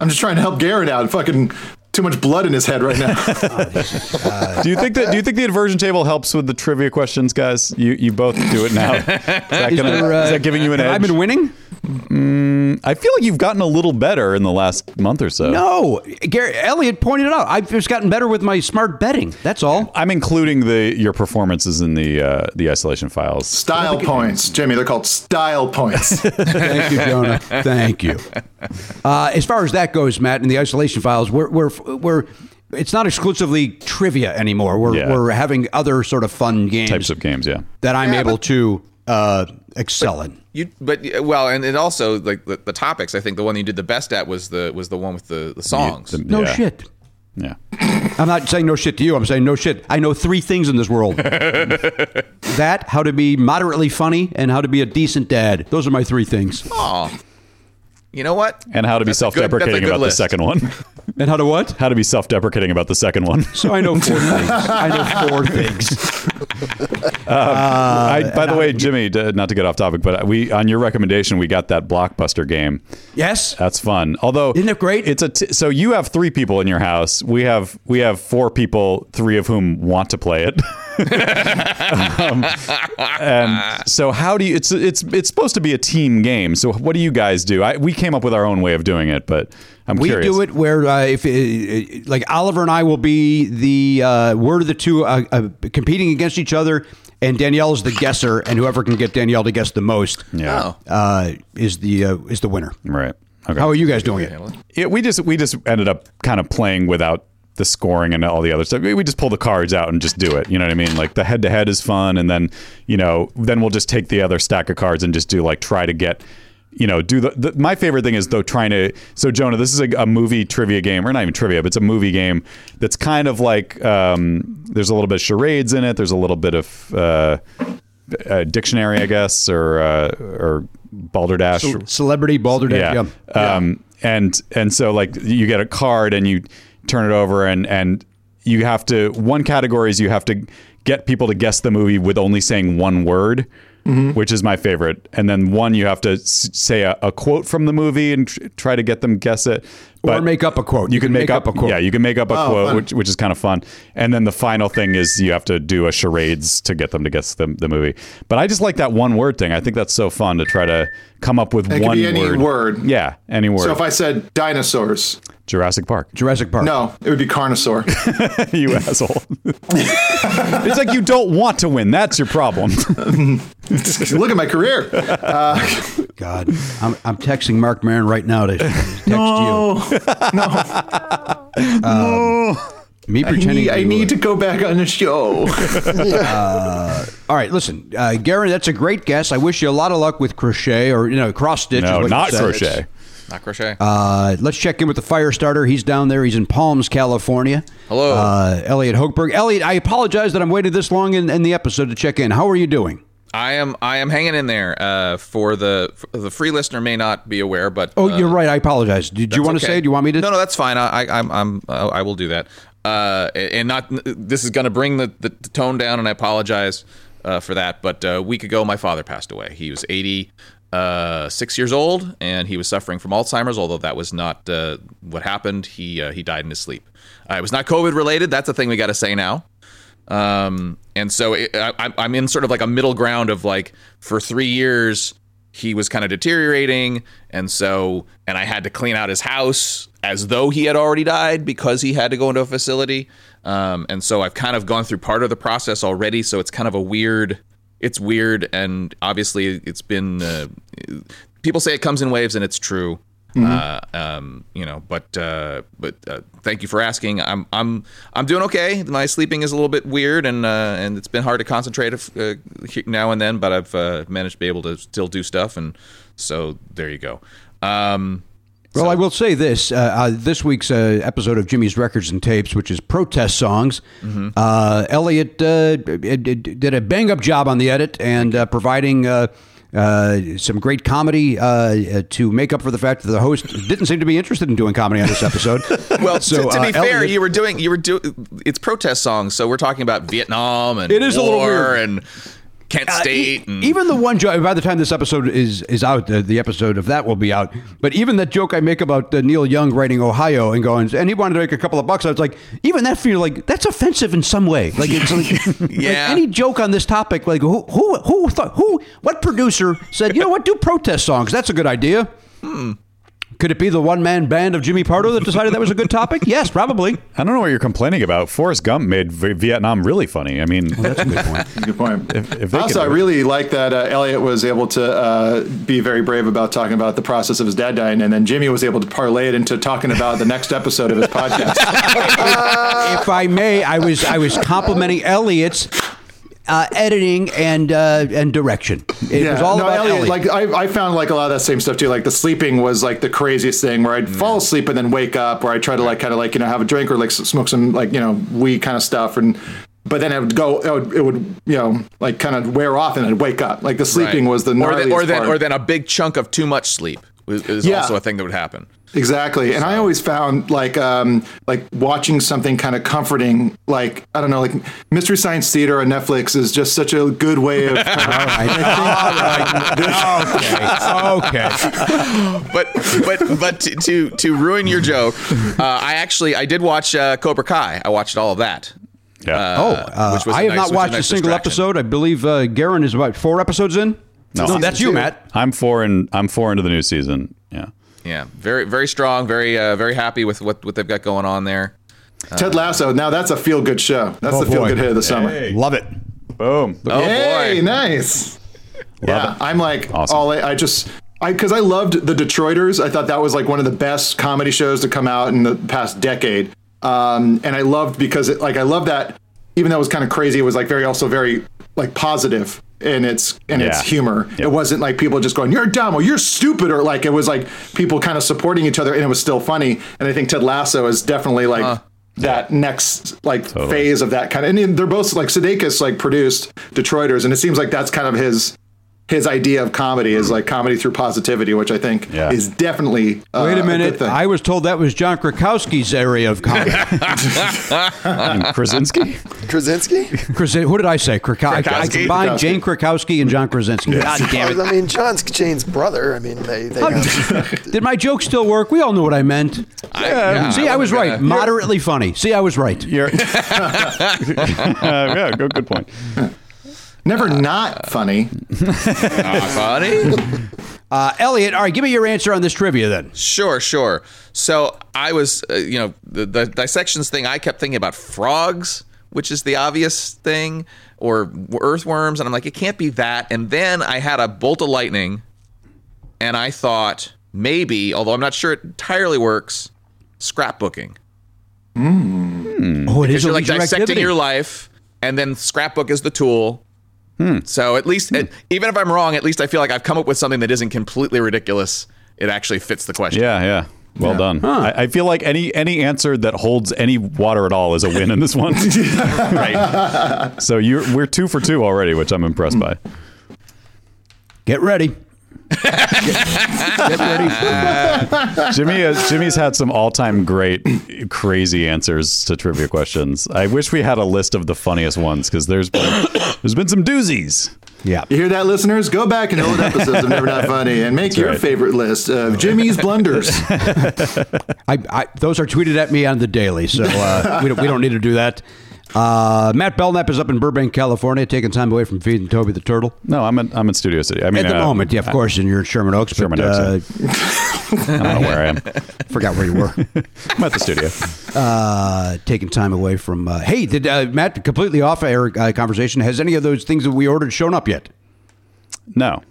Speaker 7: I'm just trying to help Garrett out. Fucking too much blood in his head right now. *laughs*
Speaker 2: do you think that? Do you think the inversion table helps with the trivia questions, guys? You you both do it now. Is that,
Speaker 4: Is
Speaker 2: gonna,
Speaker 4: there, uh,
Speaker 2: is that giving you an
Speaker 4: have
Speaker 2: edge?
Speaker 4: I've been winning?
Speaker 2: I feel like you've gotten a little better in the last month or so.
Speaker 4: No, Gary Elliot pointed it out. I've just gotten better with my smart betting. That's all.
Speaker 2: I'm including the your performances in the uh, the isolation files.
Speaker 7: Style points, Jimmy. They're called style points. *laughs*
Speaker 4: Thank you, Jonah. Thank you. *laughs* Uh, as far as that goes, Matt, in the isolation files, we're we're we're. It's not exclusively trivia anymore. We're
Speaker 2: Yeah.
Speaker 4: we're having other sort of fun games
Speaker 2: Types of games, yeah.
Speaker 4: that I'm able to uh, excel in.
Speaker 6: You, but well, and it also like the, the topics. I think the one you did the best at was the was the one with the, the songs.
Speaker 2: The-
Speaker 4: No
Speaker 2: yeah.
Speaker 4: shit.
Speaker 2: Yeah.
Speaker 4: I'm not saying no shit to you. I'm saying no shit. I know three things in this world. *laughs* that, how to be moderately funny, and how to be a decent dad. Those are my three things.
Speaker 6: Aw. You know what?
Speaker 2: And how to be
Speaker 6: That's a
Speaker 2: self-deprecating
Speaker 6: that's a good
Speaker 2: about the second one. *laughs*
Speaker 4: And how to what?
Speaker 2: how to be self-deprecating about the second one.
Speaker 4: So I know four *laughs* things. I know four things.
Speaker 2: Um, I, uh, by the uh, way, Jimmy, d- not to get off topic, but we on your recommendation, we got that blockbuster game.
Speaker 4: Yes.
Speaker 2: That's fun. Although,
Speaker 4: Isn't it great?
Speaker 2: It's a t- so you have three people in your house. We have we have four people, three of whom want to play it. *laughs* um, and so, how do you? It's it's it's supposed to be a team game. So, what do you guys do? I, we came up with our own way of doing it, but I'm
Speaker 4: We
Speaker 2: curious.
Speaker 4: do it where, uh, if uh, like Oliver and I will be the uh, we're the two uh, uh, competing against each other, and Danielle is the guesser, and whoever can get Danielle to guess the most,
Speaker 2: Yeah.
Speaker 6: Oh.
Speaker 4: uh, is the uh, is the winner.
Speaker 2: Right. Okay.
Speaker 4: How are you guys doing it?
Speaker 2: Yeah, we just we just ended up kind of playing without the scoring and all the other stuff. We we just pull the cards out and just do it. You know what I mean? Like the head to head is fun, and then you know then we'll just take the other stack of cards and just do like try to get. You know, do the, the my favorite thing is though trying to. So Jonah, this is a, a movie trivia game, or not even trivia, but it's a movie game that's kind of like um, there's a little bit of charades in it. There's a little bit of uh, dictionary, I guess, or uh, or balderdash.
Speaker 4: Celebrity balderdash.
Speaker 2: Yeah.
Speaker 4: Yeah.
Speaker 2: Um, and and so like you get a card and you turn it over and and you have to one category is you have to get people to guess the movie with only saying one word. Mm-hmm. Which is my favorite, and then one you have to say a, a quote from the movie and tr- try to get them guess it,
Speaker 4: Or make up a quote.
Speaker 2: You, can, make, up,
Speaker 4: a quote.
Speaker 2: Yeah, you can make up a
Speaker 7: Oh,
Speaker 2: quote,
Speaker 7: fun.
Speaker 2: which, which is kind of fun. And then the final thing is you have to do a charades to get them to guess the, the movie. But I just like that one word thing. I think that's so fun to try to come up with
Speaker 7: It could
Speaker 2: one
Speaker 7: be any
Speaker 2: word.
Speaker 7: word.
Speaker 2: Yeah, any word.
Speaker 7: So if I said dinosaurs,
Speaker 2: Jurassic Park.
Speaker 4: Jurassic Park.
Speaker 7: no, it would be carnosaur. *laughs*
Speaker 2: you *laughs* asshole. it's like you don't want to win. That's your problem. *laughs*
Speaker 7: Look at my career.
Speaker 4: God, I'm, I'm texting Marc Maron right now to text you. *laughs* Me
Speaker 7: I
Speaker 4: pretending.
Speaker 7: need, I need
Speaker 4: uh,
Speaker 7: to go back on the show. *laughs*
Speaker 4: All right, listen, uh, Gary, that's a great guess. I wish you a lot of luck with crochet or you know cross stitch. is
Speaker 2: no,
Speaker 4: what you
Speaker 2: not
Speaker 4: said.
Speaker 2: crochet.
Speaker 6: Not crochet.
Speaker 4: Uh, let's check in with the fire starter. He's down there. He's in Palms, California.
Speaker 6: Hello.
Speaker 4: uh, Elliot Hochberg. Elliot, I apologize that I'm waiting this long in, in the episode to check in. How are you doing?
Speaker 6: I am I am hanging in there. Uh, for the for the free listener may not be aware, but
Speaker 4: Oh,
Speaker 6: uh,
Speaker 4: you're right. I apologize. Did you want to
Speaker 6: okay.
Speaker 4: say? Do you want me to?
Speaker 6: No, no, that's fine. I, I, I'm, I'm, uh, I will do that. Uh, and not. This is going to bring the, the, tone down, and I apologize uh, for that. But uh, a week ago, my father passed away. He was 86 years old, and he was suffering from Alzheimer's. Although that was not uh, what happened, he uh, he died in his sleep. Uh, it was not COVID related. That's the thing we got to say now. Um, and so it, I, I'm- in sort of like a middle ground of like for three years he was kind of deteriorating, and so and I had to clean out his house as though he had already died because he had to go into a facility. Um, and so I've kind of gone through part of the process already. So it's kind of a weird. It's weird, and obviously it's been. Uh, people say it comes in waves, and it's true. Uh, um, you know, but uh, but uh, thank you for asking. I'm I'm I'm doing okay. My sleeping is a little bit weird, and uh, and it's been hard to concentrate uh, now and then. But I've uh, managed to be able to still do stuff, and so there you go. Um,
Speaker 4: Well, I will say this: uh, uh, this week's uh, episode of Jimmy's Records and Tapes, which is protest songs, uh, Elliot uh, did did a bang up job on the edit and uh, providing. Uh, uh, some great comedy uh, uh, to make up for the fact that the host *laughs* didn't seem to be interested in doing comedy on this episode. *laughs*
Speaker 6: Well,
Speaker 4: So,
Speaker 6: to, to
Speaker 4: uh,
Speaker 6: be fair,
Speaker 4: Elliot-
Speaker 6: you were doing you were doing it's protest songs, so we're talking about Vietnam and
Speaker 4: It is a little weird.
Speaker 6: and Kent
Speaker 4: Uh,
Speaker 6: State
Speaker 4: e-
Speaker 6: and
Speaker 4: even the one joke. By the time this episode is is out, uh, the episode of that will be out. But even that joke I make about uh, Neil Young writing Ohio and going, and he wanted to make a couple of bucks. I was like, even that feel like that's offensive in some way. Like it's like, *laughs* like
Speaker 6: Yeah.
Speaker 4: any joke on this topic. Like who who who thought who what producer said you know what do protest songs? That's a good idea. Could it be the one man band of Jimmy Pardo that decided that was a good topic? Yes, probably.
Speaker 2: I don't know what you're complaining about. Forrest Gump made v- Vietnam really funny. I mean,
Speaker 4: That's a good point. *laughs*
Speaker 7: Good point.
Speaker 2: if, if
Speaker 7: also,
Speaker 2: can
Speaker 7: I really like that uh, Elliot was able to uh, be very brave about talking about the process of his dad dying, and then Jimmy was able to parlay it into talking about the next episode of his *laughs* podcast.
Speaker 4: if I may, I was I was complimenting Elliot's uh, editing and uh, and direction. It was all
Speaker 7: no,
Speaker 4: about
Speaker 7: Elliot. Like I, I found like a lot of that same stuff too. Like the sleeping was like the craziest thing where I'd fall asleep and then wake up, or I try to like kind of like you know have a drink or like smoke some like you know weed kind of stuff, and but then it would go, it would, it would you know like kind of wear off and I'd wake up. Like the sleeping
Speaker 6: Right.
Speaker 7: was the
Speaker 6: or then or then or then a big chunk of too much sleep is, is
Speaker 7: Yeah.
Speaker 6: also a thing that would happen.
Speaker 7: Exactly. And I always found like um like watching something kind of comforting, like I don't know, like Mystery Science Theater on Netflix is just such a good way of *laughs* All *laughs* right.
Speaker 4: okay. Okay.
Speaker 6: but but but to to, to ruin your joke, uh, I actually I did watch uh, Cobra Kai. I watched all of that.
Speaker 2: Yeah.
Speaker 4: Oh, uh,
Speaker 6: which was a
Speaker 4: I have
Speaker 6: nice-
Speaker 4: not
Speaker 6: which was a
Speaker 4: watched a single episode. I believe uh, Garen is about four episodes in. No, that's you,
Speaker 7: two.
Speaker 4: Matt.
Speaker 2: I'm four and I'm four into the new season. Yeah.
Speaker 6: Yeah, very very strong. Very uh, very happy with what what they've got going on there.
Speaker 7: Ted Lasso. Now that's a feel good show. That's
Speaker 4: Oh,
Speaker 7: the feel good hit of the summer.
Speaker 4: Love it.
Speaker 2: Boom.
Speaker 6: Oh
Speaker 7: hey,
Speaker 6: boy.
Speaker 7: nice. yeah, I'm like
Speaker 2: Awesome.
Speaker 7: all I, I just I because I loved the Detroiters. I thought that was like one of the best comedy shows to come out in the past decade. Um, and I loved because it like I love that even though it was kind of crazy, it was like very also very like positive in its in its humor.
Speaker 2: Yeah.
Speaker 7: It wasn't like people just going "you're dumb" or "you're stupid" or like it was like people kind of supporting each other, and it was still funny. And I think Ted Lasso is definitely like. That next like phase of that kind of, and they're both like Sudeikis like produced Detroiters, and it seems like that's kind of his his idea of comedy is like comedy through positivity, which I think
Speaker 2: Yeah.
Speaker 7: is definitely uh,
Speaker 4: Wait a
Speaker 7: good
Speaker 4: minute.
Speaker 7: thing.
Speaker 4: I was told that was John Krakowski's area of comedy. *laughs* *laughs*
Speaker 2: And Krasinski?
Speaker 5: Krasinski?
Speaker 4: Krasin- who did I say? Kraka- I, I combined
Speaker 7: Krakowski.
Speaker 4: Jane Krakowski and John Krasinski. God damn it.
Speaker 5: I mean, John's Jane's brother. I mean, they, they have, *laughs*
Speaker 4: Did my joke still work? We all knew what I meant.
Speaker 6: I- yeah,
Speaker 4: See, I,
Speaker 6: I
Speaker 4: was
Speaker 6: wasn't
Speaker 4: right. Moderately funny. See, I was right.
Speaker 2: You're. uh, yeah, good, good point.
Speaker 7: Never not funny.
Speaker 6: Not funny. *laughs*
Speaker 4: Uh, Elliot, all right, give me your answer on this trivia then.
Speaker 6: Sure, sure. So I was, uh, you know, the, the dissections thing. I kept thinking about frogs, which is the obvious thing, or earthworms, and I'm like, it can't be that. And then I had a bolt of lightning, and I thought maybe, although I'm not sure it entirely works, scrapbooking.
Speaker 4: Oh, it
Speaker 6: Because
Speaker 4: is a
Speaker 6: you're like
Speaker 4: leisure
Speaker 6: dissecting
Speaker 4: activity.
Speaker 6: your life, and then scrapbook is the tool. Hmm. So at least, hmm. it, even if I'm wrong, at least I feel like I've come up with something that isn't completely ridiculous. It actually fits the question.
Speaker 2: Yeah, yeah. Well done. I, I feel like any any answer that holds any water at all is a win in this one. *laughs*
Speaker 6: Right.
Speaker 2: so you're we're two for two already, which I'm impressed by.
Speaker 4: Get ready. Get ready.
Speaker 2: Jimmy has, Jimmy's had some all time great crazy answers to trivia questions. I wish we had a list of the funniest ones because there's been there's been some doozies.
Speaker 4: Yeah.
Speaker 7: You hear that, listeners? Go back and old episodes of Never Not Funny and make your
Speaker 2: right.
Speaker 7: favorite list of Jimmy's blunders. *laughs*
Speaker 4: I, I, those are tweeted at me on the daily, so uh, we, don't, we don't need to do that. Uh, Matt Belknap is up in Burbank, California, taking time away from feeding Toby the turtle.
Speaker 2: No, I'm in I'm in Studio City. I mean,
Speaker 4: At the
Speaker 2: uh,
Speaker 4: moment, yeah, of course, and you're in Sherman Oaks.
Speaker 2: Sherman
Speaker 4: but,
Speaker 2: Oaks,
Speaker 4: uh,
Speaker 2: I don't know where I am. *laughs*
Speaker 4: forgot where you were. *laughs*
Speaker 2: I'm at the studio.
Speaker 4: uh, taking time away from. Uh, hey, did uh, Matt completely off air uh, conversation? Has any of those things that we ordered shown up yet?
Speaker 2: No.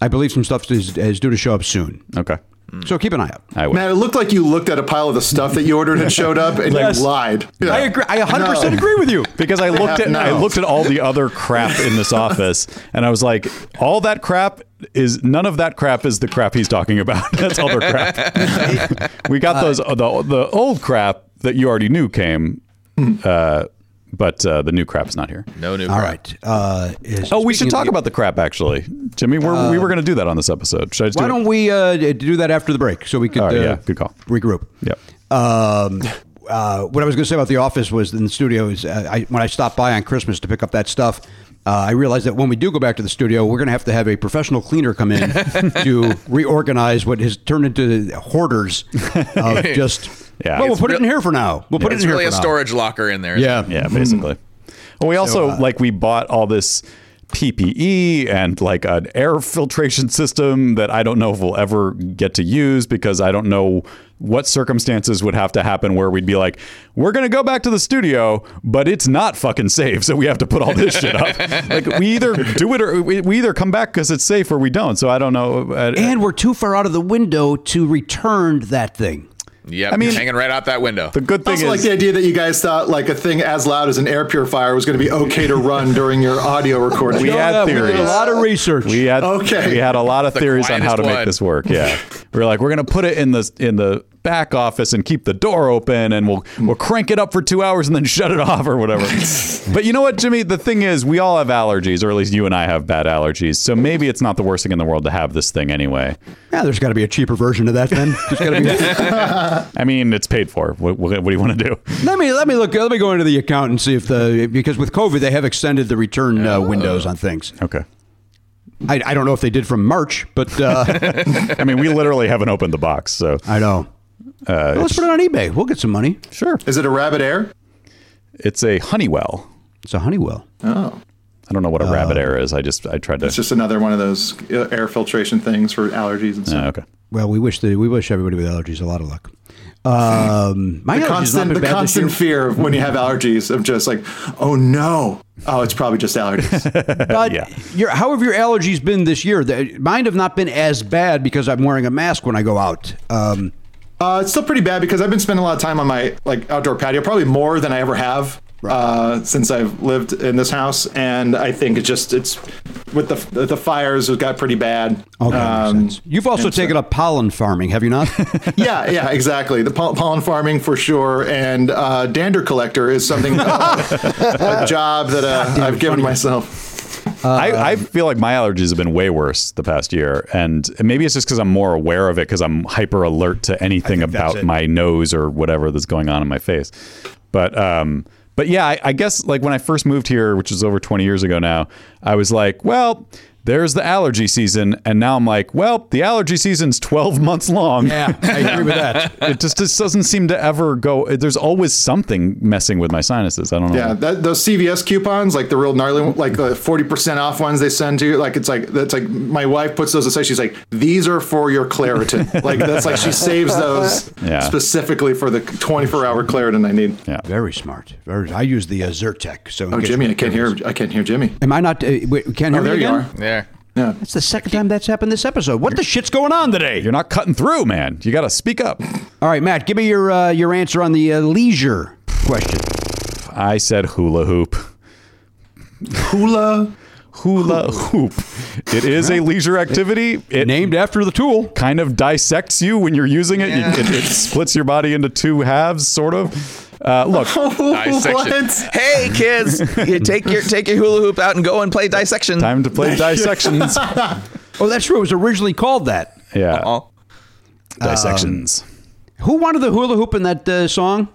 Speaker 4: I believe some stuff is, is due to show up soon.
Speaker 2: Okay.
Speaker 4: So keep an eye out.
Speaker 2: I will.
Speaker 7: Man, it looked like you looked at a pile of the stuff that you ordered and showed up, and
Speaker 4: Yes.
Speaker 7: you lied. Yeah.
Speaker 4: I agree. I 100
Speaker 7: No.
Speaker 4: percent agree with you.
Speaker 2: because I *laughs* looked at
Speaker 7: No.
Speaker 2: I looked at all the other crap in this *laughs* office and I was like, all that crap is none of that crap is the crap he's talking about. *laughs* That's other crap. we got those the the old crap that you already knew came, uh, but uh, the new crap's not here.
Speaker 6: No new.
Speaker 4: All
Speaker 6: crap.
Speaker 4: right. Uh, is-
Speaker 2: Oh, we should talk
Speaker 4: of-
Speaker 2: about the crap actually, Jimmy. We're, we were going to do that on this episode. Should I just
Speaker 4: Why
Speaker 2: do
Speaker 4: don't we uh, do that after the break so we could
Speaker 2: All right,
Speaker 4: uh,
Speaker 2: yeah, good call.
Speaker 4: regroup?
Speaker 2: Yep.
Speaker 4: Um, uh, what I was going to say about the office was in the studio is uh, I, when I stopped by on Christmas to pick up that stuff, uh, I realize that when we do go back to the studio, we're going to have to have a professional cleaner come in *laughs* to reorganize what has turned into hoarders of *laughs* just.
Speaker 2: Yeah.
Speaker 4: well, we'll
Speaker 2: It's
Speaker 4: put it in here for now. We'll put it
Speaker 6: It's
Speaker 4: in here
Speaker 6: really a
Speaker 4: now.
Speaker 6: storage locker in there.
Speaker 4: Yeah.
Speaker 2: Yeah, basically. Well, we also
Speaker 4: uh,
Speaker 2: like we bought all this PPE and like an air filtration system that I don't know if we'll ever get to use because I don't know what circumstances would have to happen where we'd be like, we're gonna go back to the studio, but it's not fucking safe, so we have to put all this shit up. *laughs* like we either do it or we, we either come back because it's safe or we don't. So I don't know. Uh,
Speaker 4: And we're too far out of the window to return that thing.
Speaker 6: Yep.
Speaker 2: I mean-
Speaker 6: hanging right out that window.
Speaker 2: the good
Speaker 7: I
Speaker 2: thing
Speaker 7: also like the idea that you guys thought like a thing as loud as an air purifier was going to be okay to run during your audio recording.
Speaker 2: We had
Speaker 4: Yeah, we did a lot of research.
Speaker 2: We had
Speaker 7: Okay.
Speaker 2: we had a lot of
Speaker 6: The
Speaker 2: theories on how to
Speaker 6: quietest
Speaker 2: make this work. Yeah, *laughs* we are like, we're gonna put it in the in the back office and keep the door open, and we'll we'll crank it up for two hours and then *laughs* shut it off or whatever. *laughs* but you know what, Jimmy? The thing is, we all have allergies, or at least you and I have bad allergies. So maybe it's not the worst thing in the world to have this thing anyway.
Speaker 4: Yeah, there's got to be a cheaper version of that then. There's got to be. *laughs*
Speaker 2: I mean, it's paid for. What, what, what do you want to do?
Speaker 4: Let me let me look. Let me go into the account and see if the because with COVID they have extended the return uh, windows on things.
Speaker 2: Okay.
Speaker 4: I, I don't know if they did from March, but uh,
Speaker 2: I mean, we literally haven't opened the box, so
Speaker 4: I know.
Speaker 2: Uh,
Speaker 4: Well, let's put it on eBay. We'll get some money.
Speaker 2: sure.
Speaker 7: Is it a rabbit air?
Speaker 2: It's a Honeywell.
Speaker 4: It's a Honeywell.
Speaker 7: Oh,
Speaker 2: I don't know what a rabbit air is. I just I tried to.
Speaker 7: it's just another one of those uh, air filtration things for allergies and stuff.
Speaker 2: Uh, okay.
Speaker 4: Well, we wish the we wish everybody with allergies a lot of luck. Um, my
Speaker 7: The constant, the constant fear of when you have allergies of just like, oh no, oh it's probably just allergies. *laughs*
Speaker 4: But
Speaker 2: Yeah.
Speaker 4: your, how have your allergies been this year? The- Mine have not been as bad because I'm wearing a mask when I go out. Um,
Speaker 7: Uh, it's still pretty bad because I've been spending a lot of time on my like outdoor patio, probably more than I ever have uh, since I've lived in this house. And I think it's just it's with the the fires it got pretty bad.
Speaker 4: okay,
Speaker 7: Um.
Speaker 4: You've also
Speaker 7: and so-
Speaker 4: taken up pollen farming, have you not? *laughs*
Speaker 7: yeah, yeah, exactly. The poll- pollen farming for sure, and uh, dander collector is something *laughs* a job that uh, I've given myself.
Speaker 2: I, I feel like my allergies have been way worse the past year, and maybe it's just because I'm more aware of it because I'm hyper alert to anything about my nose or whatever that's going on in my face. But um, but yeah, I, I guess like when I first moved here, which is over 20 years ago now, I was like, well. There's the allergy season, and now I'm like, well, the allergy season's 12 months long.
Speaker 4: yeah, I agree with that. *laughs*
Speaker 2: it just, just doesn't seem to ever go. There's always something messing with my sinuses. I don't know.
Speaker 7: Yeah, that, those CVS coupons, like the real gnarly, like the forty percent off ones they send to you, like it's like that's like my wife puts those aside. She's like, these are for your Claritin. *laughs* like that's like she saves those
Speaker 2: Yeah.
Speaker 7: specifically for the twenty four hour Claritin I need.
Speaker 2: Yeah.
Speaker 4: Very smart. Very. I use the uh, Zyrtec. So
Speaker 7: Oh, Jimmy, I can't hear. I can't hear Jimmy.
Speaker 4: Am I not? Uh, wait, can't hear
Speaker 7: Oh,
Speaker 4: me
Speaker 7: there you
Speaker 4: again?
Speaker 7: are.
Speaker 6: There.
Speaker 7: Yeah.
Speaker 4: That's the second time that's happened this episode. What the shit's going on today?
Speaker 2: You're not cutting through, man. You got to speak up.
Speaker 4: All right, Matt, give me your uh, your answer on the uh, leisure question.
Speaker 2: I said hula hoop.
Speaker 7: Hula.
Speaker 2: Hula hoop. It is a leisure activity. It
Speaker 4: Named after the tool.
Speaker 2: kind of dissects you when you're using it. You- It, it splits your body into two halves, sort of. Uh, look, *laughs*
Speaker 6: Dissection. Hey kids, you take your take your hula hoop out and go and play dissection.
Speaker 2: time to play *laughs* dissections. *laughs*
Speaker 4: Oh, that's true. It was originally called that.
Speaker 2: Yeah,
Speaker 6: Oh,
Speaker 2: dissections.
Speaker 4: Who wanted the hula hoop in that uh, song?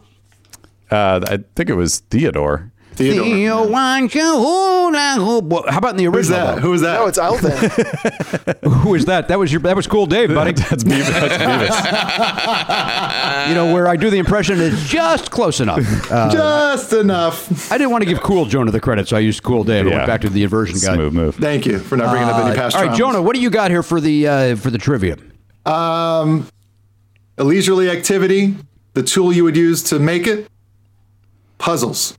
Speaker 2: Uh, I think it was Theodore.
Speaker 7: Theodore.
Speaker 4: Theo wants a hula hoop. Well, how about in the
Speaker 7: Who's
Speaker 4: original?
Speaker 7: that?
Speaker 4: though?
Speaker 7: Who's that?
Speaker 5: No, it's Alvin. *laughs*
Speaker 4: Who is that? That was your. That was Cool Dave, *laughs* buddy.
Speaker 2: That's Beavis. That's Beavis.
Speaker 4: you know where I do the impression is just close enough. Uh, *laughs*
Speaker 7: Just enough.
Speaker 4: I didn't want to give Cool Jonah the credit, so I used Cool Dave. I
Speaker 2: Yeah.
Speaker 4: went back to the inversion guy.
Speaker 2: Smooth move.
Speaker 7: Thank you for not bringing up any
Speaker 4: Uh,
Speaker 7: past
Speaker 4: all right,
Speaker 7: traumas.
Speaker 4: Jonah, what do you got here for the uh, for the trivia?
Speaker 7: Um, a leisurely activity. The tool you would use to make it. Puzzles.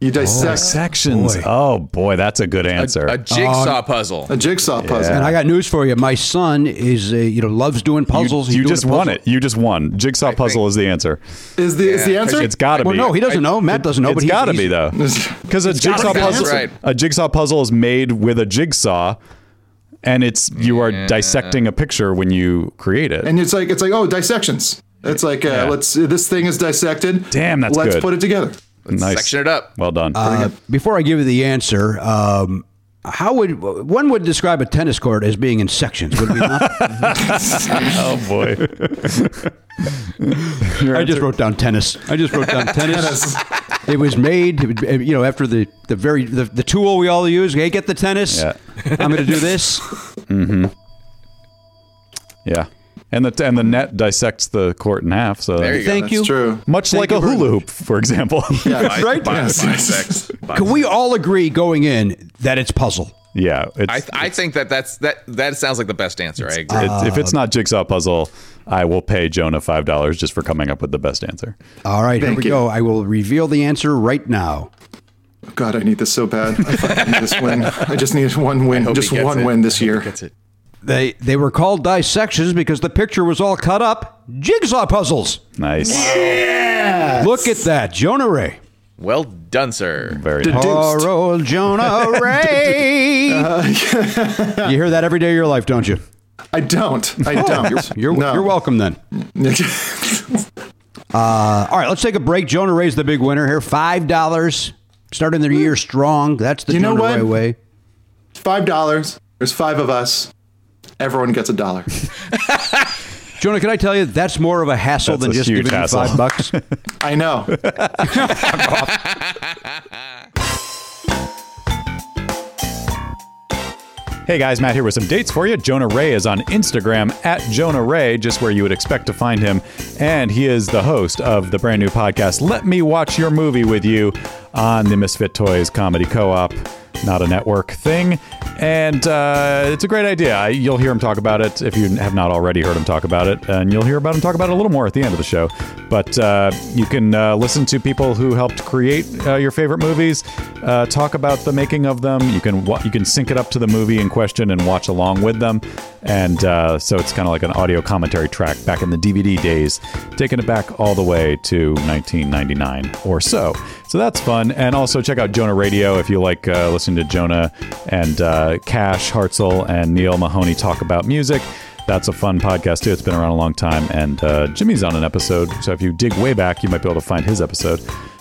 Speaker 7: You dissect
Speaker 2: sections.
Speaker 4: boy.
Speaker 2: Oh boy, that's a good answer.
Speaker 6: A jigsaw puzzle.
Speaker 7: a jigsaw puzzle.
Speaker 4: And I got news for you. My son is, uh, you know, loves doing puzzles. He's
Speaker 2: you
Speaker 4: doing
Speaker 2: just
Speaker 4: a
Speaker 2: won
Speaker 4: puzzle.
Speaker 2: it. You just won. Jigsaw puzzle is the answer.
Speaker 7: Is the is the
Speaker 6: Yeah,
Speaker 7: answer?
Speaker 2: It's got to
Speaker 4: Well,
Speaker 2: be.
Speaker 4: no, he doesn't know. Matt doesn't know,
Speaker 2: It's
Speaker 4: but he-
Speaker 2: got to
Speaker 4: he's-
Speaker 2: be though, because a jigsaw
Speaker 7: be the
Speaker 2: puzzle,
Speaker 7: answer.
Speaker 6: Right.
Speaker 2: a jigsaw puzzle is made with a jigsaw, and it's you are dissecting a picture when you create it.
Speaker 7: and it's like it's like oh dissections. It's like uh,
Speaker 2: Yeah.
Speaker 7: let's this thing is dissected.
Speaker 2: Damn, that's
Speaker 7: let's
Speaker 2: good.
Speaker 7: put it together.
Speaker 2: Nice.
Speaker 6: Section it up.
Speaker 2: Well done.
Speaker 4: Uh, before I give you the answer, um, how would one would describe a tennis court as being in sections? Would we not? *laughs*
Speaker 2: oh boy. *laughs*
Speaker 4: I just wrote down tennis. I just wrote down tennis. It was made, you know, after the the very the, the tool we all use. Hey, get the tennis.
Speaker 2: Yeah.
Speaker 4: I'm going to do this.
Speaker 2: Yeah. And the and the net dissects the court in half. So
Speaker 6: There you go.
Speaker 4: Thank
Speaker 7: That's
Speaker 4: you.
Speaker 7: true.
Speaker 2: much
Speaker 4: Thank
Speaker 2: like a
Speaker 4: very
Speaker 2: hula hoop, for example. *laughs*
Speaker 6: Bi- *laughs*
Speaker 4: Right?
Speaker 6: bi-
Speaker 7: Yes.
Speaker 6: bisects.
Speaker 4: Can we all agree going in that it's puzzle?
Speaker 2: yeah. It's,
Speaker 6: I, I think that that's that that sounds like the best answer. I agree.
Speaker 2: it's- if it's not jigsaw puzzle, I will pay Jonah five dollars just for coming up with the best answer.
Speaker 4: All right, here we
Speaker 7: you.
Speaker 4: go. I will reveal the answer right now.
Speaker 7: God, I need this so bad. I need this win. I just need one win. Just
Speaker 6: gets
Speaker 7: one
Speaker 6: it.
Speaker 7: win this
Speaker 6: I
Speaker 7: year.
Speaker 6: gets it.
Speaker 4: They they were called dissections because the picture was all cut up. Jigsaw puzzles.
Speaker 2: Nice. Yes.
Speaker 4: Look at that, Jonah Ray.
Speaker 6: Well done, sir.
Speaker 2: Very
Speaker 7: Did-
Speaker 2: nice.
Speaker 4: Poor old Jonah *laughs* Ray. you hear that every day of your life, don't you?
Speaker 7: I don't. I don't.
Speaker 4: You're
Speaker 7: No.
Speaker 4: you're welcome then. *laughs* Uh, all right, let's take a break. Jonah Ray's the big winner here. Five dollars. Starting the year strong. That's the
Speaker 7: You
Speaker 4: Jonah? Ray way.
Speaker 7: Five dollars. There's five of us. Everyone gets a dollar. *laughs*
Speaker 4: Jonah, can I tell you that's more of a hassle
Speaker 2: That's
Speaker 4: than
Speaker 2: a
Speaker 4: just
Speaker 2: huge
Speaker 4: giving you
Speaker 2: hassle.
Speaker 4: five bucks? *laughs*
Speaker 7: I know. *laughs*
Speaker 2: Hey guys, Matt here with some dates for you. Jonah Ray is on Instagram at Jonah Ray, just where you would expect to find him. And he is the host of the brand new podcast, Let Me Watch Your Movie with You on the Misfit Toys Comedy Co op, not a network thing. And uh, it's a great idea. You'll hear him talk about it if you have not already heard him talk about it. And you'll hear about him talk about it a little more at the end of the show. But uh, you can uh, listen to people who helped create uh, your favorite movies, uh, talk about the making of them. You can you can sync it up to the movie in question and watch along with them. And uh, so it's kind of like an audio commentary track back in the DVD days, taking it back all the way to 1999 or so. So that's fun. And also check out Jonah Raydio if you like uh, listening to Jonah and uh, Cash Hartzell and Neil Mahoney talk about music. That's a fun podcast too. It's been around a long time, and uh, Jimmy's on an episode. So if you dig way back, you might be able to find his episode.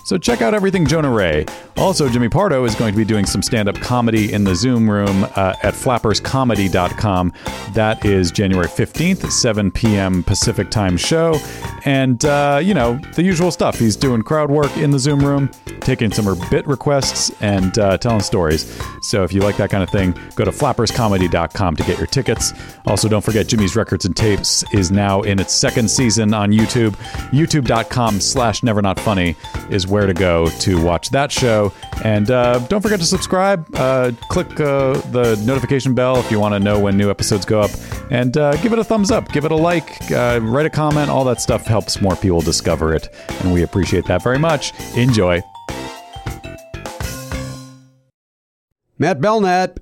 Speaker 2: So check out everything Jonah Ray. Also, Jimmy Pardo is going to be doing some stand-up comedy in the Zoom room uh, at flapperscomedy.com. That is January 15th, 7 p.m. Pacific time show. And, uh, you know, the usual stuff. He's doing crowd work in the Zoom room, taking some bit requests, and uh, telling stories. So if you like that kind of thing, go to flapperscomedy.com to get your tickets. Also, don't forget Jimmy's Records and Tapes is now in its second season on YouTube. YouTube.com slash never not funny is where to go to watch that show. And uh, don't forget to subscribe. Uh, click uh, the notification bell if you want to know when new episodes go up. And uh, give it a thumbs up, give it a like, uh, write a comment. All that stuff helps more people discover it. And we appreciate that very much. Enjoy.
Speaker 4: Matt Belknap,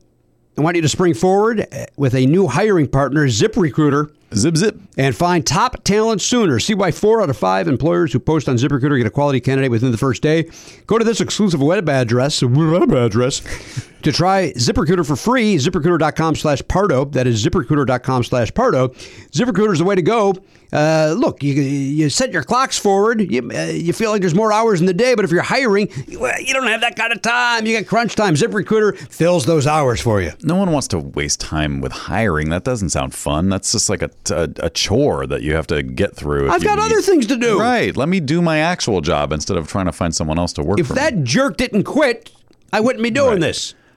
Speaker 4: I want you to spring forward with a new hiring partner, ZipRecruiter.
Speaker 2: Zip, zip.
Speaker 4: And find top talent sooner. See why four out of five employers who post on ZipRecruiter get a quality candidate within the first day. Go to this exclusive web address, web address, to try ZipRecruiter for free. ZipRecruiter.com slash Pardo. That is ZipRecruiter.com slash Pardo. ZipRecruiter is the way to go. Uh, look, you, you set your clocks forward. You, uh, you feel like there's more hours in the day, but if you're hiring, you don't have that kind of time. You got crunch time. ZipRecruiter fills those hours for you.
Speaker 2: No one wants to waste time with hiring. That doesn't sound fun. That's just like a, a, a chore that you have to get through.
Speaker 4: I've got
Speaker 2: need-
Speaker 4: other things to do.
Speaker 2: Right. Let me do my actual job instead of trying to find someone else to work
Speaker 4: If
Speaker 2: for
Speaker 4: that
Speaker 2: me.
Speaker 4: jerk didn't quit, I wouldn't be doing
Speaker 2: Right.
Speaker 4: this.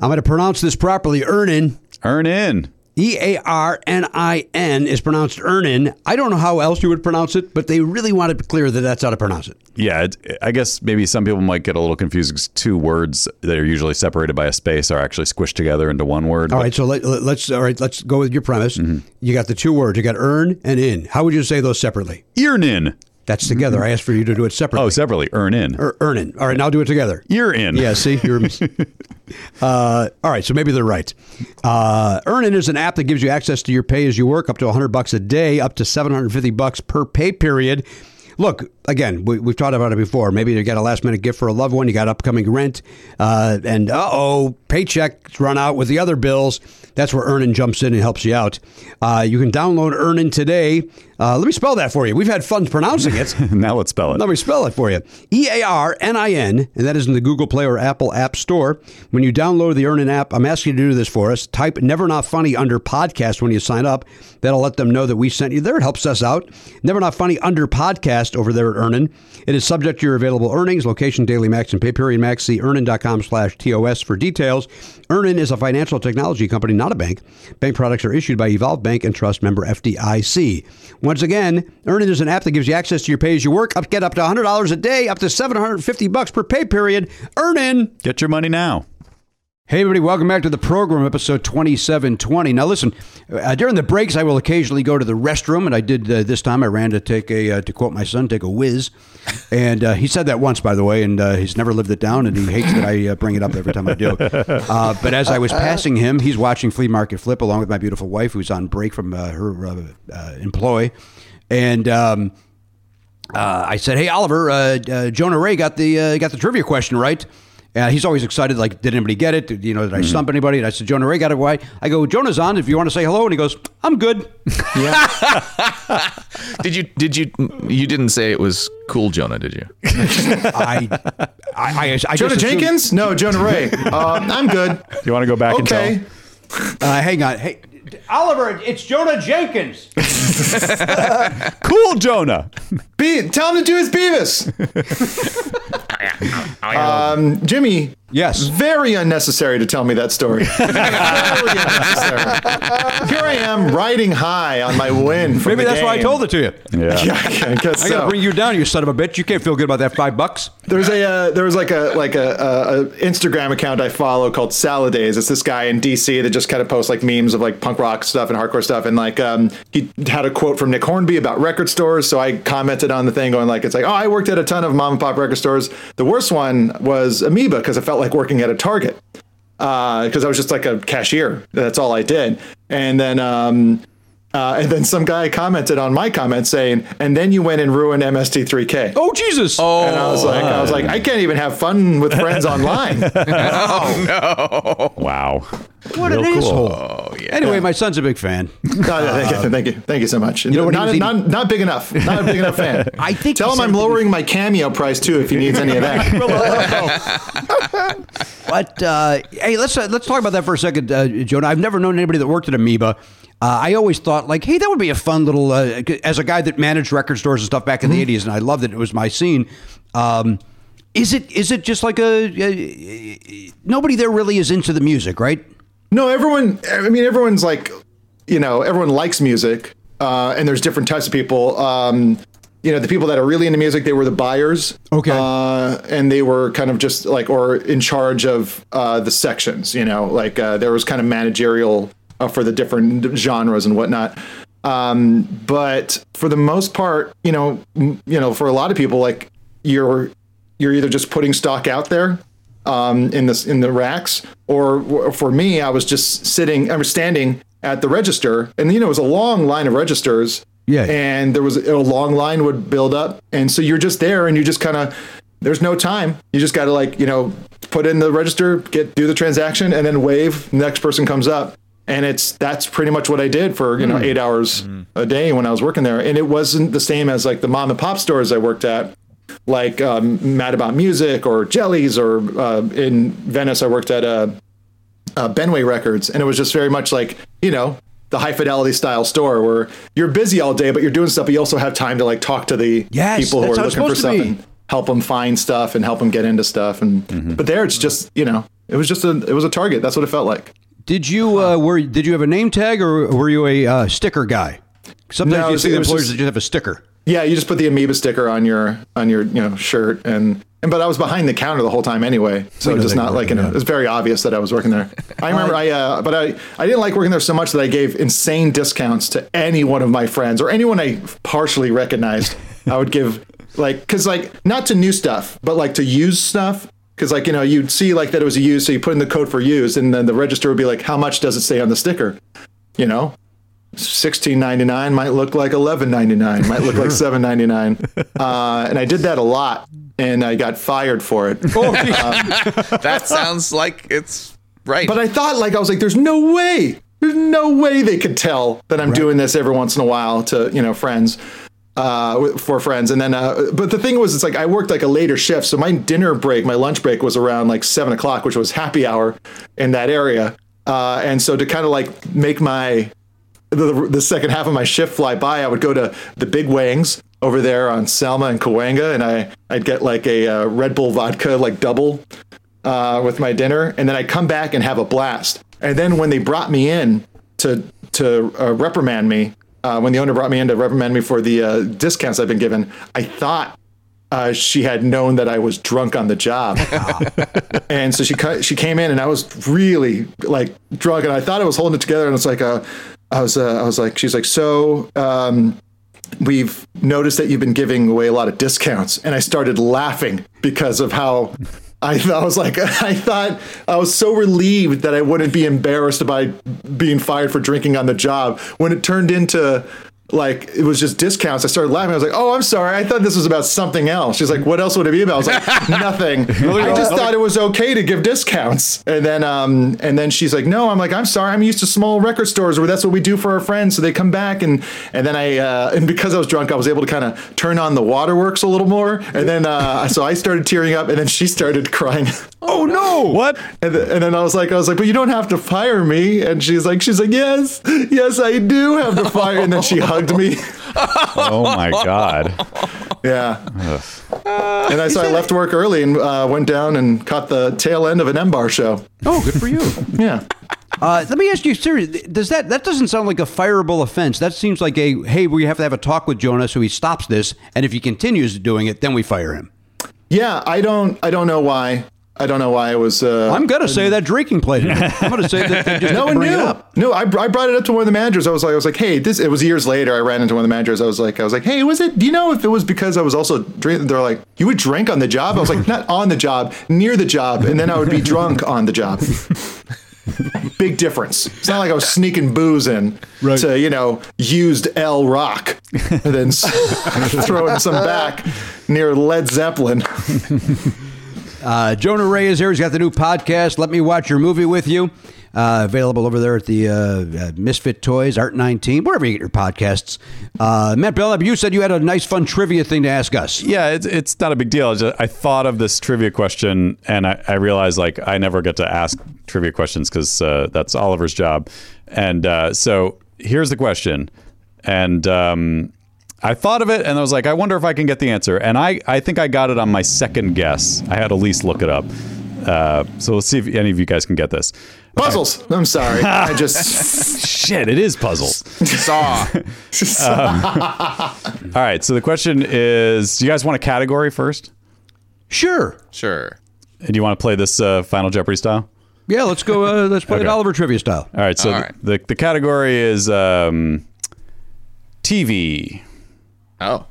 Speaker 4: I'm going to pronounce this properly. Earnin,
Speaker 2: Earn in.
Speaker 4: E A R N I N, is pronounced Earnin. I don't know how else you would pronounce it, but they really want it clear that that's how to pronounce it.
Speaker 2: Yeah, it, I guess maybe some people might get a little confused because two words that are usually separated by a space are actually squished together into one word.
Speaker 4: All
Speaker 2: but-
Speaker 4: right, so let, let's all right. Let's go with your premise.
Speaker 2: Mm-hmm.
Speaker 4: You got the two words. You got earn and in. How would you say those separately?
Speaker 2: Earn in.
Speaker 4: That's together. I asked for you to do it separately.
Speaker 2: Oh, separately. Earn in.
Speaker 4: or earn in. All right, now do it together.
Speaker 2: You're in.
Speaker 4: Yeah, see, you're. *laughs* uh, all right, so maybe they're right. Uh, Earnin is an app that gives you access to your pay as you work, up to 100 bucks a day, up to 750 bucks per pay period. Look, again, we, we've talked about it before. Maybe you got a last minute gift for a loved one, you got upcoming rent, uh, and uh oh, paycheck's run out with the other bills. That's where Earnin jumps in and helps you out. Uh, you can download Earnin today. Uh, let me spell that for you. We've had fun pronouncing it. *laughs*
Speaker 2: now let's spell it.
Speaker 4: Let me spell it for you. E A R N I N, and that is in the Google Play or Apple App Store. When you download the Earnin app, I'm asking you to do this for us. Type Never Not Funny under podcast when you sign up. That'll let them know that we sent you there. It helps us out. Never Not Funny under podcast over there at Earnin. It is subject to your available earnings, location, daily max, and pay period max. See earnin.com slash TOS for details. Earnin is a financial technology company, not a bank. Bank products are issued by Evolve Bank and Trust member FDIC. Once again, Earnin is an app that gives you access to your pay as you work. Up, get up to $100 a day, up to 750 bucks per pay period. Earnin.
Speaker 2: Get your money now.
Speaker 4: Hey, everybody, welcome back to the program, episode 2720. Now, listen, uh, during the breaks, I will occasionally go to the restroom, and I did uh, this time. I ran to take a, uh, to quote my son, take a whiz. And uh, he said that once, by the way, and uh, he's never lived it down, and he hates that I uh, bring it up every time I do. *laughs* Uh, but as I was passing him, he's watching Flea Market Flip along with my beautiful wife, who's on break from uh, her uh, uh, employ. And, um, uh, I said, "Hey, Oliver, uh, uh, Jonah Ray got the uh, got the trivia question right." Uh, he's always excited. Like, did anybody get it? Did, you know, did I stump anybody? And I said, Jonah Ray got it right. I go, Jonah's on. If you want to say hello, and he goes, I'm good. *laughs* *laughs*
Speaker 6: Did you? Did you? You didn't say it was cool, Jonah, did you? *laughs*
Speaker 4: I, I, I, I just
Speaker 7: Jonah
Speaker 4: assumed-
Speaker 7: Jenkins? No, Jonah Ray. Um, I'm good.
Speaker 2: You want to go back and tell
Speaker 7: Okay.
Speaker 2: and
Speaker 4: Uh, hang on, hey, Oliver, it's Jonah Jenkins. *laughs*
Speaker 2: Cool, Jonah.
Speaker 7: Be- tell him to do his Beavis. *laughs* um, Jimmy.
Speaker 4: Yes.
Speaker 7: Very unnecessary to tell me that story. *laughs* Here I am riding high on my win. From
Speaker 4: Maybe
Speaker 7: the
Speaker 4: that's why I told it to you.
Speaker 2: Yeah. *laughs*
Speaker 7: Yeah, I
Speaker 4: I got to
Speaker 7: so.
Speaker 4: bring you down, you son of a bitch. You can't feel good about that five bucks.
Speaker 7: There's a uh, there was like a like a, a, a Instagram account I follow called Saladays. It's this guy in DC that just kind of posts like memes of like punk rock stuff and hardcore stuff. And like um, he had a quote from Nick Hornby about record stores. So I commented on the thing going like it's like oh I worked at a ton of mom and pop record stores. The worst one was Amoeba because I felt like working at a Target because I was just like a cashier. That's all I did. And then um, uh, and then some guy commented on my comment saying, and then you went and ruined MST3K.
Speaker 4: Oh, Jesus.
Speaker 6: Oh,
Speaker 7: And I was like, I was like, I can't even have fun with friends *laughs* online. Oh no!
Speaker 2: Wow.
Speaker 4: what
Speaker 2: Real
Speaker 4: an
Speaker 2: cool.
Speaker 4: asshole.
Speaker 6: Yeah.
Speaker 4: Anyway, my son's a big fan. *laughs*
Speaker 7: No, no, thank, you, thank you, thank you so much.
Speaker 4: You know what
Speaker 7: not, not, not big enough. Not a big enough fan. *laughs*
Speaker 4: I think
Speaker 7: Tell him I'm lowering my cameo price too if he needs any of that. *laughs*
Speaker 4: But uh, hey, let's uh, let's talk about that for a second, uh, Jonah. I've never known anybody that worked at Amoeba. Uh, I always thought like, hey, that would be a fun little. Uh, as a guy that managed record stores and stuff back in the '80s, and I loved it. It was my scene. Um, is it is it just like a, a nobody there really is into the music, right?
Speaker 7: No, everyone. I mean, everyone's like, you know, everyone likes music, uh, and there's different types of people. Um, you know, the people that are really into music, they were the buyers.
Speaker 4: Okay.
Speaker 7: Uh, and they were kind of just like, or in charge of uh, the sections. You know, like uh, there was kind of managerial uh, for the different genres and whatnot. Um, but for the most part, you know, m- you know, for a lot of people, like you're you're either just putting stock out there um, in this in the racks, or or for me, I was just sitting, I was standing at the register, and you know, it was a long line of registers.
Speaker 4: Yeah.
Speaker 7: And there was a long line would build up, and so you're just there, and you just kind of there's no time. You just got to like you know put in the register, get do the transaction, and then wave. Next person comes up, and it's that's pretty much what I did for you know eight hours a day when I was working there. And it wasn't the same as like the mom and pop stores I worked at, like um, Mad About Music or Jellies, or uh, in Venice I worked at uh, uh, Benway Records, and it was just very much like you know the high fidelity style store where you're busy all day, but you're doing stuff, but you also have time to like talk to the
Speaker 4: Yes,
Speaker 7: people who are looking for
Speaker 4: supposed to
Speaker 7: stuff and help them find stuff and help them get into stuff. And but there, it's just you know, it was just a it was a target. That's what it felt like.
Speaker 4: Did you uh, were did you have a name tag or were you a uh, sticker guy? Sometimes
Speaker 7: No,
Speaker 4: you see
Speaker 7: it was
Speaker 4: employers
Speaker 7: just-
Speaker 4: that just have a sticker.
Speaker 7: Yeah, you just put the amoeba sticker on your on your you know shirt and. And but I was behind the counter the whole time anyway, so just not like in a,
Speaker 4: working,
Speaker 7: it was very obvious that I was working there. *laughs* I remember I uh, but I I didn't like working there so much that I gave insane discounts to any one of my friends or anyone I partially recognized. I would give like because like not to new stuff, but like to used stuff. Because like you know you'd see like that it was a used, so you put in the code for used, and then the register would be like, how much does it say on the sticker? You know, sixteen ninety nine might look like eleven ninety nine, might look like seven ninety nine, *laughs* uh, and I did that a lot, and I got fired for it. *laughs*
Speaker 6: That sounds like it's right.
Speaker 7: But I thought, like, I was like, there's no way, there's no way they could tell that I'm doing this every once in a while to, you know, friends, uh, for friends. And then, uh, but the thing was, it's like I worked like a later shift. So my dinner break, my lunch break was around like seven o'clock, which was happy hour in that area. Uh, and so to kind of like make my, the, the second half of my shift fly by, I would go to the Big Wangs over there on Selma and Cahuenga, and I I'd get like a uh, Red Bull vodka like double uh, with my dinner, and then I'd come back and have a blast. And then when they brought me in to to uh, reprimand me, uh, when the owner brought me in to reprimand me for the uh, discounts I've been given, I thought uh, she had known that I was drunk on the job, *laughs* and so she cut, she came in and I was really like drunk, and I thought I was holding it together, and it's like uh, I was uh, I was like she's like so. Um, We've noticed that you've been giving away a lot of discounts, and I started laughing because of how I, *laughs* I was like, *laughs* I thought I was so relieved that I wouldn't be embarrassed by being fired for drinking on the job. When it turned into like it was just discounts, I started laughing. I was like, "Oh, I'm sorry. I thought this was about something else." She's like, "What else would it be about?" I was like, *laughs* "Nothing. I just thought it was okay to give discounts." And then, um, and then she's like, "No." I'm like, "I'm sorry. I'm used to small record stores where that's what we do for our friends." So they come back, and and then I, uh, and because I was drunk, I was able to kind of turn on the waterworks a little more. And then, uh, so I started tearing up, and then she started crying. *laughs*
Speaker 4: Oh no!
Speaker 2: What?
Speaker 7: And, th- and then I was like, I was like, but you don't have to fire me. And she's like, she's like, yes, yes, I do have to fire. And then she hugged *laughs* me. *laughs*
Speaker 2: Oh my god.
Speaker 7: Yeah. and I so I left work early and uh, went down and caught the tail end of an M Bar show.
Speaker 4: Oh, good for you. *laughs*
Speaker 7: Yeah.
Speaker 4: Uh, let me ask you, seriously, does that that doesn't sound like a fireable offense? That seems like a hey, we have to have a talk with Jonah so he stops this, and if he continues doing it, then we fire him.
Speaker 7: Yeah. I don't. I don't know why. I don't know why I was. Uh,
Speaker 4: I'm gonna say that drinking played in it. I'm gonna say that they just
Speaker 7: no one knew. No, I, I brought it up to one of the managers. I was like, I was like, hey, this. It was years later. I ran into one of the managers. I was like, I was like, hey, was it? Do you know if it was because I was also drinking? They're like, you would drink on the job. I was like, not on the job, near the job, and then I would be drunk on the job. *laughs* Big difference. It's not like I was sneaking booze in to you know used L Rock, and then *laughs* throwing some back near Led Zeppelin. *laughs*
Speaker 4: Uh, Jonah Ray is here. He's got the new podcast. Let me watch your movie with you. Uh, available over there at the uh, uh, Misfit Toys, Art 19, wherever you get your podcasts. Uh, Matt Belknap, you said you had a nice, fun trivia thing to ask us.
Speaker 2: Yeah, it's it's not a big deal. Just- I thought of this trivia question, and I, I realized like I never get to ask trivia questions because uh, that's Oliver's job. And uh, so here's the question, and um, I thought of it, and I was like, I wonder if I can get the answer. And I I think I got it on my second guess. I had Elise look it up. Uh, so let's see if any of you guys can get this.
Speaker 7: Puzzles. I'm sorry. I just *laughs*
Speaker 2: Shit, it is puzzles.
Speaker 6: Saw. *laughs*
Speaker 2: All right, so the question is: Do you guys want a category first?
Speaker 4: Sure.
Speaker 6: Sure.
Speaker 2: And do you want to play this uh, Final Jeopardy style?
Speaker 4: Yeah, let's go. Uh, let's play it Oliver trivia style.
Speaker 2: All right, so
Speaker 6: All
Speaker 2: the- The, the category is um, TV.
Speaker 6: Oh.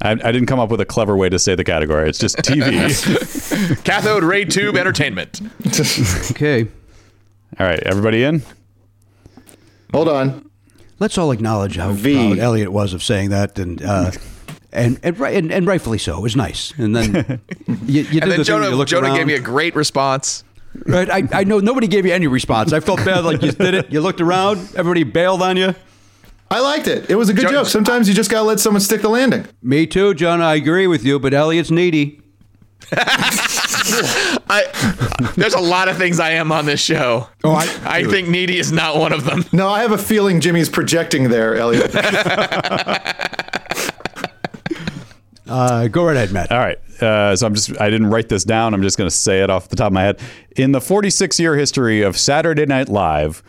Speaker 2: I, I didn't come up with a clever way to say the category. It's just TV. *laughs*
Speaker 6: Cathode ray tube entertainment.
Speaker 4: Okay.
Speaker 2: All right, everybody in?
Speaker 7: hold on.
Speaker 4: Let's all acknowledge how
Speaker 7: V.
Speaker 4: proud Elliot was of saying that, and uh, And and, right, and and rightfully so. It was nice. And then *laughs* you, you did
Speaker 6: And
Speaker 4: the
Speaker 6: then
Speaker 4: thing
Speaker 6: Jonah,
Speaker 4: you
Speaker 6: Jonah
Speaker 4: around.
Speaker 6: gave me a great response.
Speaker 4: Right, I, I know nobody gave you any response. I felt bad, like you did it. You looked around, everybody bailed on you.
Speaker 7: I liked it. It was a good
Speaker 6: Jo-
Speaker 7: joke. Sometimes you just gotta let someone stick the landing.
Speaker 4: Me too, John. I agree with you, but Elliot's needy. *laughs*
Speaker 6: I there's a lot of things I am on this show.
Speaker 4: Oh, I-
Speaker 6: I think needy is not one of them.
Speaker 7: No, I have a feeling Jimmy's projecting there, Elliot. *laughs* *laughs*
Speaker 4: Uh, go right ahead, Matt.
Speaker 2: All right. Uh, so I'm just, I didn't write this down. I'm just going to say it off the top of my head. In the 46 year history of Saturday Night Live,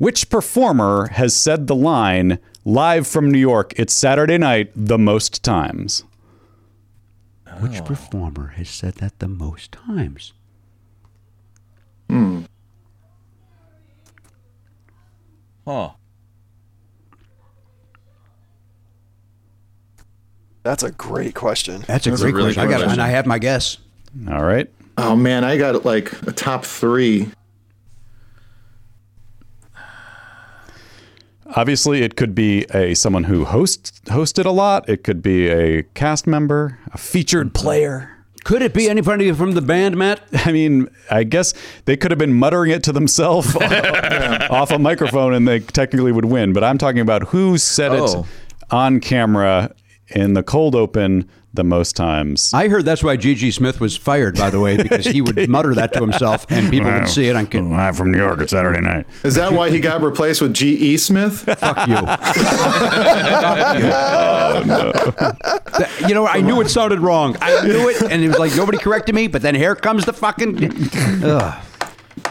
Speaker 2: which performer has said the line live from New York, it's Saturday night the most times?
Speaker 4: Which performer has said that the most times? Hmm.
Speaker 6: Huh.
Speaker 5: That's a great question.
Speaker 4: That's a
Speaker 7: That's a
Speaker 4: great
Speaker 7: really
Speaker 4: question. I got,
Speaker 7: question.
Speaker 4: and I have my guess.
Speaker 2: All right.
Speaker 7: oh man, I got like a top three.
Speaker 2: Obviously, it could be a someone who hosts hosted a lot. It could be a cast member, a featured player.
Speaker 4: Could it be anybody from the band, Matt? *laughs*
Speaker 2: I mean, I guess they could have been muttering it to themselves *laughs* off a microphone and they technically would win. But I'm talking about who said
Speaker 6: Oh.
Speaker 2: it on camera in the cold open the most times.
Speaker 4: I heard that's why Gigi Smith was fired, by the way, because he would *laughs* mutter that to himself and people would see it on camera.
Speaker 2: I'm from New York. It's Saturday night.
Speaker 7: Is that why he got *laughs* replaced with G.E. Smith?
Speaker 4: Fuck you. *laughs* That- You know, I knew it sounded wrong. I knew it, and it was like nobody corrected me. But then here comes the fucking. Ugh.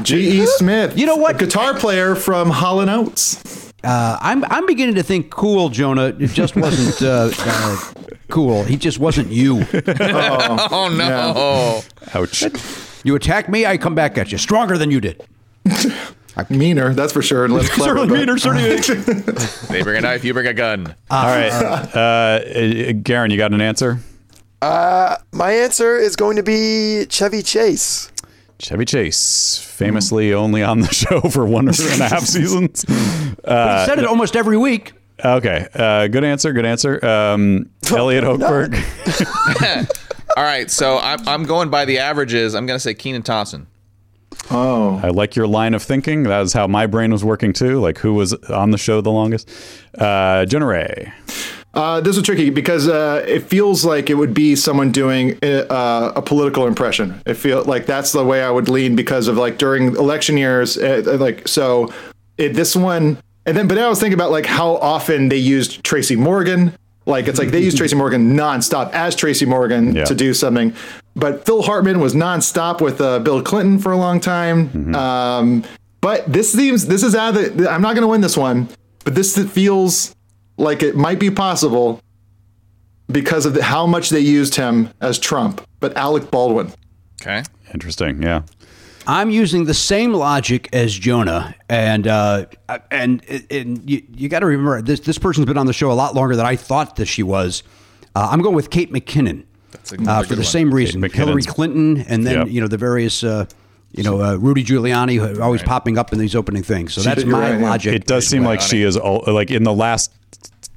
Speaker 7: G.E. Smith.
Speaker 4: You know what?
Speaker 7: A guitar player from Hall and Oates.
Speaker 4: Uh, I'm I'm beginning to think cool, Jonah. It just wasn't uh, uh, *laughs* cool. He just wasn't you. *laughs*
Speaker 6: Oh no.
Speaker 2: Ouch.
Speaker 4: You attack me, I come back at you, stronger than you did. *laughs*
Speaker 7: Meaner, that's for sure. And less clever,
Speaker 4: Certainly meaner, certainly.
Speaker 6: They bring a knife, you bring a gun.
Speaker 2: All right. Uh, uh, Garen, you got an answer?
Speaker 5: My answer is going to be Chevy Chase.
Speaker 2: Chevy Chase, famously only on the *laughs* show for one and a half *laughs* seasons.
Speaker 4: he said it almost every week.
Speaker 2: Okay, uh, good answer. Good answer. Um, Elliot Hochberg. *laughs*
Speaker 6: All right, so I'm, I'm going by the averages. I'm going to say Kenan Thompson.
Speaker 7: Oh.
Speaker 2: I like your line of thinking. That is how my brain was working too. Like who was on the show the longest? Uh, Jonah Ray.
Speaker 7: Uh, this is tricky because uh, it feels like it would be someone doing uh, a political impression. I feel like that's the way I would lean because of like during election years, uh, like so. It, this one, and then but then I was thinking about like how often they used Tracy Morgan. Like it's like they used Tracy Morgan nonstop as Tracy Morgan
Speaker 2: Yeah.
Speaker 7: to do something, but Phil Hartman was nonstop with uh, Bill Clinton for a long time. Um, but this seems this is out of the. I'm not going to win this one, but this feels like it might be possible because of the, how much they used him as Trump, but Alec Baldwin.
Speaker 6: Okay.
Speaker 2: Interesting. Yeah.
Speaker 4: I'm using the same logic as Jonah, and uh, and and you, you got to remember this this person's been on the show a lot longer than I thought that she was. Uh, I'm going with Kate McKinnon uh, for the same reason. Hillary Clinton, and then
Speaker 2: Yep.
Speaker 4: you know the various. Uh, you know, uh, Rudy Giuliani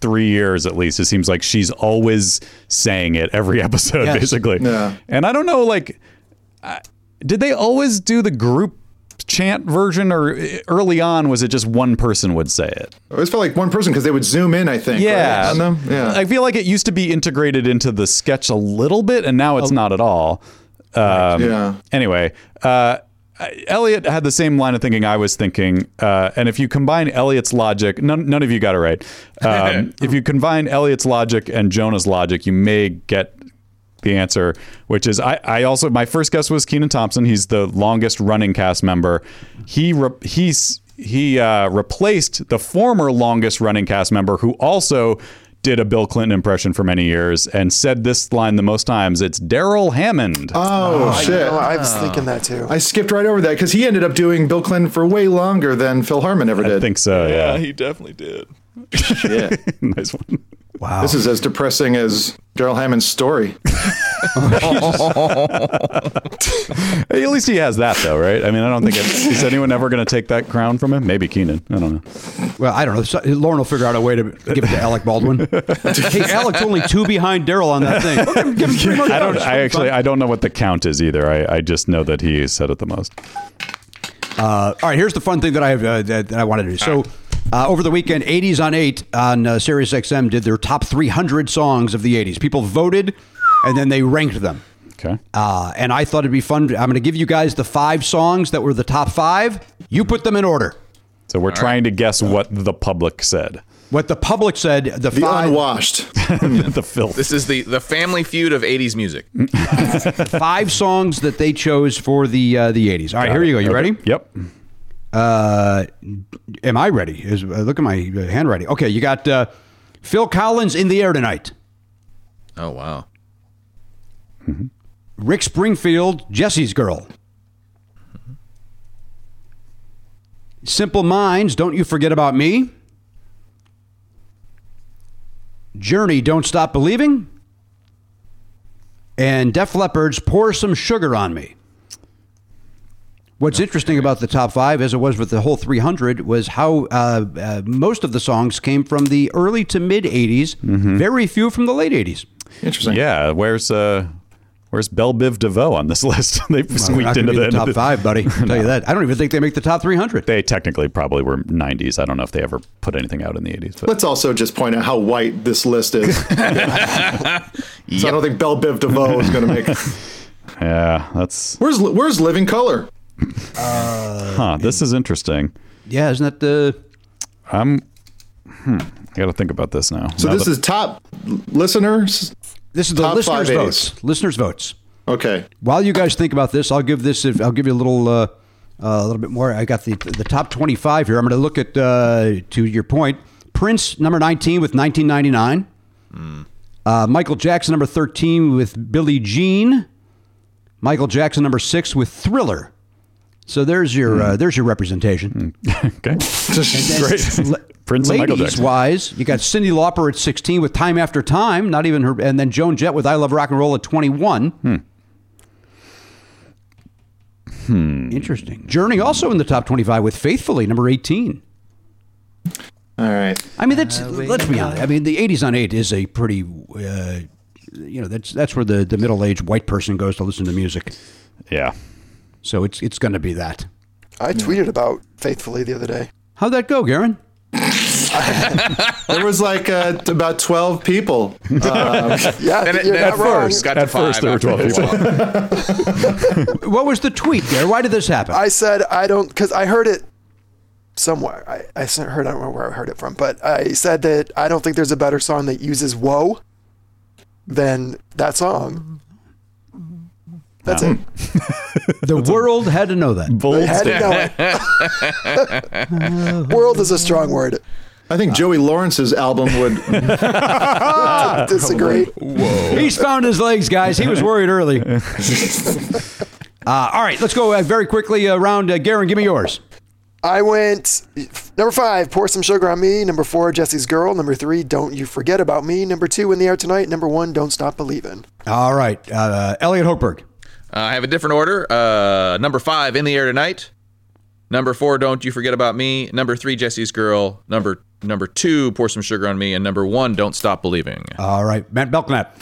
Speaker 2: three years at least. It seems like she's always saying it every *laughs* episode,
Speaker 4: Yes.
Speaker 2: basically.
Speaker 7: Yeah.
Speaker 2: And I don't know, like, uh, did they always do the group chant version, or early on was it just one person would say it?
Speaker 7: I always felt like one person because they would zoom in. I think. right,
Speaker 2: Yeah.
Speaker 7: on them. Yeah.
Speaker 2: I feel like it used to be integrated into the sketch a little bit, and now it's not at all. Um,
Speaker 7: yeah.
Speaker 2: Anyway, uh, Elliot had the same line of thinking I was thinking, uh, and if you combine Elliot's logic, none, none of you got it right. Um, *laughs* if you combine Elliot's logic and Jonah's logic, you may get the answer, which is I, I also my first guess was Kenan Thompson. He's the longest running cast member. He re, he's he uh, replaced the former longest running cast member who also did a Bill Clinton impression for many years and said this line the most times. It's Darrell Hammond.
Speaker 7: Oh, oh
Speaker 5: I
Speaker 7: shit!
Speaker 5: know, I was thinking that too.
Speaker 7: I skipped right over that because he ended up doing Bill Clinton for way longer than Phil Hartman ever did.
Speaker 2: I think so. Yeah,
Speaker 6: he definitely did.
Speaker 7: Shit. *laughs*
Speaker 2: nice one.
Speaker 4: Wow.
Speaker 7: This is as depressing as Darrell Hammond's story. *laughs*
Speaker 2: At least he has that, though, right? I mean, I don't think it, is anyone ever going to take that crown from him. Maybe Kenan. I don't know.
Speaker 4: Well, I don't know. So- Lorne will figure out a way to give it to Alec Baldwin. *laughs* hey, Alec's only two behind Daryl on that thing. Give him- three more
Speaker 2: I don't.
Speaker 4: dollars.
Speaker 2: I actually. I don't know what the count is either. I, I just know that he said it the most.
Speaker 4: Uh, all right, here's the fun thing that I have uh, that, that I wanted to do. So, uh, over the weekend, 80s on 8 on uh, Sirius XM did their top 300 songs of the 80s. People voted, and then they ranked them.
Speaker 2: Okay.
Speaker 4: Uh, and I thought it'd be fun. I'm going to give you guys the five songs that were the top five. You put them in order.
Speaker 2: So we're trying to guess what the public said.
Speaker 4: What the public said, the,
Speaker 7: The
Speaker 4: five,
Speaker 7: unwashed. *laughs* *laughs*
Speaker 2: the filth.
Speaker 6: This is the the family feud of '80s music. *laughs*
Speaker 4: five songs that they chose for the uh, the 80s. All right, here you go. You
Speaker 2: Okay.
Speaker 4: ready?
Speaker 2: Yep.
Speaker 4: Uh, am I ready? Is, uh, look at my uh, handwriting. Okay, you got uh, Phil Collins in the air tonight.
Speaker 6: Oh wow.
Speaker 4: Rick Springfield, Jesse's Girl. Simple Minds, Don't You Forget About Me. Journey, Don't Stop Believing. And Def Leppard's Pour Some Sugar on Me. What's interesting about the top five, as it was with the whole 300, was how uh, uh, most of the songs came from the early to mid 80s, very few from the late 80s.
Speaker 7: Interesting.
Speaker 2: Yeah. Where's uh, Where's Belle Biv DeVoe on this *laughs* list? *laughs* They've
Speaker 4: Well,
Speaker 2: squeaked into the,
Speaker 4: the top
Speaker 2: the-
Speaker 4: five, buddy. *laughs* I'll tell you that. I don't even think they make the top 300.
Speaker 2: They technically probably were 90s. I don't know if they ever put anything out in the 80s. But
Speaker 7: Let's also just point out how white this list is. so I don't think Belle Biv DeVoe is going to make.
Speaker 2: yeah, that's
Speaker 7: Where's Where's Living Colour?
Speaker 2: Huh. This is interesting.
Speaker 4: Yeah, isn't that the?
Speaker 2: I'm. Hmm. I got to think about this now.
Speaker 7: So
Speaker 2: Now
Speaker 7: this
Speaker 2: that-
Speaker 7: is top listeners.
Speaker 4: This is the listeners'
Speaker 7: five
Speaker 4: votes. Listeners' votes.
Speaker 7: Okay.
Speaker 4: While you guys think about this, I'll give this. I'll give you a little, uh, a little bit more. I got the the top twenty five here. I'm going to look at uh, to your point. Prince number nineteen with 1999. Uh, Michael Jackson number thirteen with Billie Jean. Michael Jackson number six with Thriller. So there's your uh, there's your representation. *laughs*
Speaker 2: okay. *laughs* Great. Prince and Michael
Speaker 4: Ladies wise, you got Cyndi Lauper at 16 with Time After Time, not even her, and then Joan Jett with I Love Rock and Roll at 21. Hmm. Interesting. Journey also in the top 25 with Faithfully, number 18.
Speaker 7: All right.
Speaker 4: I mean, that's let's be honest. I mean, the 80s on 8 is a pretty, uh, you know, that's that's where the, the middle aged white person goes to listen to music.
Speaker 2: Yeah.
Speaker 4: So it's it's going to be that.
Speaker 5: I tweeted about Faithfully the other day.
Speaker 4: How'd that go, Garen? *laughs*
Speaker 7: There was like uh, about twelve people. *laughs* Um,
Speaker 5: Yeah,
Speaker 6: Then it-
Speaker 5: you're
Speaker 6: at first, got
Speaker 2: At first, there were 12
Speaker 6: people. *laughs*
Speaker 4: What was the tweet there? Why did this happen?
Speaker 5: I said I don't because I heard it somewhere. I heard I don't know where I heard it from, but I said that I don't think there's a better song that uses "whoa" than that song. That's it. *laughs*
Speaker 4: the world had to know that.
Speaker 2: Bold
Speaker 5: I had to know it. *laughs* World is a strong word.
Speaker 7: I think Joey Lawrence's album would. *laughs*
Speaker 5: Disagree. Whoa.
Speaker 4: He's found his legs, guys. He was worried early. Uh, all right, let's go uh, very quickly around. Uh, Garen, give me yours.
Speaker 5: I went number five, pour some sugar on me. Number four, Jesse's girl. Number three, don't you forget about me. Number two, in the air tonight. Number one, don't stop believing.
Speaker 4: All right, uh, Elliot Hochberg.
Speaker 6: Uh, I have a different order. Uh, number five, In the Air Tonight. Number four, Don't You Forget About Me. Number three, Jesse's Girl. Number number two, Pour Some Sugar on Me. And number one, Don't Stop Believing.
Speaker 4: All right, Matt Belknap.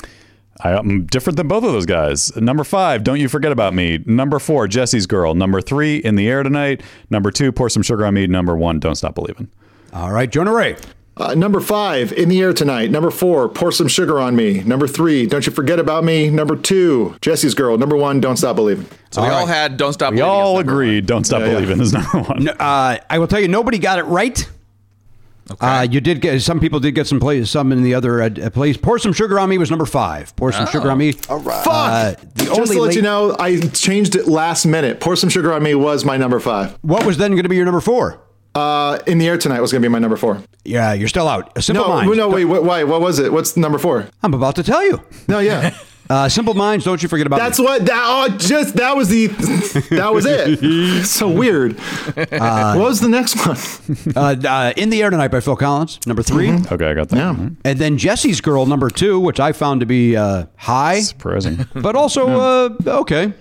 Speaker 2: I, am different than both of those guys. Number five, don't you forget about me. Number four, Jesse's girl. Number three, in the air tonight. Number two, pour some sugar on me. Number one, don't stop believing.
Speaker 4: All right, Jonah Ray.
Speaker 7: Uh, number five, in the air tonight. Number four, pour some sugar on me. Number three, don't you forget about me. Number two, Jesse's girl. Number one, don't stop believing.
Speaker 6: So we all had Don't Stop
Speaker 2: We
Speaker 6: Believing. as
Speaker 2: all
Speaker 6: number
Speaker 2: agreed, don't stop
Speaker 7: Yeah, yeah.
Speaker 2: believing is number one.
Speaker 4: No, uh, I will tell you, nobody got it right. Uh, you did get some people did get some plays, some in the other uh, plays. Pour some sugar on me was number five. Pour some sugar on me.
Speaker 5: All right.
Speaker 4: Uh, the
Speaker 7: Just
Speaker 4: only
Speaker 7: to let
Speaker 4: late-
Speaker 7: you know, I changed it last minute. Pour some sugar on me was my number five.
Speaker 4: what was then going to be your number four?
Speaker 7: Uh, in the air tonight was going to be my number four.
Speaker 4: Yeah, you're still out. A simple
Speaker 7: No,
Speaker 4: mind.
Speaker 7: no, wait, what, why? What was it? What's number four?
Speaker 4: I'm about to tell you.
Speaker 7: No, yeah. *laughs*
Speaker 4: Uh, Simple Minds, don't you forget about
Speaker 7: That's
Speaker 4: me.
Speaker 7: what that oh just that was the that was it. *laughs* so weird. what was the next one? *laughs*
Speaker 4: Uh, uh, In the Air Tonight by Phil Collins, number 3
Speaker 7: Mm-hmm.
Speaker 2: Okay, I got that.
Speaker 7: Yeah.
Speaker 2: Mhm.
Speaker 4: And then Jesse's Girl, number two, which I found to be uh, high,
Speaker 2: Surprising.
Speaker 4: but also uh, okay.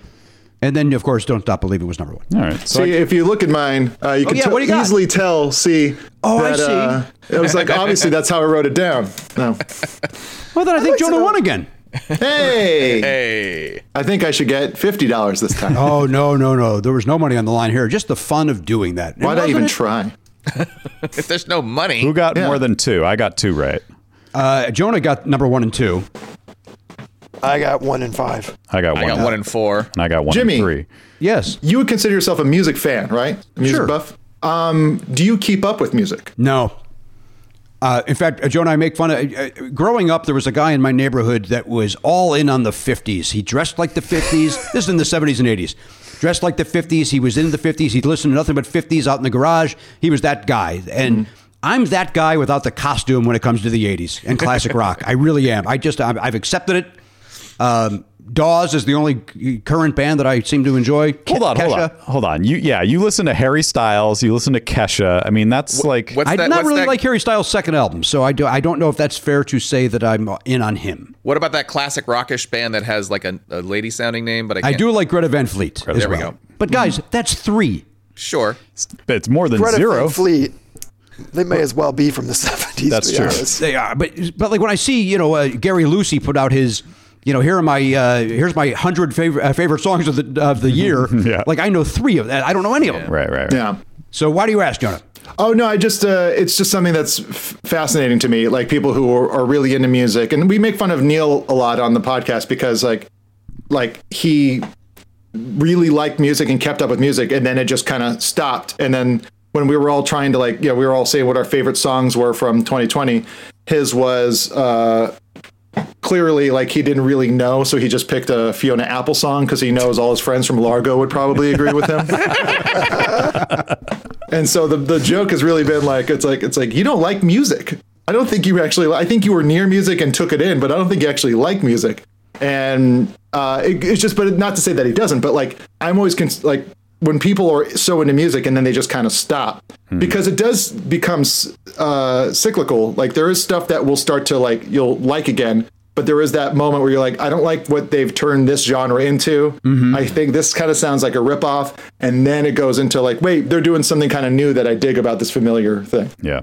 Speaker 4: And then, of course, Don't Stop Believing it was number one.
Speaker 2: All right. So
Speaker 7: See, if you look at mine, uh, you can
Speaker 4: yeah,
Speaker 7: tell-
Speaker 4: what you
Speaker 7: easily tell. See,
Speaker 4: Oh, I see.
Speaker 7: Uh, it was like obviously that's how I wrote it down. No. *laughs*
Speaker 4: Well, then I think Jonah won again.
Speaker 7: Hey, *laughs*
Speaker 6: Hey.
Speaker 7: I think I should get fifty dollars this time. *laughs*
Speaker 4: Oh, no, no, no. There was no money on the line here. Just the fun of doing that.
Speaker 7: Why'd I
Speaker 4: Wasn't
Speaker 7: even
Speaker 4: it?
Speaker 7: try?
Speaker 6: If there's no money,
Speaker 2: who got
Speaker 7: Yeah.
Speaker 2: more than two? I got two right.
Speaker 4: Uh, Jonah got number one and two.
Speaker 5: I got one in five.
Speaker 2: I got one.
Speaker 6: I
Speaker 2: one.
Speaker 6: got one in four.
Speaker 2: and I got one
Speaker 7: Jimmy.
Speaker 2: in three.
Speaker 4: Yes.
Speaker 7: You would consider yourself a music fan, right? A music
Speaker 4: Sure.
Speaker 7: buff. Um, do you keep up with music?
Speaker 4: No. Uh, in fact, Joe and I make fun of. Uh, uh, growing up, there was a guy in my neighborhood that was all in on the 50s. He dressed like the 50s. *laughs* this is in the 70s and 80s. Dressed like the 50s. He was in the 50s. He'd listen to nothing but 50s out in the garage. He was that guy. And I'm that guy without the costume when it comes to the 80s and classic *laughs* rock. I really am. I just, I've, I've accepted it. Um, Dawes is the only current band that I seem to enjoy.
Speaker 2: Hold on, hold on, hold on. You yeah, you listen to Harry Styles, you listen to Kesha. I mean, that's like
Speaker 6: What's
Speaker 4: I
Speaker 6: that?
Speaker 4: not
Speaker 6: what's
Speaker 4: really
Speaker 6: that-
Speaker 4: like Harry Styles' second album, so I do. I don't know if that's fair to say that I'm in on him.
Speaker 6: What about that classic rockish band that has like a, a lady sounding name? But I,
Speaker 4: I
Speaker 6: can't.
Speaker 4: do like Greta Van Fleet. as
Speaker 6: There we go.
Speaker 4: But guys, that's three.
Speaker 6: Sure.
Speaker 2: it's more than
Speaker 5: Greta
Speaker 2: zero.
Speaker 5: Van Fleet. They may as well be from the seventies.
Speaker 2: That's
Speaker 5: to be
Speaker 2: true.
Speaker 5: honest.
Speaker 4: They are, but but like when I see you know uh, Gary Lucy put out his. You know, here are my uh, here's my hundred favorite uh, favorite songs of the of the year. *laughs*
Speaker 2: Yeah.
Speaker 4: Like I know three of that. I don't know any of them.
Speaker 2: Right, right, right.
Speaker 7: Yeah.
Speaker 4: So why do you ask, Jonah?
Speaker 7: Oh no, I just uh, it's just something that's f- fascinating to me. Like people who are, are really into music, and we make fun of Neil a lot on the podcast because like like he really liked music and kept up with music, and then it just kind of stopped. And then when we were all trying to like, yeah, we were all saying what our favorite songs were from 2020. His was uh, clearly like he didn't really know, so he just picked a Fiona Apple song because he knows all his friends from Largo would probably agree with him. *laughs* And so the the joke has really been like it's like it's like you don't like music. I don't think you actually. I think you were near music and took it in, but I don't think you actually like music. And uh, it, it's just, but not to say that he doesn't, but like I'm always cons- like when people are so into music and then they just kind of stop because it does become uh, cyclical. Like there is stuff that will start to like you'll like again, but there is that moment where you're like, I don't like what they've turned this genre into. I think this kind of sounds like a ripoff, and then it goes into like, wait, they're doing something kind of new that I dig about this familiar thing.
Speaker 2: Yeah.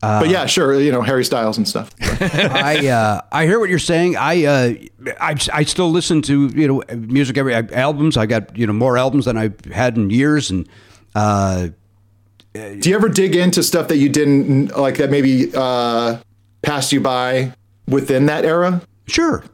Speaker 7: but yeah, sure, you know Harry Styles and stuff. *laughs*
Speaker 4: I uh, I hear what you're saying. I, uh, I I still listen to you know music every albums. I got you know more albums than I've had in years, and uh,
Speaker 7: Do you ever dig into stuff that you didn't like that maybe uh, passed you by within that era?
Speaker 4: sure.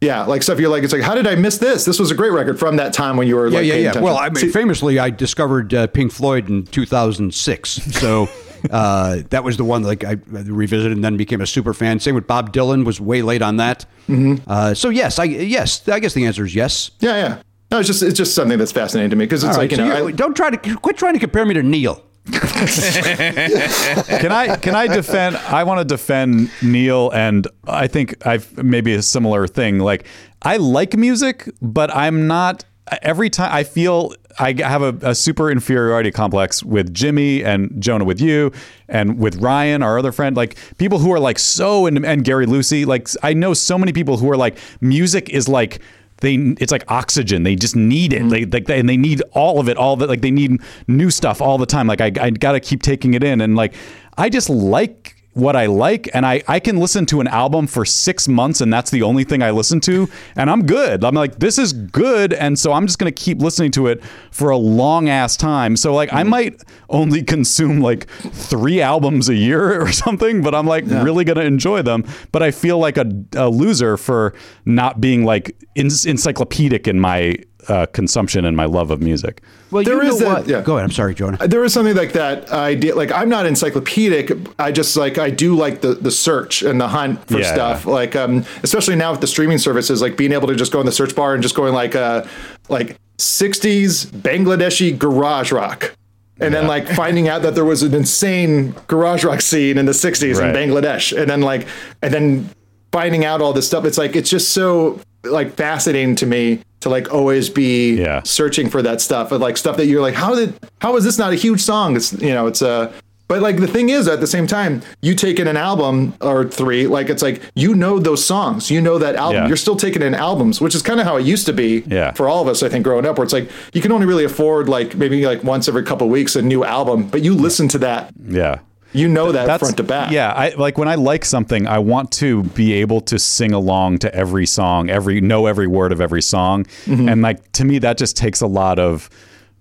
Speaker 7: Yeah, like stuff you're like, it's like, how did I miss this? This was a great record from that time when you were
Speaker 4: Yeah,
Speaker 7: like,
Speaker 4: yeah,
Speaker 7: paying
Speaker 4: yeah.
Speaker 7: attention.
Speaker 4: Well, I mean, famously, I discovered uh, Pink Floyd in 2006. So *laughs* uh, that was the one like I revisited and then became a super fan. Same with Bob Dylan. Was way late on that. Mm-hmm. Uh, so yes, I yes, I guess the answer is yes.
Speaker 7: yeah, yeah. No, it's just it's just something that's fascinating to me because it's
Speaker 4: All
Speaker 7: like
Speaker 4: right,
Speaker 7: you
Speaker 4: so
Speaker 7: know, I,
Speaker 4: don't try to quit trying to compare me to Neil. *laughs*
Speaker 2: Can I can I defend? I want to defend Neil, and I think I've maybe a similar thing. Like I like music, but I'm not. Every time I feel I have a, a super inferiority complex with Jimmy and Jonah with you and with Ryan, our other friend, like people who are like so and Gary Lucy. Like I know so many people who are like music is like they it's like oxygen. They just need it. They like they, and they need all of it all the like they need new stuff all the time. Like i, I gotta keep taking it in. And like i just like what i like and I, I can listen to an album for six months and that's the only thing i listen to and i'm good. I'm like this is good and so i'm just gonna keep listening to it for a long ass time. So like i mm-hmm. might only consume like three albums a year *laughs* or something but i'm like really gonna enjoy them. But i feel like a, a loser for not being like en- encyclopedic in my uh, consumption and my love of music
Speaker 4: Well,
Speaker 7: There
Speaker 4: you know
Speaker 7: is that-
Speaker 4: what?
Speaker 7: yeah.
Speaker 4: Go ahead. I'm sorry, Jonah.
Speaker 7: there is something like that idea. Like I'm not encyclopedic. I just like I do like the the search and the hunt for
Speaker 2: Yeah,
Speaker 7: stuff.
Speaker 2: yeah.
Speaker 7: Like um, especially now with the streaming services, like being able to just go in the search bar and just going like uh, like 60s Bangladeshi garage rock. And then like finding out that there was an insane garage rock scene in the 60s
Speaker 2: Right.
Speaker 7: in Bangladesh. And then like and then finding out all this stuff. It's like it's just so like fascinating to me to like always be
Speaker 2: Yeah.
Speaker 7: searching for that stuff, and like stuff that you're like, how did how is this not a huge song? It's you know, it's a. But like the thing is, at the same time, you take in an album or three, like it's like you know those songs, you know that album.
Speaker 2: Yeah.
Speaker 7: You're still taking in albums, which is kind of how it used to be
Speaker 2: Yeah.
Speaker 7: for all of us. I think growing up, where it's like you can only really afford like maybe like once every couple of weeks a new album, but you listen to that,
Speaker 2: Yeah.
Speaker 7: You know that
Speaker 2: That's
Speaker 7: front to back.
Speaker 2: Yeah, I like when I like something, I want to be able to sing along to every song, every know every word of every song.
Speaker 7: Mm-hmm.
Speaker 2: And like to me that just takes a lot of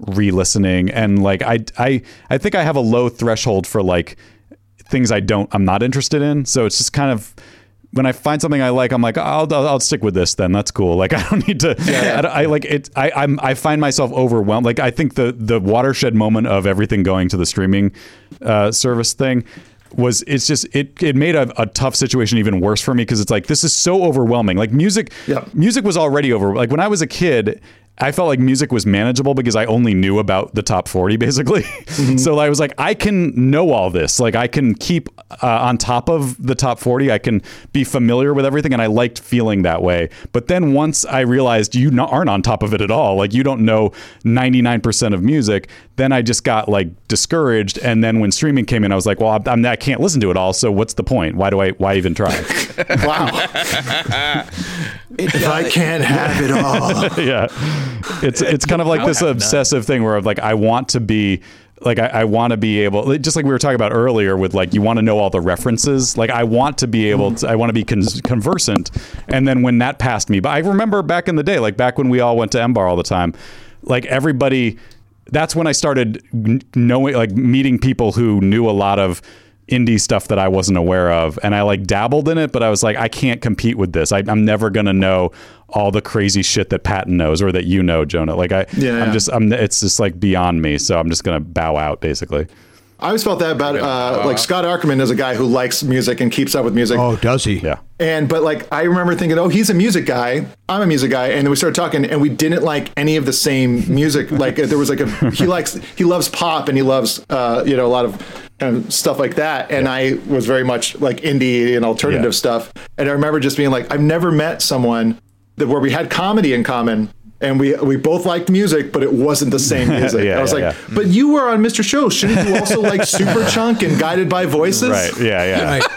Speaker 2: re-listening and like I I I think I have a low threshold for like things I don't I'm not interested in. So it's just kind of when I find something I like, I'm like, I'll, I'll, I'll stick with this. Then that's cool. *laughs* Like I don't need to. I, don't- I like it. I I'm I find myself overwhelmed. Like I think the the watershed moment of everything going to the streaming uh, service thing was it's just it it made a, a tough situation even worse for me because it's like this is so overwhelming. Like music,
Speaker 7: Yeah.
Speaker 2: music was already over. Like when I was a kid. I felt like music was manageable because I only knew about the top 40 basically. *laughs* so I was like, I can know all this. Like I can keep uh, on top of the top 40. I can be familiar with everything. And I liked feeling that way. But then once I realized you not, aren't on top of it at all, like you don't know 99% of music, then I just got like discouraged. And then when streaming came in, I was like, well, I'm, I can't listen to it all. So what's the point? Why do I, why even try? *laughs*
Speaker 7: Wow. *laughs* if I can't have it all.
Speaker 2: yeah. *laughs* It's it's kind of like this obsessive thing where like I want to be like I, I want to be able just like we were talking about earlier with like you want to know all the references. Like I want to be able to I want to be con- conversant. And then when that passed me but I remember back in the day like back when we all went to M Bar all the time like everybody that's when I started knowing like meeting people who knew a lot of indie stuff that I wasn't aware of. And I like dabbled in it but I was like I can't compete with this. I, I'm never gonna know all the crazy shit that Patton knows or that you know Jonah like I
Speaker 7: Yeah,
Speaker 2: I'm
Speaker 7: yeah.
Speaker 2: just I'm it's just like beyond me so I'm just gonna bow out basically
Speaker 7: I always felt that about uh, like Scott Aukerman is a guy who likes music and keeps up with music.
Speaker 4: Oh, does he?
Speaker 2: yeah
Speaker 7: And but like I remember thinking, oh, he's a music guy. I'm a music guy, and then we started talking, and we didn't like any of the same music. *laughs* Like there was like a he likes he loves pop and he loves uh, you know a lot of kind of stuff like that. And I was very much like indie and alternative
Speaker 2: Yeah.
Speaker 7: stuff. And I remember just being like, I've never met someone that where we had comedy in common. And we we both liked music, but it wasn't the same *laughs* music.
Speaker 2: Yeah,
Speaker 7: I was
Speaker 2: yeah,
Speaker 7: like,
Speaker 2: yeah.
Speaker 7: but you were on Mr. Show. Shouldn't you also like Superchunk and Guided by Voices?
Speaker 2: Right. Yeah. Yeah.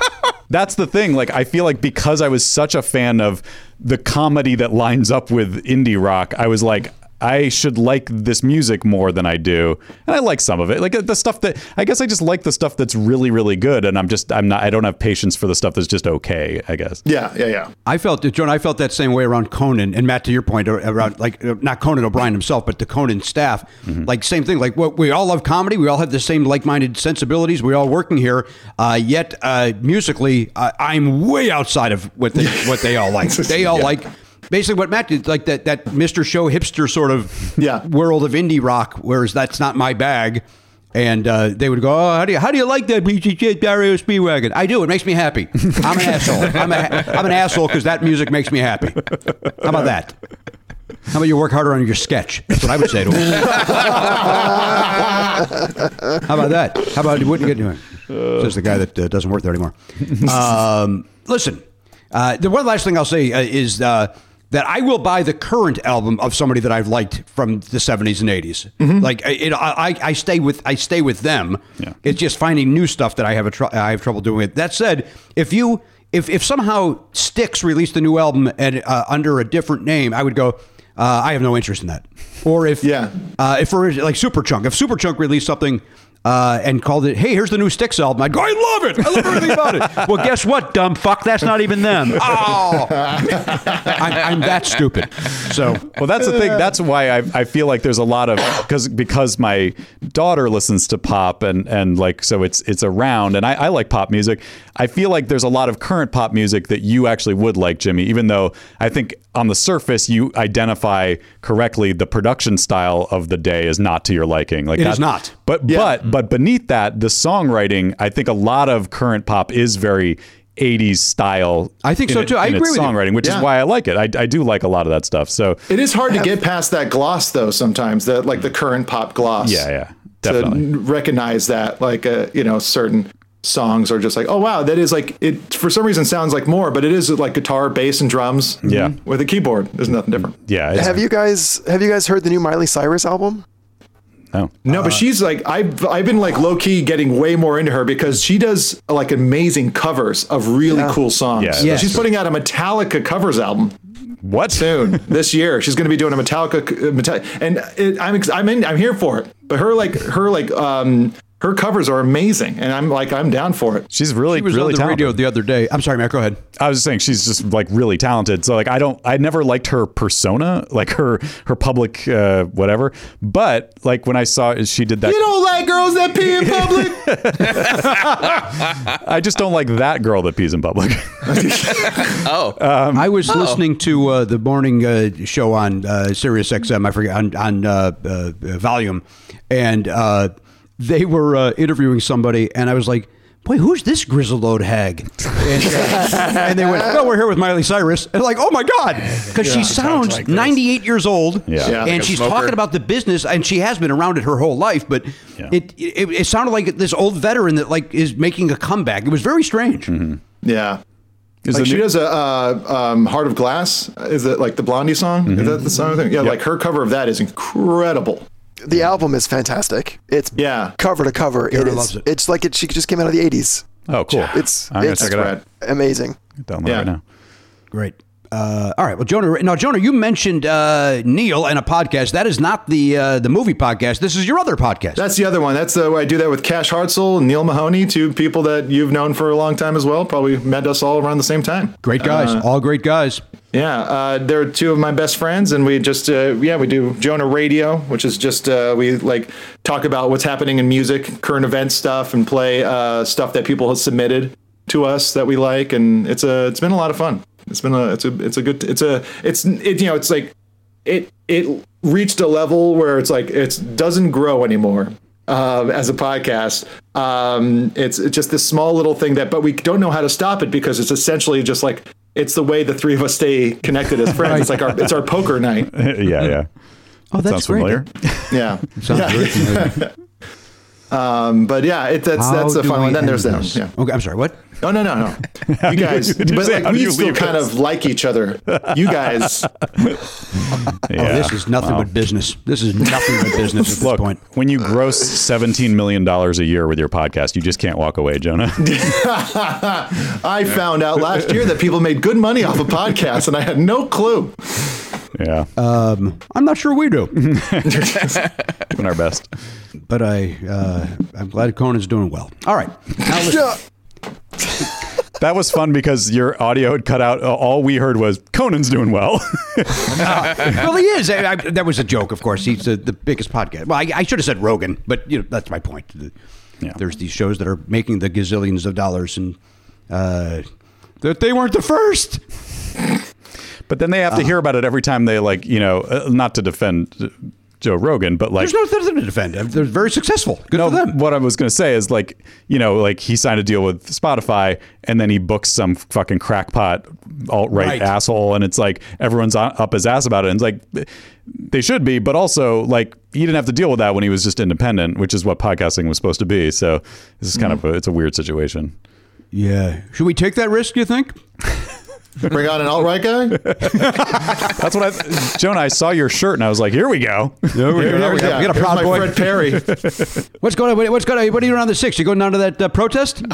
Speaker 2: That's the thing. Like, I feel like because I was such a fan of the comedy that lines up with indie rock, I was like, I should like this music more than I do. And I like some of it. Like the stuff that I guess I just like the stuff that's really, really good. And I'm just, I'm not, I don't have patience for the stuff that's just okay, I guess.
Speaker 7: Yeah, yeah, yeah.
Speaker 4: I felt, John, I felt that same way around Conan. And Matt, to your point, around like uh, not Conan O'Brien himself, but the Conan staff. Like same thing. Like what we all love comedy. We all have the same like-minded sensibilities. We're all working here. Uh, yet uh, musically, uh, I'm way outside of what they what they all like. *laughs* They all like. Basically, what Matt did, like that, that Mr. Show hipster sort of
Speaker 7: Yeah.
Speaker 4: world of indie rock, whereas that's not my bag. And uh, they would go, "Oh, how do you how do you like that BGJ REO Speedwagon?" I do. It makes me happy. I'm an asshole. I'm, a, I'm an asshole because that music makes me happy. How about that? How about you work harder on your sketch? That's what I would say to him. How about that? How about you wouldn't get doing? Says the guy that uh, doesn't work there anymore. Um, listen, uh, the one last thing I'll say uh, is uh, that I will buy the current album of somebody that I've liked from the '70s and '80s. Like it, I, I- I stay with I stay with them.
Speaker 2: Yeah.
Speaker 4: It's just finding new stuff that I have a tr- I have trouble doing it. That said, if you if if somehow Styx released a new album and uh, under a different name, I would go. Uh, I have no interest in that. Or if
Speaker 7: Yeah.
Speaker 4: uh, if for like Superchunk, if Superchunk released something uh, and called it, "Hey, here's the new Styx album," I'd go, "I love it! I love everything about it." *laughs* well, guess what, dumb fuck? That's not even them. *laughs* Oh, I'm, I'm that stupid. So
Speaker 2: Well, that's the thing. That's why I, I feel like there's a lot of because because my daughter listens to pop and and like so it's it's around and I, I like pop music. I feel like there's a lot of current pop music that you actually would like, Jimmy. Even though I think on the surface you identify correctly the production style of the day is not to your liking. Like
Speaker 4: It
Speaker 2: that-
Speaker 4: is not.
Speaker 2: But but but beneath that, the songwriting, I think a lot of current pop is very. 80s style.
Speaker 4: I think
Speaker 2: in
Speaker 4: so,
Speaker 2: it-
Speaker 4: too. I agree
Speaker 2: its
Speaker 4: with you.
Speaker 2: songwriting, which
Speaker 7: Yeah.
Speaker 2: is why I like it. I, I do like a lot of that stuff. So
Speaker 7: It is hard to get past that gloss, though. Sometimes that like the current pop gloss.
Speaker 2: Yeah, yeah,
Speaker 7: To
Speaker 2: definitely.
Speaker 7: n- recognize that, like a you know certain songs are just like, oh wow, that is like it for some reason sounds like more, but it is like guitar, bass, and drums.
Speaker 2: Yeah.
Speaker 7: with a keyboard. There's nothing different.
Speaker 2: Yeah.
Speaker 5: Have you guys have you guys heard the new Miley Cyrus album?
Speaker 2: No.
Speaker 7: No, but she's like I've I've been like low key getting way more into her because she does like amazing covers of really cool songs.
Speaker 2: Yeah.
Speaker 4: Yes.
Speaker 7: She's putting out a Metallica covers album
Speaker 2: What?
Speaker 7: soon *laughs* this year. She's going to be doing a Metallica, uh, Metallica and it, I'm I'm in I'm here for it. But her like her like um her covers are amazing, and I'm like I'm down for it.
Speaker 2: She's really,
Speaker 4: She was
Speaker 2: really
Speaker 4: on the
Speaker 2: talented.
Speaker 4: radio the other day. I'm sorry, Matt. Go ahead.
Speaker 2: I was just saying she's just like really talented. So like I don't I never liked her persona, like her her public uh whatever. But like when I saw she did that
Speaker 7: You don't like girls that pee in *laughs* public.
Speaker 2: I just don't like that girl that pees in public. *laughs*
Speaker 6: Oh,
Speaker 4: I was listening to uh, the morning uh, show on uh, Sirius XM. I forget on on uh, uh, Volume, and uh, they were uh, interviewing somebody, and I was like. Boy, who's this grizzled old hag? And, uh, and they went, "Well, we're here with Miley Cyrus." And like, "Oh my god!" Because she sounds 98 years old,
Speaker 2: Yeah.
Speaker 7: Yeah.
Speaker 4: and
Speaker 7: Like
Speaker 4: she's
Speaker 6: smoker.
Speaker 4: talking about the business, and she has been around it her whole life. But
Speaker 2: Yeah.
Speaker 4: it, it it sounded like this old veteran that like is making a comeback. It was very strange.
Speaker 7: yeah.
Speaker 2: Is
Speaker 7: Like she
Speaker 2: new-
Speaker 7: does a uh, um, "Heart of Glass." Is it like the Blondie song? Is that the song? Thing? Yeah, like her cover of that is incredible.
Speaker 5: The album is fantastic. It's
Speaker 7: Yeah.
Speaker 5: cover to cover. It is.
Speaker 4: loves it.
Speaker 5: It's like it. She just came out of the '80s.
Speaker 2: Oh, cool.
Speaker 5: It's
Speaker 2: I'm gonna
Speaker 5: it's
Speaker 2: check it out.
Speaker 5: amazing.
Speaker 2: Download
Speaker 7: Yeah.
Speaker 2: right now.
Speaker 4: Great. Uh, all right. Well, Jonah. Now, Jonah, you mentioned uh, Neil and a podcast. That is not the uh, the movie podcast. This is your other podcast.
Speaker 7: That's the other one. That's the way I do that with Cash Hartzell and Neil Mahoney, two people that you've known for a long time as well. Probably met us all around the same time.
Speaker 4: great guys. all great guys.
Speaker 7: Yeah, uh, they're two of my best friends, and we just uh, yeah we do Jonah Raydio, which is just uh, we like talk about what's happening in music, current event stuff, and play uh, stuff that people have submitted to us that we like, and it's a it's been a lot of fun. It's been a it's a it's a good it's a it's it you know it's like it it reached a level where it's like it doesn't grow anymore um, as a podcast. Um, it's, it's just this small little thing that, but we don't know how to stop it because it's essentially just like it's the way the three of us stay connected as friends. It's *laughs* like our it's our poker night. *laughs*
Speaker 2: yeah, yeah.
Speaker 4: Oh, that's
Speaker 2: Sounds
Speaker 4: great.
Speaker 2: familiar.
Speaker 7: Yeah. *laughs*
Speaker 4: Sounds very familiar.
Speaker 7: Um, but yeah, it, that's
Speaker 4: How
Speaker 7: that's a
Speaker 4: do
Speaker 7: fun one. Then
Speaker 4: end
Speaker 7: there's that one. Yeah.
Speaker 4: Okay, I'm sorry. What?
Speaker 7: Oh no no no! *laughs* You guys,
Speaker 2: you
Speaker 7: but like we
Speaker 2: you
Speaker 7: still kind
Speaker 2: this?
Speaker 7: of like each other. You guys,
Speaker 2: Yeah. *laughs*
Speaker 4: Oh, this is nothing but business. This is nothing but business at this
Speaker 2: Look,
Speaker 4: point.
Speaker 2: when you gross seventeen million dollars a year with your podcast, you just can't walk away, Jonah. *laughs*
Speaker 7: I found out last year that people made good money off of podcasts, and I had no clue.
Speaker 2: yeah,
Speaker 4: Um, I'm not sure we do,
Speaker 2: doing our best.
Speaker 4: But I uh, I'm glad Conan's doing well. All right.
Speaker 2: That was fun because your audio had cut out. All we heard was Conan's doing well. *laughs*
Speaker 4: well, he is. I, I, that was a joke, of course. He's the, the biggest podcast. Well, I, I should have said Rogan, but you know that's my point. The-
Speaker 2: Yeah.
Speaker 4: There's these shows that are making the gazillions of dollars, and uh, that they weren't the first.
Speaker 2: but then they have to hear about it every time they like, you know, uh, not to defend uh, Joe Rogan, but like
Speaker 4: There's nothing to defend. They're very successful. Good
Speaker 2: no,
Speaker 4: for them.
Speaker 2: what I was going to say is like, you know, like he signed a deal with Spotify and then he books some fucking crackpot alt right asshole. And it's like everyone's up his ass about it. And it's like, they should be, but also like he didn't have to deal with that when he was just independent, which is what podcasting was supposed to be. So this is kind hmm. of a, it's a weird situation.
Speaker 4: Yeah. Should we take that risk? You think? *laughs*
Speaker 7: Bring on an alt right guy. *laughs*
Speaker 2: That's what I, Jonah, I saw your shirt and I was like, here we go.
Speaker 4: There we *laughs*
Speaker 7: Here-
Speaker 4: go.
Speaker 7: here's-
Speaker 4: We got,
Speaker 7: yeah,
Speaker 4: we got a proud
Speaker 7: my
Speaker 4: boy.
Speaker 7: Fred Perry.
Speaker 4: What's going on? What's going on? What are you doing on the sixth? You going down to that uh, protest?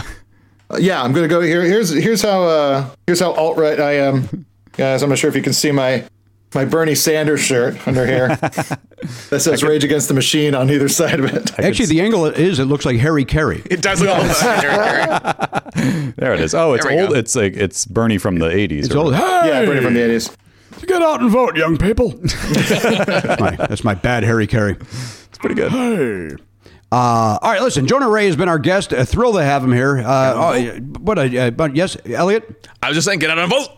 Speaker 7: yeah, I'm gonna go here. Here's here's how uh, here's how alt right I am, guys. I'm not sure if you can see my my Bernie Sanders shirt under here *laughs* that says "Rage Against the Machine" on either side of it.
Speaker 4: Actually, the angle it is, it looks like Harry Caray.
Speaker 6: it does look like Harry. *laughs*
Speaker 2: There it is. Oh, it's old.
Speaker 6: go.
Speaker 2: It's like, it's Bernie from the 80s.
Speaker 4: It's old. Hey,
Speaker 7: Yeah, Bernie from the '80s.
Speaker 4: Get out and vote, young people. *laughs* that's, my, that's my bad Harry Caray.
Speaker 2: It's pretty good.
Speaker 4: Uh, all right, listen. Jonah Ray has been our guest. A thrill to have him here. Uh, oh, yeah, what? A, uh, but yes, Elliot.
Speaker 6: I was just saying, get out and vote.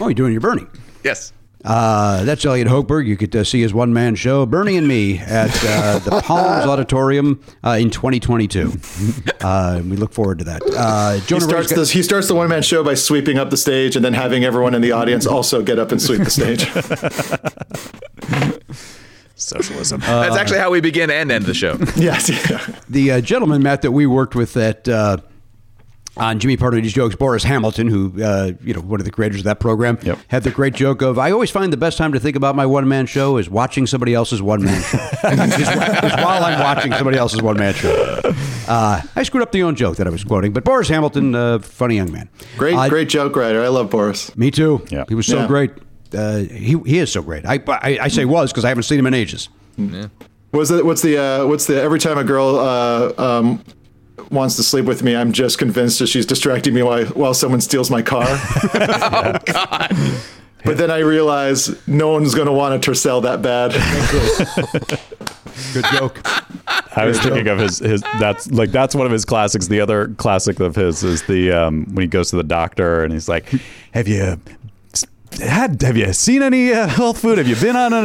Speaker 4: Oh, you're doing your Bernie.
Speaker 6: Yes.
Speaker 4: Uh, that's Elliot Hochberg. You could uh, see his one man show, Bernie and Me, at uh, the *laughs* Palms Auditorium uh, in 2022. Uh, we look forward to that. Uh,
Speaker 7: He starts,
Speaker 4: Ray's
Speaker 7: the, he starts the one man show by sweeping up the stage and then having everyone in the audience also get up and sweep the stage. *laughs*
Speaker 2: Socialism.
Speaker 6: That's actually how we begin and end the show. *laughs*
Speaker 7: Yes. Yeah.
Speaker 4: The uh, gentleman, Matt, that we worked with at uh, on Jimmy Pardo and his jokes, Boris Hamilton, who uh, you know one of the creators of that program,
Speaker 2: Yep.
Speaker 4: had the great joke of, "I always find the best time to think about my one man show is watching somebody else's one man show. *laughs* *laughs* is, is while I'm watching somebody else's one man show." Uh, I screwed up the own joke that I was quoting, but Boris Hamilton, uh, funny young man,
Speaker 7: Great,
Speaker 4: Uh,
Speaker 7: great joke writer. I love Boris.
Speaker 4: Me too.
Speaker 2: Yeah.
Speaker 4: he was so
Speaker 7: Yeah.
Speaker 4: great. Uh, he he is so great. I I, I say was because I haven't seen him in ages.
Speaker 7: Was it? What's the? Uh, what's the? Every time a girl uh, um, wants to sleep with me, I'm just convinced that she's distracting me while while someone steals my car. *laughs*
Speaker 6: oh God.
Speaker 7: But then I realize no one's going to want a Tercel that bad.
Speaker 4: Good joke.
Speaker 2: I was thinking of his his that's like that's one of his classics. The other classic of his is the um, when he goes to the doctor and he's like, "Have you had have you seen any uh, *laughs* health food? Have you been on a,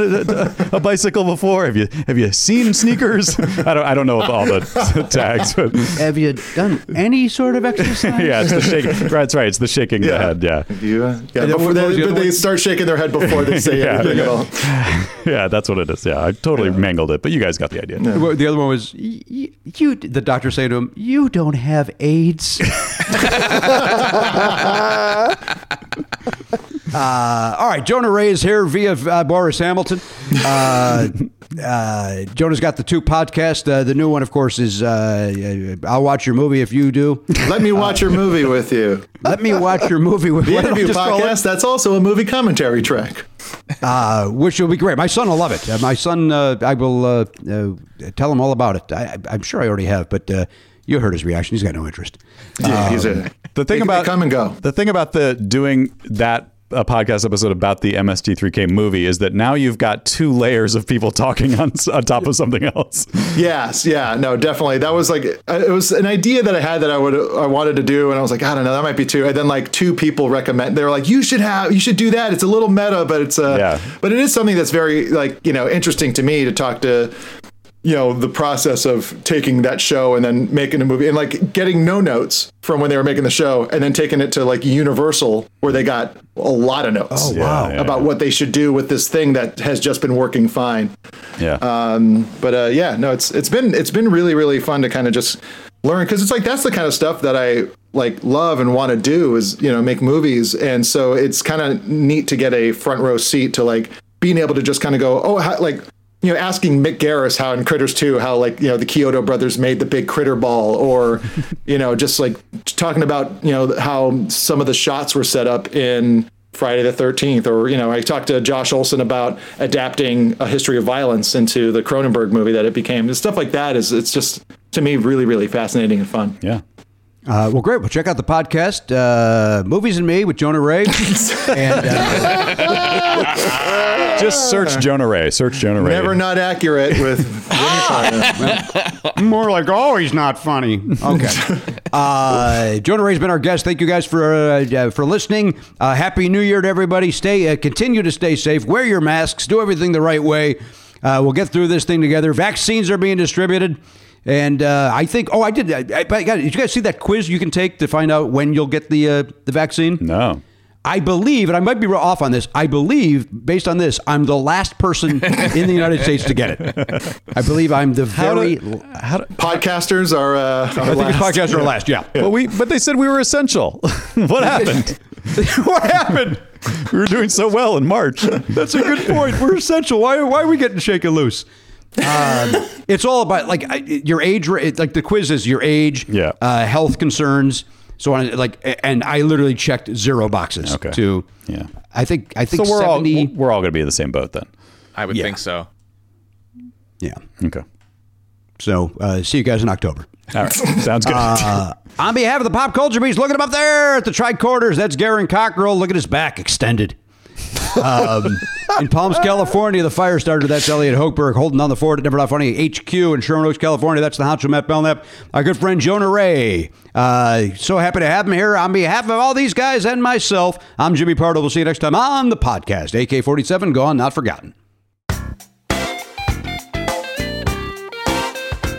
Speaker 2: a, a bicycle before? Have you have you seen sneakers? I don't I don't know all the *laughs* tags, but
Speaker 4: Have you done any sort of exercise?
Speaker 2: yeah, it's the shaking. That's right. It's the shaking the head. Yeah,
Speaker 7: You, uh, yeah, before they,
Speaker 4: the
Speaker 7: they start shaking their head before they say *laughs*
Speaker 2: Yeah.
Speaker 7: anything at all.
Speaker 2: yeah, that's what it is. Yeah, I totally mangled it, but you guys got the idea.
Speaker 4: Well, The other one was "Y- y- you. The doctor saying to him, "You don't have AIDS." Uh, all right, Jonah Ray is here via uh, Boris Hamilton. Uh, uh, Jonah's got the two podcasts. Uh, the new one, of course, is uh, uh, "I'll watch your movie if you do."
Speaker 7: Let me watch your movie with you.
Speaker 4: Let me watch your movie with
Speaker 7: The
Speaker 4: what did I
Speaker 7: interview
Speaker 4: just call it?
Speaker 7: podcast, that's also a movie commentary track.
Speaker 4: uh, which will be great. My son will love it. Uh, my son, uh, I will uh, uh, tell him all about it. I, I- I'm sure I already have, but uh, you heard his reaction. He's got no interest.
Speaker 7: Yeah, he's a,
Speaker 2: The thing
Speaker 7: they- they
Speaker 2: about
Speaker 7: come and go.
Speaker 2: The thing about the doing that a podcast episode about the MST3K movie is that now you've got two layers of people *laughs* talking on on top of something else.
Speaker 7: Yes, yeah, no, definitely. That was like uh, it was an idea that I had that I would I wanted to do, and I was like, I don't know, that might be too. And then like two people recommend. They were like, you should have, you should do that. It's a little meta, but it's a,
Speaker 2: Yeah.
Speaker 7: but it is something that's very like you know interesting to me to talk to. You know the process of taking that show and then making a movie and like getting no notes from when they were making the show and then taking it to like Universal where they got a lot of notes
Speaker 4: Oh, wow.
Speaker 2: Yeah, yeah,
Speaker 7: about what they should do with this thing that has just been working fine
Speaker 2: Yeah.
Speaker 7: um, but uh, yeah, no, it's it's been it's been really really fun to kind of just learn because it's like that's the kind of stuff that I like love and want to do is you know make movies, and so it's kind of neat to get a front row seat to like being able to just kind of go oh how, like. You know, asking Mick Garris how in Critters 2, how like, you know, the Chiodo brothers made the big critter ball, or, *laughs* you know, just like talking about, you know, how some of the shots were set up in Friday the 13th, or, you know, I talked to Josh Olson about adapting a history of violence into the Cronenberg movie that it became. And stuff like that is, it's just, to me, really, really fascinating and fun.
Speaker 2: yeah.
Speaker 4: Uh, well, great. Well, check out the podcast, uh, Movies and Me with Jonah Ray. *laughs* and uh, *laughs* *laughs*
Speaker 2: Just search Jonah Ray. Search Jonah Ray.
Speaker 7: Never not accurate with Jimmy Pardo. *laughs*
Speaker 4: more like, oh, he's not funny. Okay. uh, Jonah Ray's been our guest. Thank you guys for uh, uh, for listening. Uh, Happy New Year to everybody. Stay, uh, continue to stay safe. Wear your masks. Do everything the right way. Uh, we'll get through this thing together. Vaccines are being distributed. And uh, I think, oh, I did. I, I, I got- did you guys see that quiz you can take to find out when you'll get the uh, the vaccine?
Speaker 2: No.
Speaker 4: I believe, and I might be off on this. I believe, based on this, I'm the last person in the United States to get it. I believe I'm the
Speaker 2: How
Speaker 4: very.
Speaker 2: do, how do,
Speaker 7: Podcasters are, uh, are
Speaker 4: I think it's
Speaker 7: last.
Speaker 4: podcast are last. Yeah.
Speaker 2: but we but they said we were essential. *laughs* what happened? *laughs*
Speaker 4: what happened?
Speaker 2: We were doing so well in March.
Speaker 4: That's a good point. We're essential. Why, why are we getting shaken loose? Um, it's all about like your age. Like the quiz is your age,
Speaker 2: Yeah.
Speaker 4: uh, health concerns, so on. Like, and I literally checked zero boxes.
Speaker 2: Okay.
Speaker 4: To
Speaker 2: Yeah.
Speaker 4: I think I think
Speaker 2: So we're
Speaker 4: seventy.
Speaker 2: all we're all going to be in the same boat then.
Speaker 6: I would
Speaker 4: Yeah.
Speaker 6: think so.
Speaker 4: yeah.
Speaker 2: Okay.
Speaker 4: So uh, see you guys in October.
Speaker 2: All right. *laughs* Sounds good.
Speaker 4: Uh, on behalf of the pop culture beast, look at him up there at the tricorders. That's Garen Cockrell. Look at his back extended. Um, *laughs* in Palms, California, the fire started. That's Elliot Hochberg holding on the fort at Never Not Funny HQ in Sherman Oaks, California. That's the Honcho Matt Belknap. Our good friend Jonah Ray. Uh, so happy to have him here. On behalf of all these guys and myself, I'm Jimmy Pardo. We'll see you next time on the podcast. AK 47, gone, not forgotten.